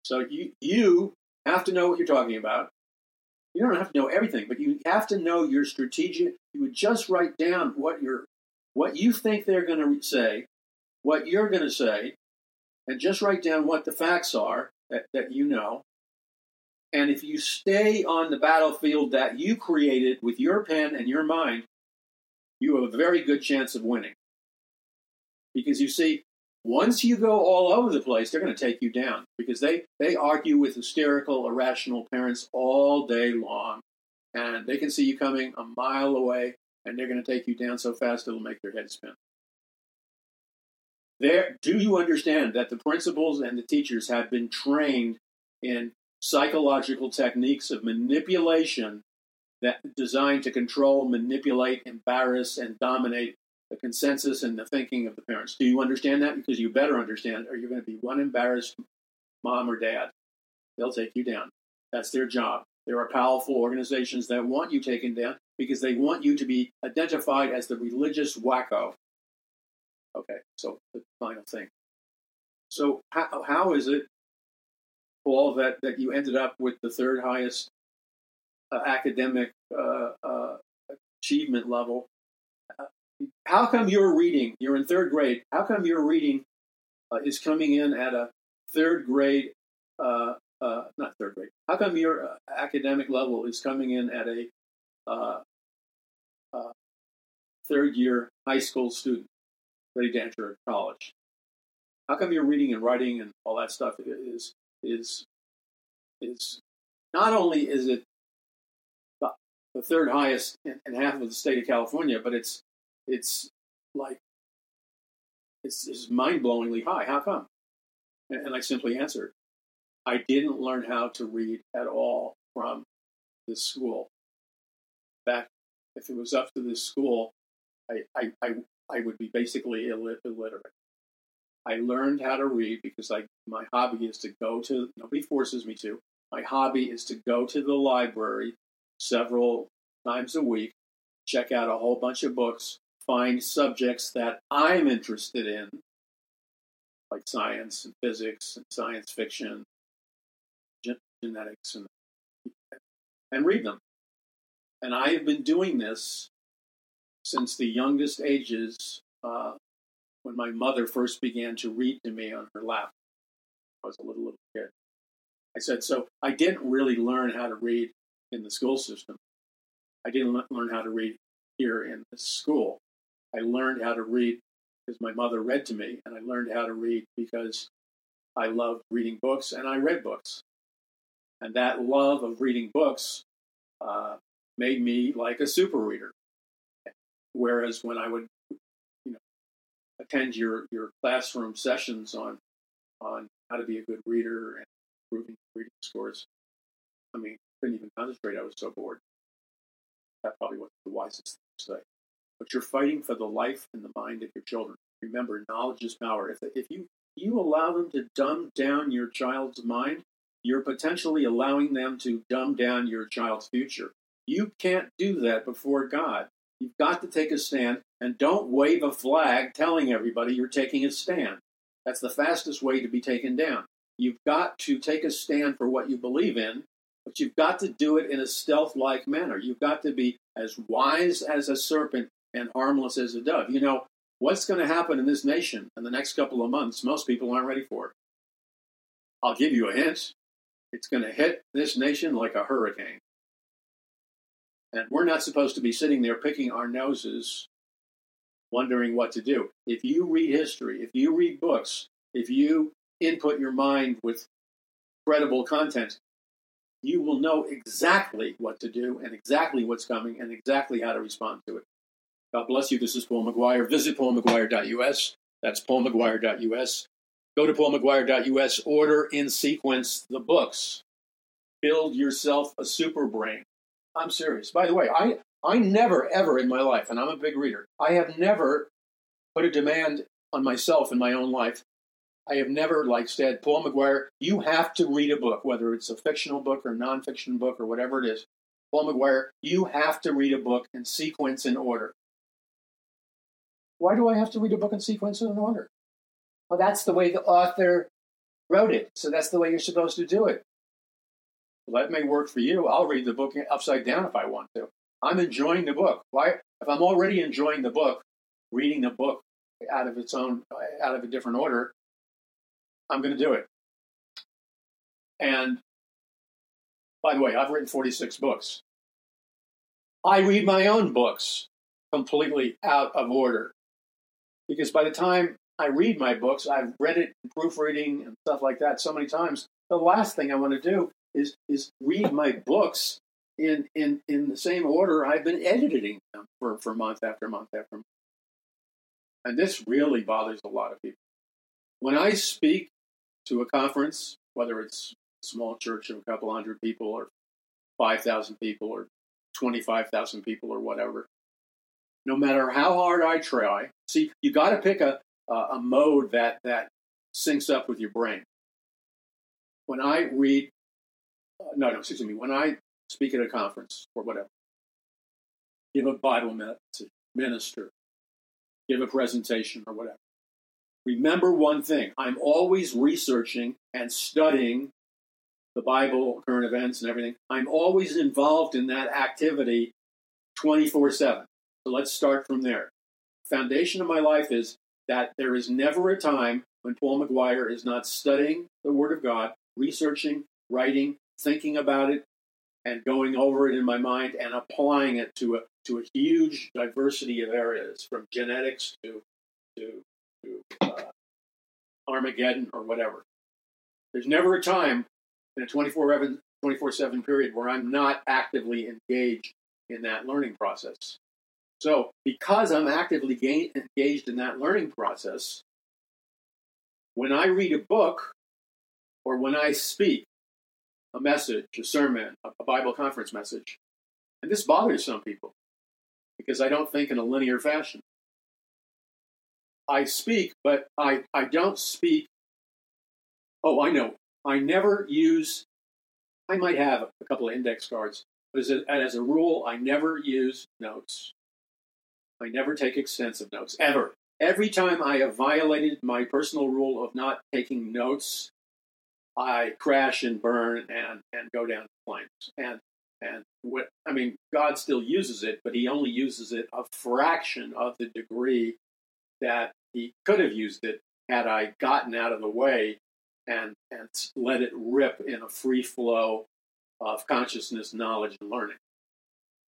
A: So you you have to know what you're talking about. You don't have to know everything, but you have to know your strategic. You would just write down what you're, what you think they're going to say, what you're going to say, and just write down what the facts are that, that you know, and if you stay on the battlefield that you created with your pen and your mind, you have a very good chance of winning. Because you see, once you go all over the place, they're going to take you down because they, they argue with hysterical, irrational parents all day long. And they can see you coming a mile away and they're going to take you down so fast it'll make their head spin. There, do you understand that the principals and the teachers have been trained in psychological techniques of manipulation that designed to control, manipulate, embarrass, and dominate the consensus and the thinking of the parents. Do you understand that? Because you better understand, or you're going to be one embarrassed mom or dad. They'll take you down. That's their job. There are powerful organizations that want you taken down because they want you to be identified as the religious wacko. Okay, so the final thing. So, how, how is it Paul, that, that you ended up with the third highest uh, academic uh, uh, achievement level. Uh, how come your reading, you're in third grade, how come your reading uh, is coming in at a third grade, uh, not third grade, how come your academic level is coming in at a third year high school student ready to enter college? How come your reading and writing and all that stuff is is is not only is it the, the third highest in, in, half of the state of California, but it's it's like it's, it's mind blowingly high. How come? And, and I simply answered, I didn't learn how to read at all from this school. Back, if it was up to this school, I, I, I, I would be basically illiterate. I learned how to read because I, my hobby is to go to, nobody forces me to. My hobby is to go to the library several times a week, check out a whole bunch of books, find subjects that I'm interested in, like science and physics and science fiction, genetics, and, and read them. And I have been doing this since the youngest ages uh, when my mother first began to read to me on her lap. I was a little little kid. I said, so I didn't really learn how to read in the school system. I didn't learn how to read here in the school. I learned how to read because my mother read to me, and I learned how to read because I loved reading books and I read books. And that love of reading books uh, made me like a super reader. Whereas when I would, attend your, your classroom sessions on on how to be a good reader and improving reading scores, I mean, couldn't even concentrate. I was so bored. That probably wasn't the wisest thing to say. But you're fighting for the life and the mind of your children. Remember, knowledge is power. If, if you you allow them to dumb down your child's mind, you're potentially allowing them to dumb down your child's future. You can't do that before God. You've got to take a stand and don't wave a flag telling everybody you're taking a stand. That's the fastest way to be taken down. You've got to take a stand for what you believe in, but you've got to do it in a stealth like manner. You've got to be as wise as a serpent and harmless as a dove. You know, what's going to happen in this nation in the next couple of months, most people aren't ready for it. I'll give you a hint. It's going to hit this nation like a hurricane. And we're not supposed to be sitting there picking our noses, wondering what to do. If you read history, if you read books, if you input your mind with credible content, you will know exactly what to do and exactly what's coming and exactly how to respond to it. God bless you. This is Paul McGuire. Visit paulmcguire.us. That's paulmcguire.us. Go to paulmcguire.us. Order in sequence the books. Build yourself a super brain. I'm serious. By the way, I, I never, ever in my life, and I'm a big reader, I have never put a demand on myself in my own life. I have never, like said, Paul McGuire, you have to read a book, whether it's a fictional book or a nonfiction book or whatever it is. Paul McGuire, you have to read a book in sequence and order. Why do I have to read a book in sequence and in order? Well, that's the way the author wrote it, so that's the way you're supposed to do it. That may work for you. I'll read the book upside down if I want to. I'm enjoying the book. Why? If I'm already enjoying the book, reading the book out of its own, out of a different order, I'm going to do it. And by the way, I've written 46 books. I read my own books completely out of order because by the time I read my books, I've read it proofreading and stuff like that so many times. The last thing I want to do is is read my books in in in the same order I've been editing them for for month after month after month. And this really bothers a lot of people. When I speak to a conference, whether it's a small church of a couple hundred people or 5,000 people or 25,000 people or whatever, no matter how hard I try, see, you got to pick a, a, a mode that, that syncs up with your brain. When I read no, no, excuse me, when I speak at a conference or whatever, give a Bible message, minister, give a presentation or whatever. Remember one thing I'm always researching and studying the Bible, current events, and everything. I'm always involved in that activity 24 7. So let's start from there. Foundation of my life is that there is never a time when Paul McGuire is not studying the Word of God, researching, writing, thinking about it and going over it in my mind and applying it to a to a huge diversity of areas, from genetics to to, to uh, Armageddon or whatever. There's never a time in a 24 7 period where I'm not actively engaged in that learning process. So, because I'm actively ga- engaged in that learning process, when I read a book or when I speak, a message, a sermon, a Bible conference message. And this bothers some people because I don't think in a linear fashion. I speak, but I, I don't speak. Oh, I know. I never use, I might have a couple of index cards, but as a, as a rule, I never use notes. I never take extensive notes, ever. Every time I have violated my personal rule of not taking notes, I crash and burn and, and go down flames. And and what I mean, God still uses it, but He only uses it a fraction of the degree that He could have used it had I gotten out of the way and and let it rip in a free flow of consciousness, knowledge, and learning.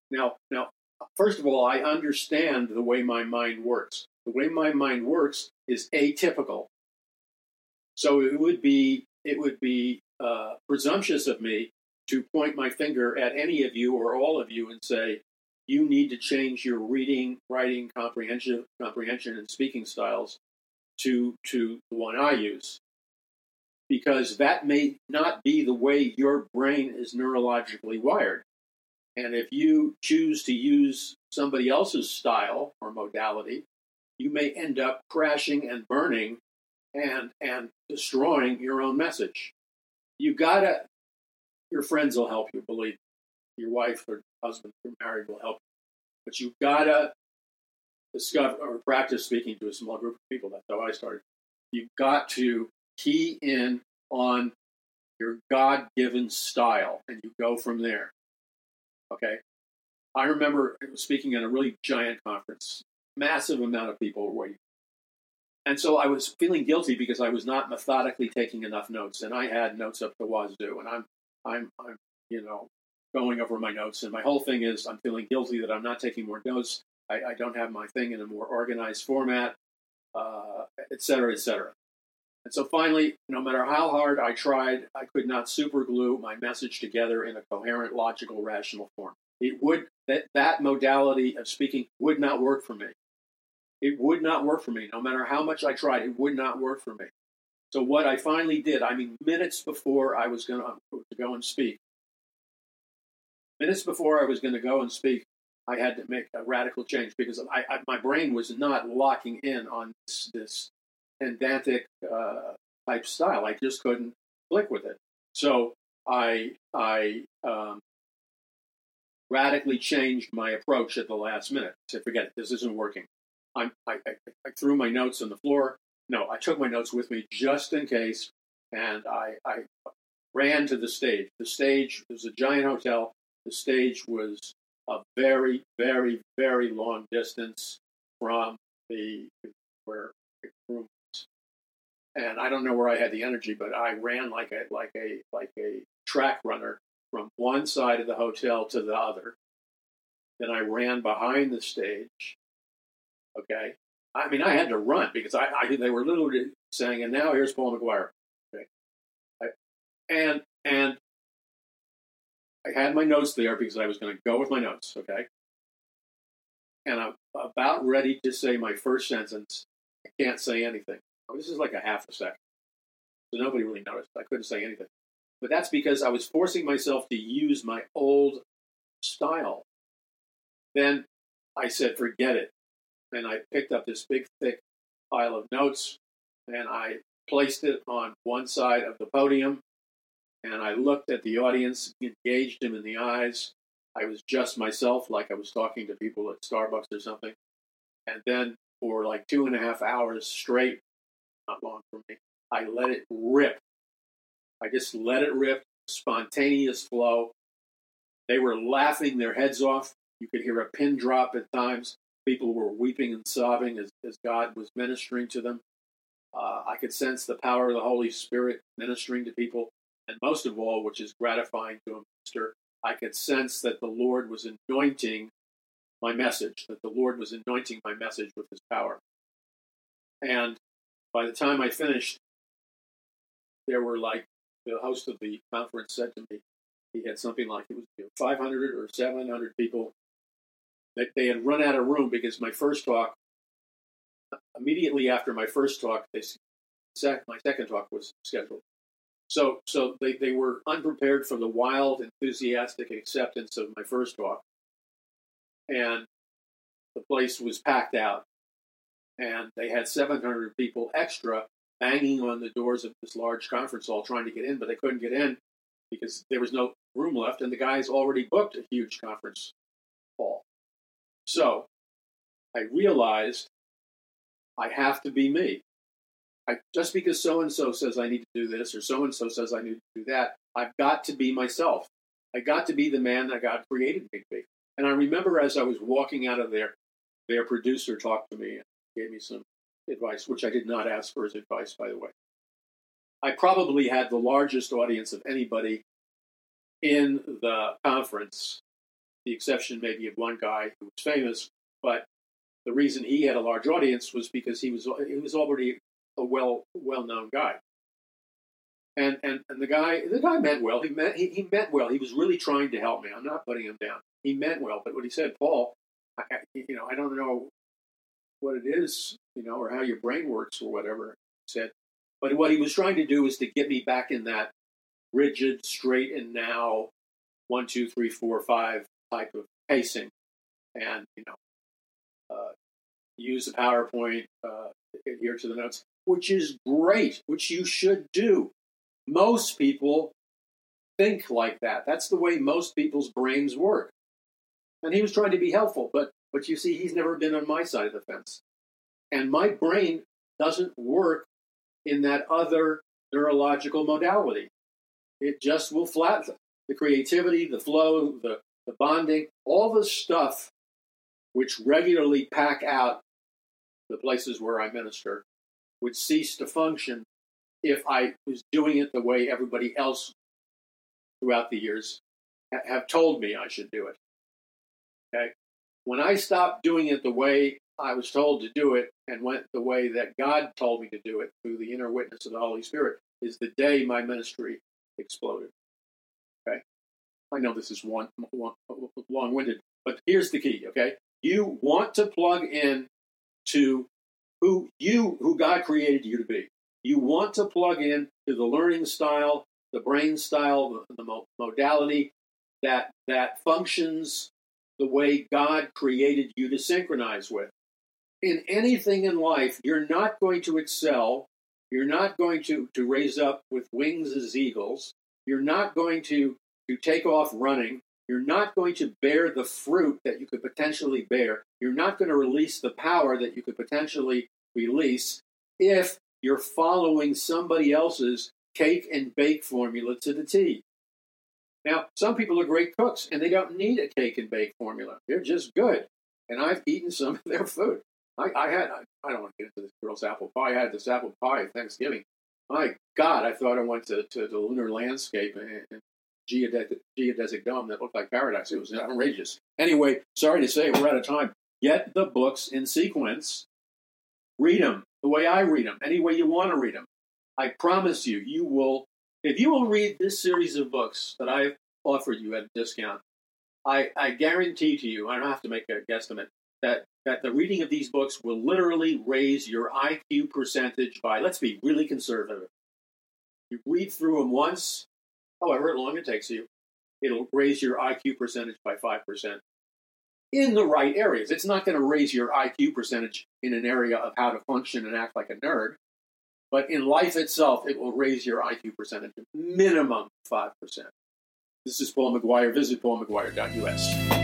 A: Now, now, first of all, I understand the way my mind works. The way my mind works is atypical. So it would be it would be uh, presumptuous of me to point my finger at any of you or all of you and say, you need to change your reading, writing, comprehension, comprehension, and speaking styles to to the one I use, because that may not be the way your brain is neurologically wired. And if you choose to use somebody else's style or modality, you may end up crashing and burning and and destroying your own message. You gotta your friends will help you, believe. Your wife or husband you're married will help you. But you gotta discover or practice speaking to a small group of people. That's how I started. You've got to key in on your God given style and you go from there. Okay. I remember speaking at a really giant conference, massive amount of people were waiting. And so I was feeling guilty because I was not methodically taking enough notes, and I had notes up the wazoo, and I'm I'm, I'm, you know, going over my notes. And my whole thing is I'm feeling guilty that I'm not taking more notes. I, I don't have my thing in a more organized format, uh, et cetera, et cetera. And so finally, no matter how hard I tried, I could not superglue my message together in a coherent, logical, rational form. It would that that modality of speaking would not work for me. It would not work for me. No matter how much I tried, it would not work for me. So what I finally did, I mean, minutes before I was going to go and speak, minutes before I was going to go and speak, I had to make a radical change because I, I, my brain was not locking in on this, this pedantic uh, type style. I just couldn't click with it. So I I um, radically changed my approach at the last minute. I said, forget it, this isn't working. I, I, I threw my notes on the floor. No, I took my notes with me just in case, and I, I ran to the stage. The stage was a giant hotel. The stage was a very, very, very long distance from the where the room was. And I don't know where I had the energy, but I ran like a like a like a track runner from one side of the hotel to the other. Then I ran behind the stage. Okay, I mean, I had to run because I, I they were literally saying, "And now here's Paul McGuire." Okay. I, and and I had my notes there because I was going to go with my notes. Okay. And I'm about ready to say my first sentence. I can't say anything. Oh, this is like a half a second, so nobody really noticed. I couldn't say anything, but that's because I was forcing myself to use my old style. Then I said, "Forget it." And I picked up this big, thick pile of notes and I placed it on one side of the podium. And I looked at the audience, engaged them in the eyes. I was just myself, like I was talking to people at Starbucks or something. And then for like two and a half hours straight, not long for me, I let it rip. I just let it rip, spontaneous flow. They were laughing their heads off. You could hear a pin drop at times. People were weeping and sobbing as, as God was ministering to them. Uh, I could sense the power of the Holy Spirit ministering to people. And most of all, which is gratifying to a minister, I could sense that the Lord was anointing my message, that the Lord was anointing my message with his power. And by the time I finished, there were like, the host of the conference said to me, he had something like it was 500 or 700 people they had run out of room because my first talk, immediately after my first talk, they, my second talk was scheduled. So, so they, they were unprepared for the wild, enthusiastic acceptance of my first talk. And the place was packed out. and they had 700 people extra banging on the doors of this large conference hall trying to get in, but they couldn't get in because there was no room left, and the guys already booked a huge conference. So I realized I have to be me. I, just because so and so says I need to do this or so and so says I need to do that, I've got to be myself. I got to be the man that God created me to be. And I remember as I was walking out of there, their producer talked to me and gave me some advice, which I did not ask for his advice, by the way. I probably had the largest audience of anybody in the conference, the exception maybe of one guy who was famous, but the reason he had a large audience was because he was he was already a well well known guy. And, and and the guy the guy meant well. He meant he, he meant well. He was really trying to help me. I'm not putting him down. He meant well. But what he said, Paul, I, you know, I don't know what it is, you know, or how your brain works or whatever. He said, but what he was trying to do is to get me back in that rigid, straight and now, one, two, three, four, five type of pacing, and you know, uh, use the PowerPoint, uh, adhere to the notes, which is great, which you should do. Most people think like that. That's the way most people's brains work. And he was trying to be helpful, but but you see, he's never been on my side of the fence. And my brain doesn't work in that other neurological modality. It just will flat the creativity, the flow, the, the bonding, all the stuff which regularly pack out the places where I minister would cease to function if I was doing it the way everybody else throughout the years have told me I should do it. Okay? When I stopped doing it the way I was told to do it and went the way that God told me to do it through the inner witness of the Holy Spirit is the day my ministry exploded. I know this is one, one long-winded, but here's the key, okay? You want to plug in to who you who God created you to be. You want to plug in to the learning style, the brain style, the, the modality that that functions the way God created you to synchronize with. In anything in life, you're not going to excel. You're not going to, to raise up with wings as eagles. You're not going to, to take off running. You're not going to bear the fruit that you could potentially bear. You're not going to release the power that you could potentially release if you're following somebody else's cake and bake formula to the T. Now, some people are great cooks and they don't need a cake and bake formula. They're just good. And I've eaten some of their food. I, I had, I, I, don't want to get into this girl's apple pie. I had this apple pie at Thanksgiving. My God, I thought I went to, to the lunar landscape and, geodesic dome that looked like paradise. It was outrageous. Anyway, sorry to say, we're out of time. Get the books in sequence. Read them the way I read them, any way you want to read them. I promise you, you will if you will read this series of books that I've offered you at a discount, I, I guarantee to you, I don't have to make a guesstimate, that, that the reading of these books will literally raise your IQ percentage by, let's be really conservative. You read through them once, however long it takes you, it'll raise your IQ percentage by 5% in the right areas. It's not going to raise your IQ percentage in an area of how to function and act like a nerd. But in life itself, it will raise your IQ percentage minimum 5%. This is Paul McGuire. Visit paulmcguire.us.